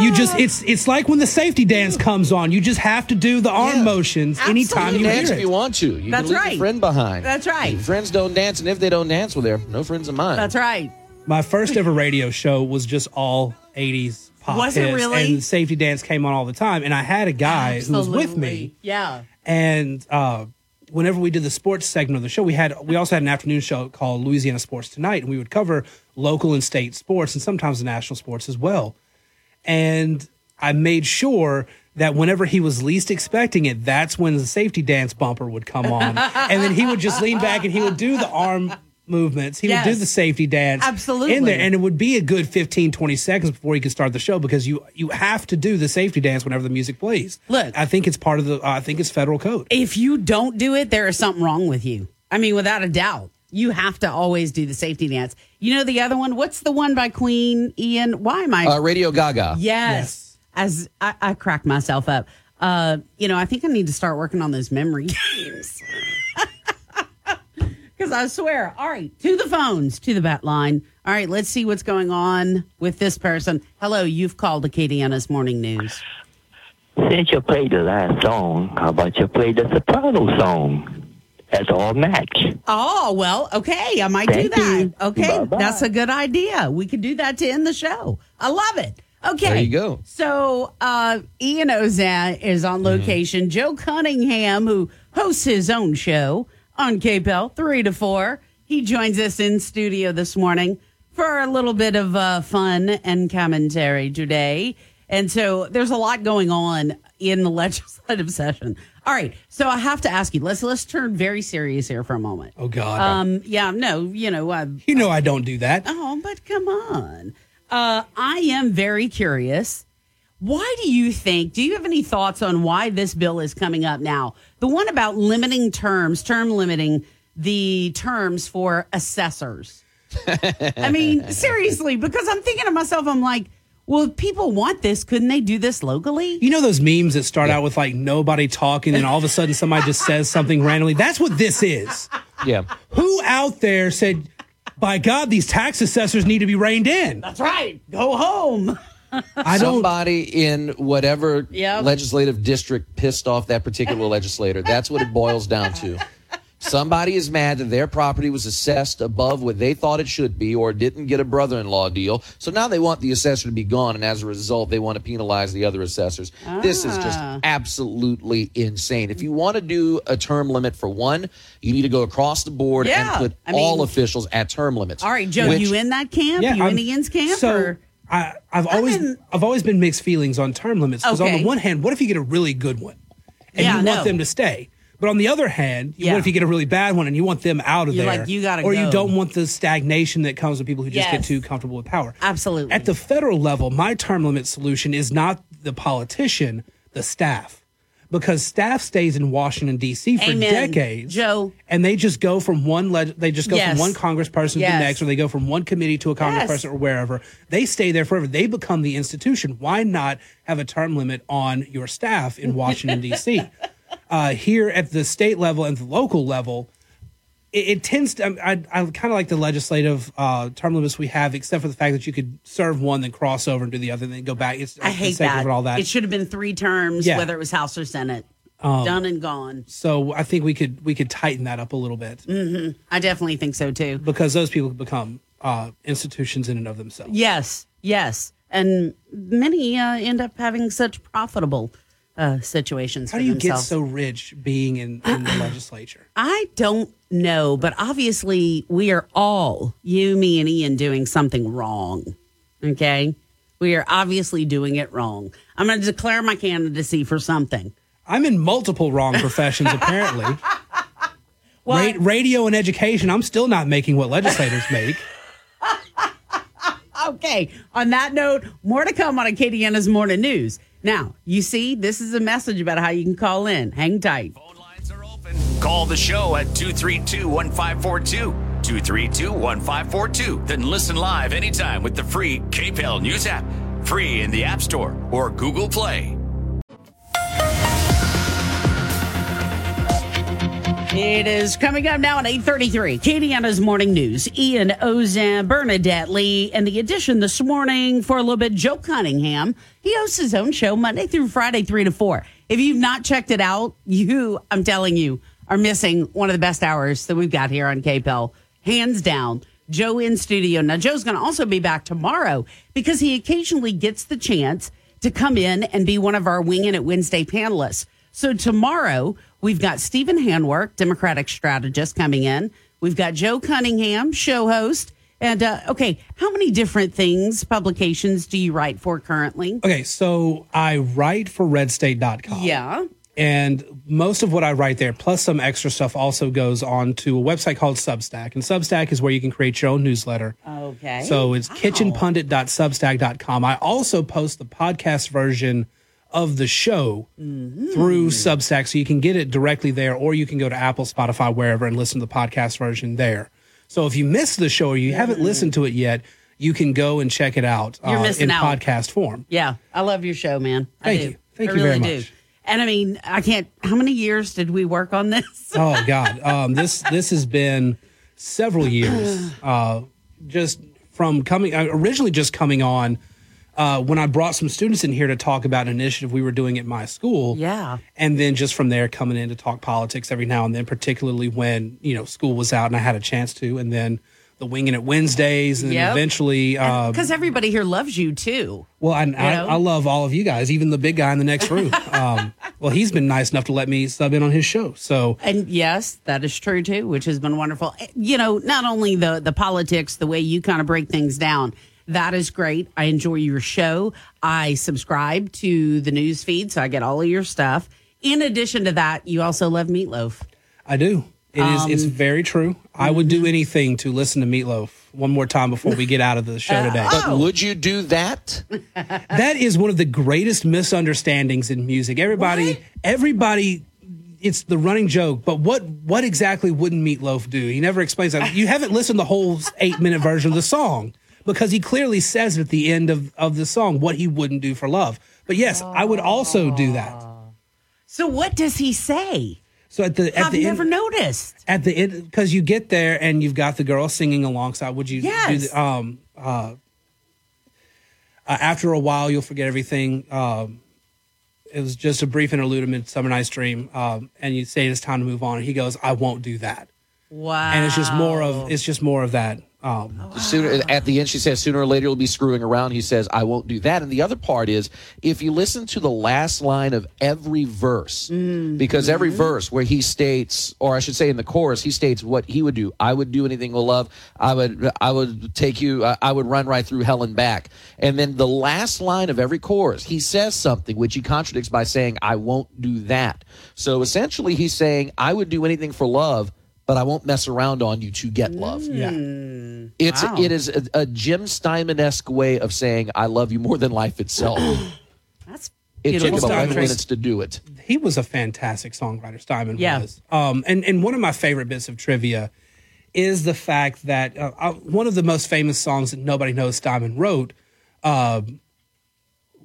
You just it's it's like when the safety dance comes on. You just have to do the arm motions anytime you dance hear if you want to. You That's can leave right. a friend behind. That's right. If friends don't dance, and if they don't dance, well, they're no friends of mine. That's right. My first ever radio show was just all 80s pop Was it hits, really? And safety dance came on all the time. And I had a guy who was with me. Yeah. And uh, whenever we did the sports segment of the show, we had we also had an afternoon show called Louisiana Sports Tonight, and we would cover local and state sports and sometimes the national sports as well. And I made sure that whenever he was least expecting it, that's when the safety dance bumper would come on, and then he would just lean back and he would do the arm movements. He would do the safety dance. Absolutely. In there. And it would be a good 15, 20 seconds before he could start the show because you you have to do the safety dance whenever the music plays. Look. I think it's part of the I think it's federal code. If you don't do it, there is something wrong with you. I mean, without a doubt. You have to always do the safety dance. You know the other one? What's the one by Queen Ian? Why am I Uh, Radio Gaga. Yes. As I, I crack myself up. Uh, you know, I think I need to start working on those memory games. Because I swear, all right, to the phones, to the bat line. All right, let's see what's going on with this person. Hello, you've called the Acadiana's Morning News. Since you played the last song, how about you play the soprano song That's all match? Oh, well, okay. I might do that. you. Okay. Bye-bye. That's a good idea. We could do that to end the show. I love it. Okay. There you go. So uh, Ian Auzenne is on Mm-hmm. location. Joe Cunningham, who hosts his own show on KPEL, 3 to 4, he joins us in studio this morning for a little bit of uh, fun and commentary today. And so there's a lot going on in the legislative session. All right, so I have to ask you. Let's let's turn very serious here for a moment. Oh God. Um, yeah, no, you know, uh, you know I don't do that. Oh, but come on. Uh, I am very curious. Why do you think? Do you have any thoughts on why this bill is coming up now? The one about limiting terms, term limiting the terms for assessors. I mean, seriously, because I'm thinking to myself, I'm like, well, if people want this, couldn't they do this locally? You know those memes that start out with like nobody talking and all of a sudden somebody just says something randomly? That's what this is. Yeah. Who out there said, by God, these tax assessors need to be reined in? That's right. Go home. I don't. Somebody in whatever Yep. legislative district pissed off that particular legislator. That's what it boils down to. Somebody is mad that their property was assessed above what they thought it should be or didn't get a brother in law deal. So now they want the assessor to be gone, and as a result, they want to penalize the other assessors. This is just Ah. absolutely insane. If you want to do a term limit for one, you need to go across the board Yeah, and put I all officials at term limits. All right, Joe, which- you in that camp? Yeah, you I'm- in Ian's camp? So or? I, I've always I've always been mixed feelings on term limits because on the one hand, what if you get a really good one and Yeah, you want know. them to stay? But on the other hand, Yeah. what if you get a really bad one and you want them out of You're there? like, you gotta or go. you don't want the stagnation that comes with people who just get too comfortable with power. Absolutely. At the federal level, my term limit solution is not the politician, the staff. Because staff stays in Washington D.C. for Amen. decades, Joe. and they just go from one leg- they just go Yes. from one congressperson to the next, or they go from one committee to a congressperson Yes. or wherever. They stay there forever. They become the institution. Why not have a term limit on your staff in Washington D.C.? Uh, here at the state level and the local level, it, it tends to. I, I kind of like the legislative uh, term limits we have, except for the fact that you could serve one, then cross over and do the other, then go back. It's I hate that. all that. It should have been three terms, Yeah. whether it was House or Senate. Um, Done and gone. so I think we could we could tighten that up a little bit hmm I definitely think so too. because those people become uh, institutions in and of themselves. Yes, yes, and many uh, end up having such profitable uh, situations. How do you get so rich being in, in the legislature? I don't know, but obviously we are all you, me, and Ian doing something wrong. Okay, we are obviously doing it wrong. I'm going to declare my candidacy for something. I'm in multiple wrong professions, apparently. Ra- radio and education, I'm still not making what legislators make. Okay. On that note, more to come on Acadiana's Morning News. Now, you see, this is a message about how you can call in. Hang tight. Phone lines are open. Call the show at 232 1542. 232 1542. Then listen live anytime with the free KPEL News app. Free in the App Store or Google Play. It is coming up now at 833. Acadiana's Morning News. Ian Auzenne, Bernadette Lee, and the addition this morning for a little bit, Joe Cunningham. He hosts his own show Monday through Friday, 3 to 4. If you've not checked it out, you, I'm telling you, are missing one of the best hours that we've got here on KPEL. Hands down. Joe in studio. Now, Joe's going to also be back tomorrow because he occasionally gets the chance to come in and be one of our Winging It Wednesday panelists. So tomorrow we've got Stephen Handwerk, Democratic strategist, coming in. We've got Joe Cunningham, show host. And uh, okay, how many different things, publications do you write for currently? Okay, so I write for redstate.com. Yeah. And most of what I write there, plus some extra stuff, also goes on to a website called Substack. And Substack is where you can create your own newsletter. Okay. So it's kitchenpundit.substack.com. I also post the podcast version of the show through Substack. So you can get it directly there, or you can go to Apple, Spotify, wherever, and listen to the podcast version there. So if you missed the show or you haven't listened to it yet, you can go and check it out You're uh, missing in out. podcast form. Yeah, I love your show, man. I Thank do. you. Thank I you really very do. much. And I mean, I can't. How many years did we work on this? oh God, um, this this has been several years. Uh, just from coming uh, originally just coming on uh, when I brought some students in here to talk about an initiative we were doing at my school. Yeah. and then just from there coming in to talk politics every now and then, particularly when you know school was out and I had a chance to, and then the winging it Wednesdays, and then Yep. eventually. Because everybody here loves you too. well, I, I. I love all of you guys, even the big guy in the next room. um, well, he's been nice enough to let me sub in on his show. So And yes, that is true too, which has been wonderful. You know, not only the the politics, the way you kind of break things down, that is great. I enjoy your show. I subscribe to the news feed, so I get all of your stuff. In addition to that, you also love meatloaf. I do. It is. It's Um, very true. I would do anything to listen to Meatloaf one more time before we get out of the show today. But would you do that? that is one of the greatest misunderstandings in music. Everybody, everybody, it's the running joke. But what what exactly wouldn't Meatloaf do? He never explains that. You haven't listened to the whole eight minute version of the song because he clearly says at the end of of the song what he wouldn't do for love. But yes, I would also do that. So what does he say? So at the at I've the never end, noticed. at the end because you get there and you've got the girl singing alongside. Would you do the, um uh, uh after a while you'll forget everything. Um it was just a brief interlude in Midsummer Night's Dream, um, and you say it's time to move on. And he goes, "I won't do that," Wow. and it's just more of it's just more of that. Um, Sooner at the end, she says, "Sooner or later, you'll be screwing around." He says, "I won't do that." And the other part is, if you listen to the last line of every verse, because every verse where he states, or I should say, in the chorus, he states what he would do. I would do anything with love. I would, I would take you. I, I would run right through hell and back. And then the last line of every chorus, he says something which he contradicts by saying, "I won't do that." So essentially, he's saying, "I would do anything for love." But I won't mess around on you to get love. yeah, It's Wow. it is a, a Jim Steinman esque way of saying I love you more than life itself. That's it took beautiful. him 11 minutes to do it. he was a fantastic songwriter. Steinman Yeah. was. Um, and and one of my favorite bits of trivia is the fact that uh, uh, one of the most famous songs that nobody knows Steinman wrote uh,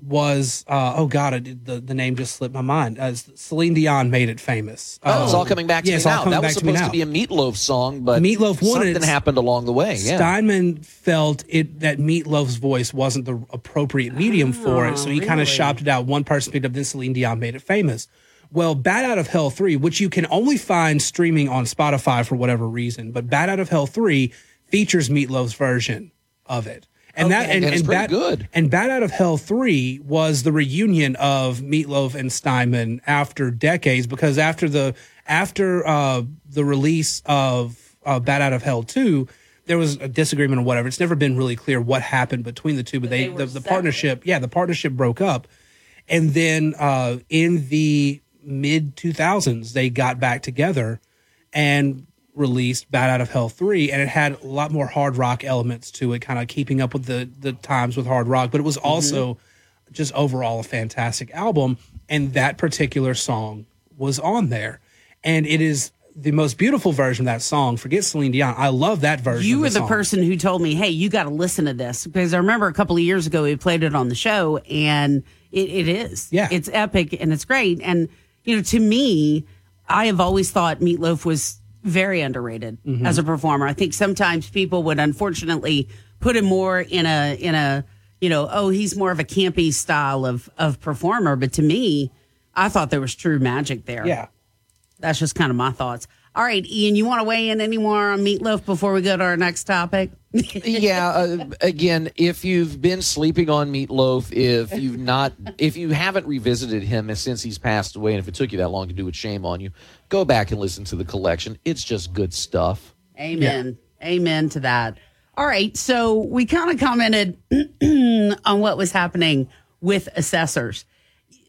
was uh, oh god, I did, the the name just slipped my mind. Uh, Celine Dion made it famous. Oh, it's Um, all coming back to yeah, me now. That was back to supposed to, be a Meatloaf song, but Meatloaf wanted something it. happened along the way. Yeah. Steinman felt it that Meatloaf's voice wasn't the appropriate medium for it, so he kind of shopped it out. One person picked up, then Celine Dion made it famous. Well, Bat Out of Hell 3, which you can only find streaming on Spotify for whatever reason, but Bat Out of Hell 3 features Meatloaf's version of it. And that and, And it's and pretty Bat, good. And Bat Out of Hell 3 was the reunion of Meatloaf and Steinman after decades because after the after uh, the release of uh, Bat Out of Hell 2, there was a disagreement or whatever. It's never been really clear what happened between the two, but they, the, the partnership, yeah, the partnership broke up. And then uh, in the mid 2000s, they got back together and released Bat Out of Hell 3. And it had a lot more hard rock elements to it, kind of keeping up with the, the times with hard rock. But it was mm-hmm. also just overall a fantastic album. And that particular song was on there. And it is the most beautiful version of that song. Forget Celine Dion. I love that version. You were the person who told me, "Hey, you got to listen to this," because I remember a couple of years ago we played it on the show, and it, it is, Yeah. it's epic and it's great. And you know, to me, I have always thought Meatloaf was very underrated Mm-hmm. as a performer. I think sometimes people would unfortunately put him more in a in a you know, oh, he's more of a campy style of of performer. But to me, I thought there was true magic there. Yeah. That's just kind of my thoughts. All right, Ian, you want to weigh in any more on Meatloaf before we go to our next topic? Yeah. Uh, again, if you've been sleeping on Meatloaf, if you've not, if you haven't revisited him since he's passed away, and if it took you that long to do it, shame on you. Go back and listen to the collection. It's just good stuff. Amen. Amen to that. All right. So we kind of commented on what was happening with assessors.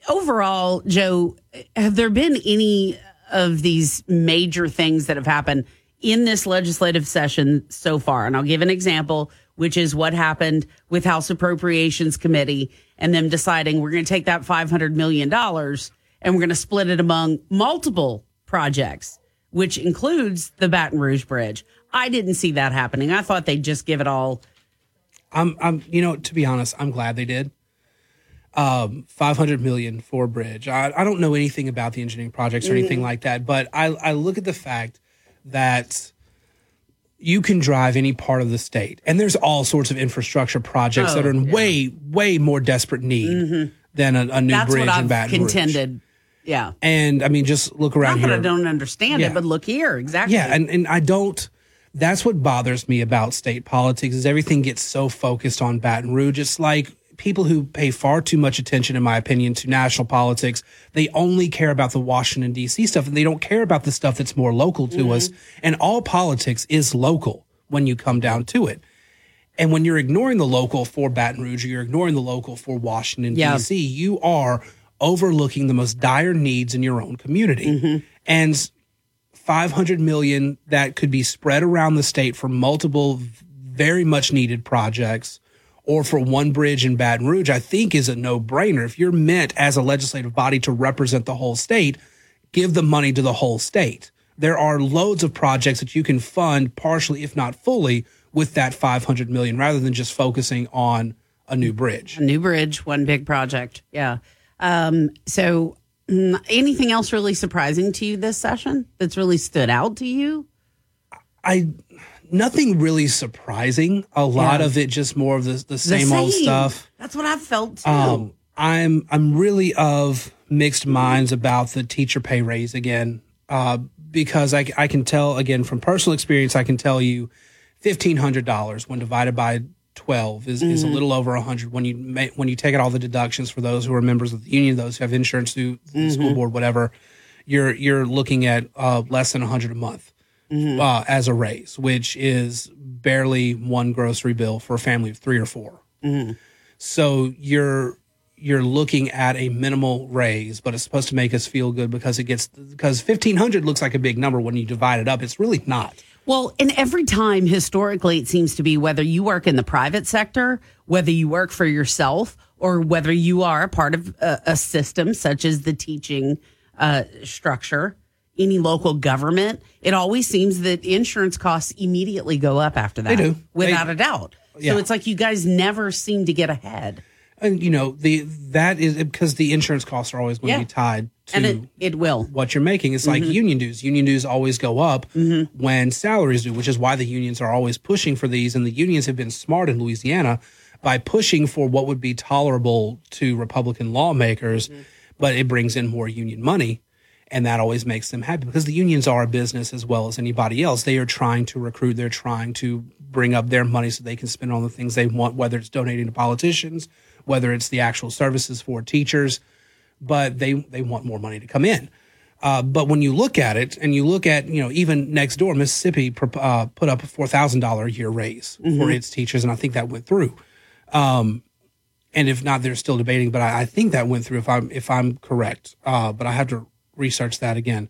overall, Joe, have there been any of these major things that have happened in this legislative session so far? And I'll give an example, which is what happened with House Appropriations Committee and them deciding we're going to take that $500 million and we're going to split it among multiple projects, which includes the Baton Rouge Bridge. I didn't see that happening. I thought they'd just give it all. I'm, I'm, you know, to be honest, I'm glad they did. Um, 500 million for bridge. I, I don't know anything about the engineering projects or anything Mm. like that, but I, I look at the fact that you can drive any part of the state, and there's all sorts of infrastructure projects Oh, that are in oh, yeah. way, way more desperate need mm-hmm. than a, a new That's bridge what in I've Baton Rouge. contended. Yeah. And I mean, just look around Not that here. I don't understand Yeah. it, but look here. Exactly. Yeah, and, and I don't. That's what bothers me about state politics is everything gets so focused on Baton Rouge. It's like people who pay far too much attention, in my opinion, to national politics. They only care about the Washington D.C. stuff, and they don't care about the stuff that's more local to mm-hmm. us. And all politics is local when you come down to it. And when you're ignoring the local for Baton Rouge, or you're ignoring the local for Washington Yeah. D.C., you are overlooking the most dire needs in your own community. Mm-hmm. And 500 million that could be spread around the state for multiple very much needed projects or for one bridge in Baton Rouge, I think is a no brainer. If you're meant as a legislative body to represent the whole state, give the money to the whole state. There are loads of projects that you can fund partially, if not fully, with that 500 million rather than just focusing on a new bridge. A new bridge, one big project. Yeah. Um, so, mm, anything else really surprising to you this session that's really stood out to you? I nothing really surprising. A lot Yeah. of it just more of the, the same, old stuff. That's what I've felt too. Um, I'm I'm really of mixed minds about the teacher pay raise again, uh, because I, I can tell again from personal experience, I can tell you, fifteen hundred dollars when divided by twelve is, is a Mhm. little over a hundred when you when you take out all the deductions for those who are members of the union, those who have insurance through the school Mhm. board, whatever. You're you're looking at uh, less than a hundred a month Mhm. uh, as a raise, which is barely one grocery bill for a family of three or 4 Mhm. So you're you're looking at a minimal raise, but it's supposed to make us feel good because it gets because fifteen hundred looks like a big number when you divide it up. It's really not. Well, and every time historically, it seems to be whether you work in the private sector, whether you work for yourself, or whether you are a part of a, a system such as the teaching uh, structure, any local government, it always seems that insurance costs immediately go up after that. They do. Without They- a doubt. Yeah. So it's like you guys never seem to get ahead. And you know the that is because the insurance costs are always going Yeah. to be tied to And it, it will. what you're making. It's like Mhm. union dues. Union dues always go up Mm-hmm. when salaries do, which is why the unions are always pushing for these. And the unions have been smart in Louisiana by pushing for what would be tolerable to Republican lawmakers, Mm-hmm. but it brings in more union money. And that always makes them happy because the unions are a business as well as anybody else. They are trying to recruit, they're trying to bring up their money so they can spend on the things they want, whether it's donating to politicians, whether it's the actual services for teachers but they they want more money to come in. Uh, but when you look at it, and you look at you know even next door, Mississippi uh, put up a four thousand dollar a year raise for Mhm. its teachers, and I think that went through. Um, and if not, they're still debating, but I, I think that went through. If I'm if I'm correct, uh, but I have to research that again.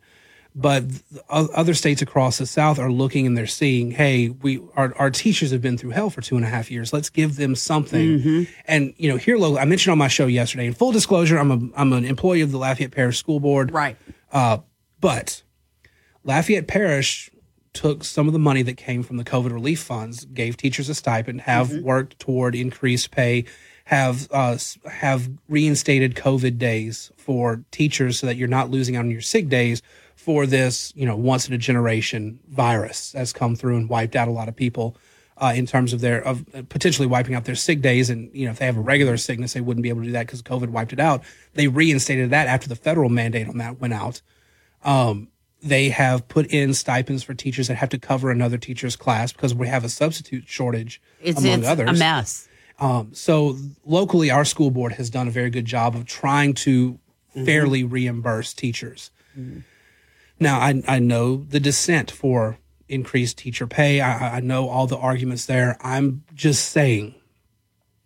But other states across the South are looking and they're seeing, hey, we our, our teachers have been through hell for two and a half years. Let's give them something. Mm-hmm. And you know, here, local, I mentioned on my show yesterday. In full disclosure, I'm a I'm an employee of the Lafayette Parish School Board. Right. Uh, but Lafayette Parish took some of the money that came from the COVID relief funds, gave teachers a stipend, have Mhm. worked toward increased pay, have uh, have reinstated COVID days for teachers so that you're not losing out on your sick days for this, you know, once in a generation virus that's come through and wiped out a lot of people. Uh, in terms of their of uh, potentially wiping out their sick days, and you know if they have a regular sickness, they wouldn't be able to do that because COVID wiped it out. They reinstated that after the federal mandate on that went out. Um, they have put in stipends for teachers that have to cover another teacher's class because we have a substitute shortage It's, among it's others. a mess. Um, so locally, our school board has done a very good job of trying to Mm-hmm. fairly reimburse teachers. Now, I, I know the dissent for increased teacher pay. I, I know all the arguments there. I'm just saying.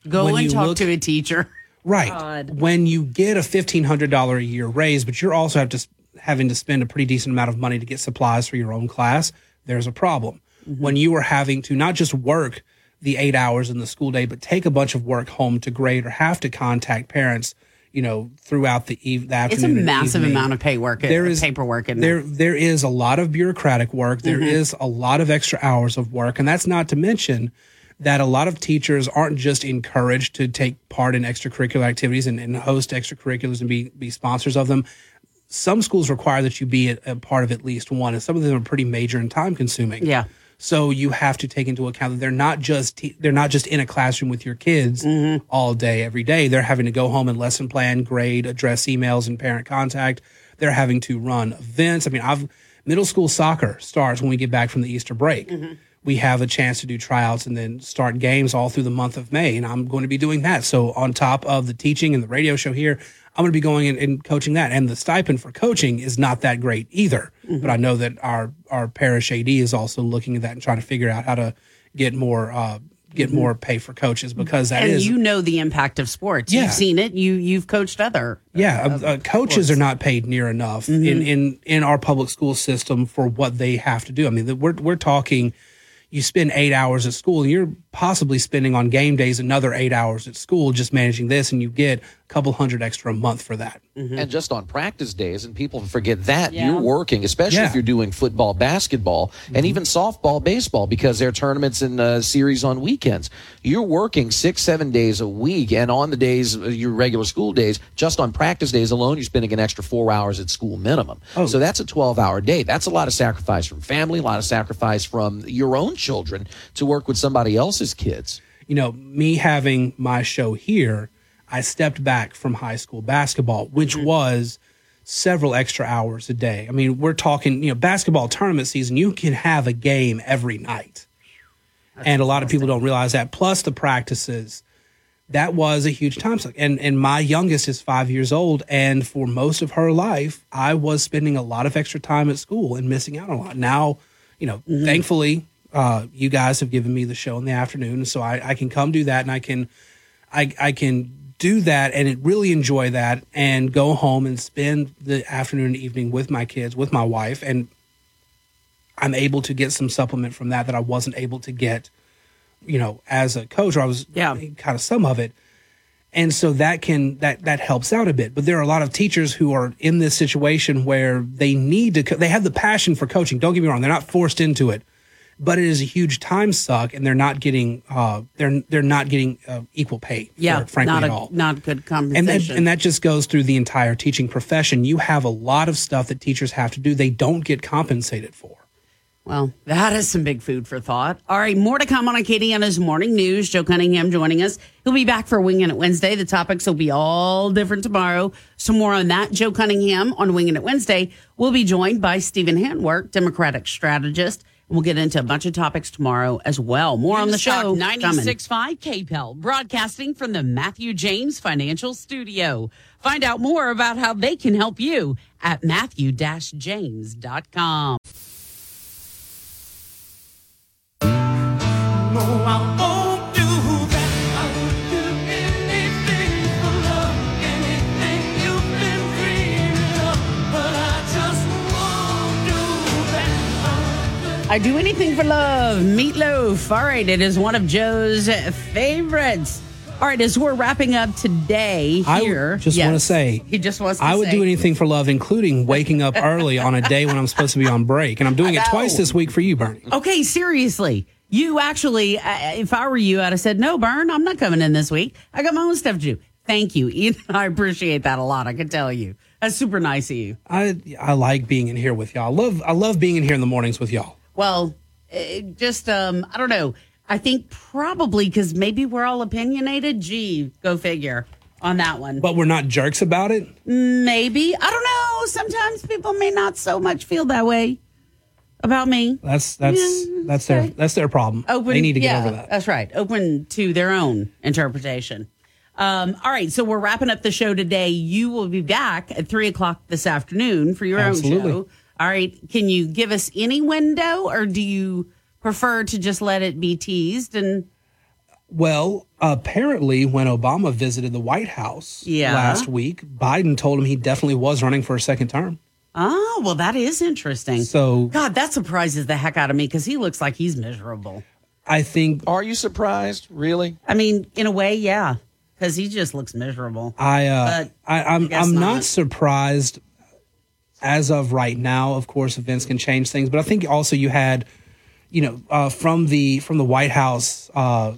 Go and talk look- to a teacher. Right. When you get a fifteen hundred dollar a year raise, but you're also have to having to spend a pretty decent amount of money to get supplies for your own class, there's a problem. When you are having to not just work the eight hours in the school day, but take a bunch of work home to grade or have to contact parents, you know, throughout the, eve- the It's a afternoon. and massive evening. amount of pay work, There uh, paperwork in there. There is a lot of bureaucratic work. There is Mhm. a lot of extra hours of work, and that's not to mention that a lot of teachers aren't just encouraged to take part in extracurricular activities and, and host extracurriculars and be be sponsors of them. Some schools require that you be a, a part of at least one, and some of them are pretty major and time consuming. Yeah. So you have to take into account that they're not just te- they're not just in a classroom with your kids Mm-hmm. all day every day. They're having to go home and lesson plan, grade, address emails and parent contact. They're having to run events. I mean, I've middle school soccer starts when we get back from the Easter break. We have a chance to do tryouts and then start games all through the month of May, and I'm going to be doing that. So on top of the teaching and the radio show here, I'm going to be going and, and coaching that. And the stipend for coaching is not that great either. But I know that our our parish AD is also looking at that and trying to figure out how to get more uh, get Mhm. more pay for coaches because that and is you know the impact of sports. Yeah. You've seen it. You you've coached other. yeah, uh, uh, coaches are not paid near enough in, Mhm. in in our public school system for what they have to do. I mean, the- we're we're talking. You spend eight hours at school, and you're possibly spending on game days another eight hours at school just managing this, and you get a couple hundred extra a month for that. And just on practice days, and people forget that Yeah. you're working, especially Yeah. if you're doing football, basketball, and even softball, baseball, because there are tournaments and uh, series on weekends. You're working six, seven days a week, and on the days, uh, your regular school days, just on practice days alone, you're spending an extra four hours at school minimum. Oh. So that's a 12 hour day. That's a lot of sacrifice from family, a lot of sacrifice from your own children to work with somebody else's kids. you know, me having my show here, I stepped back from high school basketball, which was several extra hours a day. I mean, we're talking, you know, basketball tournament season, you can have a game every night. and a lot of people don't realize that. Plus the practices. That was a huge time suck. And and my youngest is five years old. And for most of her life, I was spending a lot of extra time at school and missing out on a lot. Now, you know, thankfully, uh, you guys have given me the show in the afternoon, so I, I can come do that, and I can, I I can do that and really enjoy that, and go home and spend the afternoon and evening with my kids, with my wife, and I'm able to get some supplement from that that I wasn't able to get, you know, as a coach. Or I was yeah kind of some of it, and so that can that that helps out a bit. But there are a lot of teachers who are in this situation where they need to. co- They have the passion for coaching. Don't get me wrong; they're not forced into it, but it is a huge time suck, and they're not getting uh they're they're not getting uh, equal pay. Yeah, it, frankly, not at all. not good And that, and that just goes through the entire teaching profession. You have a lot of stuff that teachers have to do they don't get compensated for. Well, that is some big food for thought. All right, more to come on Acadiana's Morning News. Joe Cunningham joining us. He'll be back for Winging It Wednesday. The topics will be all different tomorrow. Some more on that. Joe Cunningham on Winging It Wednesday will be joined by Stephen Handwerk, Democratic strategist. And we'll get into a bunch of topics tomorrow as well. More on the show. coming. 96.5 KPEL, broadcasting from the Matthew James Financial Studio. Find out more about how they can help you at matthew-james.com. I do anything for love. Meatloaf. All right, it is one of Joe's favorites. All right, as we're wrapping up today I here, just yes. want to say he just wants. To I would say- do anything for love, including waking up early on a day when I'm supposed to be on break, and I'm doing it twice this week for you, Bernie. Okay, seriously. You actually, uh, if I were you, I'd have said, no, Bern, I'm not coming in this week. I got my own stuff to do. Thank you. Ian, I appreciate that a lot. I can tell you. That's super nice of you. I I like being in here with y'all. I love I love being in here in the mornings with y'all. Well, it just, um, I don't know. I think probably because maybe we're all opinionated. Gee, go figure on that one. But we're not jerks about it. Maybe. I don't know. Sometimes people may not so much feel that way about me. That's that's Yeah, that's their that's their problem. Open, they need to get over that. That's right. Open to their own interpretation. Um, all right, so we're wrapping up the show today. You will be back at three o'clock this afternoon for your Absolutely. own show. All right, can you give us any window, or do you prefer to just let it be teased? And Well, apparently, when Obama visited the White House Yeah. last week, Biden told him he definitely was running for a second term. Oh, well, that is interesting. So- God, that surprises the heck out of me because he looks like he's miserable. I think. Are you surprised? Really? I mean, in a way, yeah, because he just looks miserable. I, uh, I, I'm, I guess I'm not. not. surprised as of right now. Of course, events can change things, but I think also you had, you know, uh, from the from the White House uh,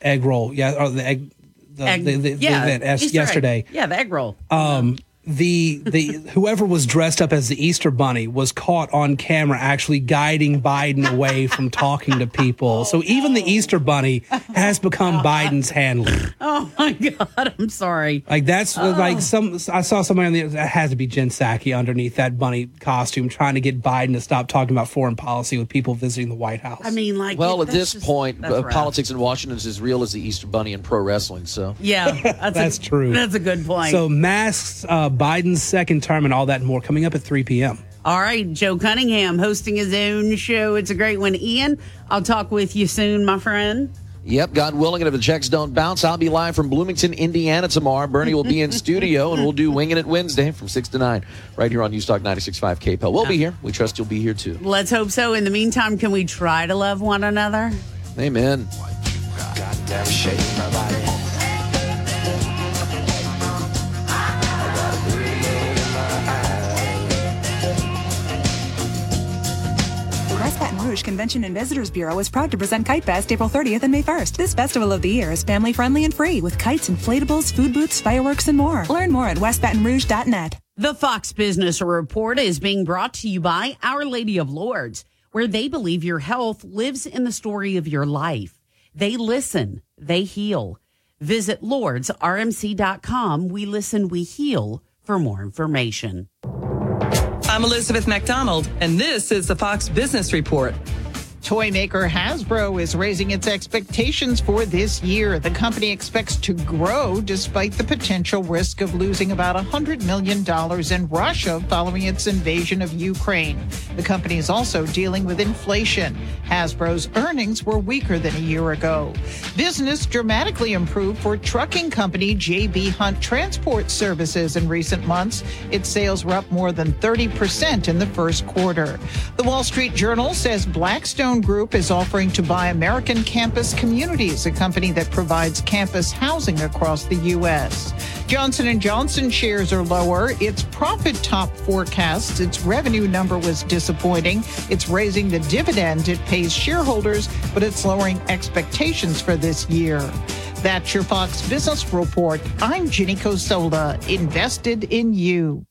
egg roll, yeah, or the egg, the, Egg- the, the, the event Easter egg. yesterday. Yeah, the egg roll. um the the whoever was dressed up as the Easter bunny was caught on camera actually guiding Biden away from talking to people. So even the Easter bunny has become Biden's handler. Oh my God, I'm sorry. Like that's Oh. like some I saw somebody on the that had to be Jen Psaki underneath that bunny costume trying to get Biden to stop talking about foreign policy with people visiting the White House. I mean, like, Well, at this just- point, uh, politics in Washington is as real as the Easter Bunny in pro wrestling. So Yeah, that's, That's a, true. That's a good point. So masks, uh, Biden's second term, and all that and more coming up at 3 p.m. All right, Joe Cunningham hosting his own show. It's a great one. Ian, I'll talk with you soon, my friend. Yep, God willing, and if the checks don't bounce, I'll be live from Bloomington, Indiana tomorrow. Bernie will be in studio, and we'll do Winging It Wednesday from 6 to 9 right here on News Talk 96.5 KPEL. We'll be here. We trust you'll be here too. Let's hope so. In the meantime, can we try to love one another? Amen. Rouge Convention and Visitors Bureau is proud to present Kite Fest April 30th and May 1st. This festival of the year is family friendly and free with kites, inflatables, food booths, fireworks, and more. Learn more at westbatonrouge.net. The Fox Business Report is being brought to you by Our Lady of Lourdes, where they believe your health lives in the story of your life. They listen, they heal. Visit lourdesrmc.com. We listen, we heal for more information. I'm Elizabeth MacDonald, and this is the Fox Business Report. Toy maker Hasbro is raising its expectations for this year. The company expects to grow despite the potential risk of losing about $100 million in Russia following its invasion of Ukraine. The company is also dealing with inflation. Hasbro's earnings were weaker than a year ago. Business dramatically improved for trucking company JB Hunt Transport Services in recent months. Its sales were up more than 30% in the first quarter. The Wall Street Journal says Blackstone Group is offering to buy American Campus Communities, a company that provides campus housing across the U.S. Johnson & Johnson shares are lower. Its profit top forecasts. Its revenue number was disappointing. It's raising the dividend it pays shareholders, but it's lowering expectations for this year. That's your Fox Business Report. I'm Ginny Cosola, invested in you.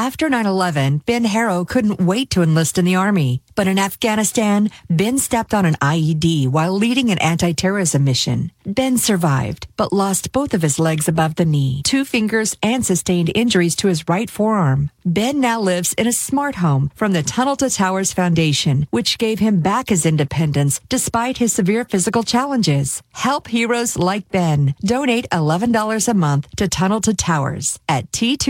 After 9 11, Ben Harrow couldn't wait to enlist in the Army. But in Afghanistan, Ben stepped on an IED while leading an anti terrorism mission. Ben survived, but lost both of his legs above the knee, two fingers, and sustained injuries to his right forearm. Ben now lives in a smart home from the Tunnel to Towers Foundation, which gave him back his independence despite his severe physical challenges. Help heroes like Ben. Donate $11 a month to Tunnel to Towers at T2.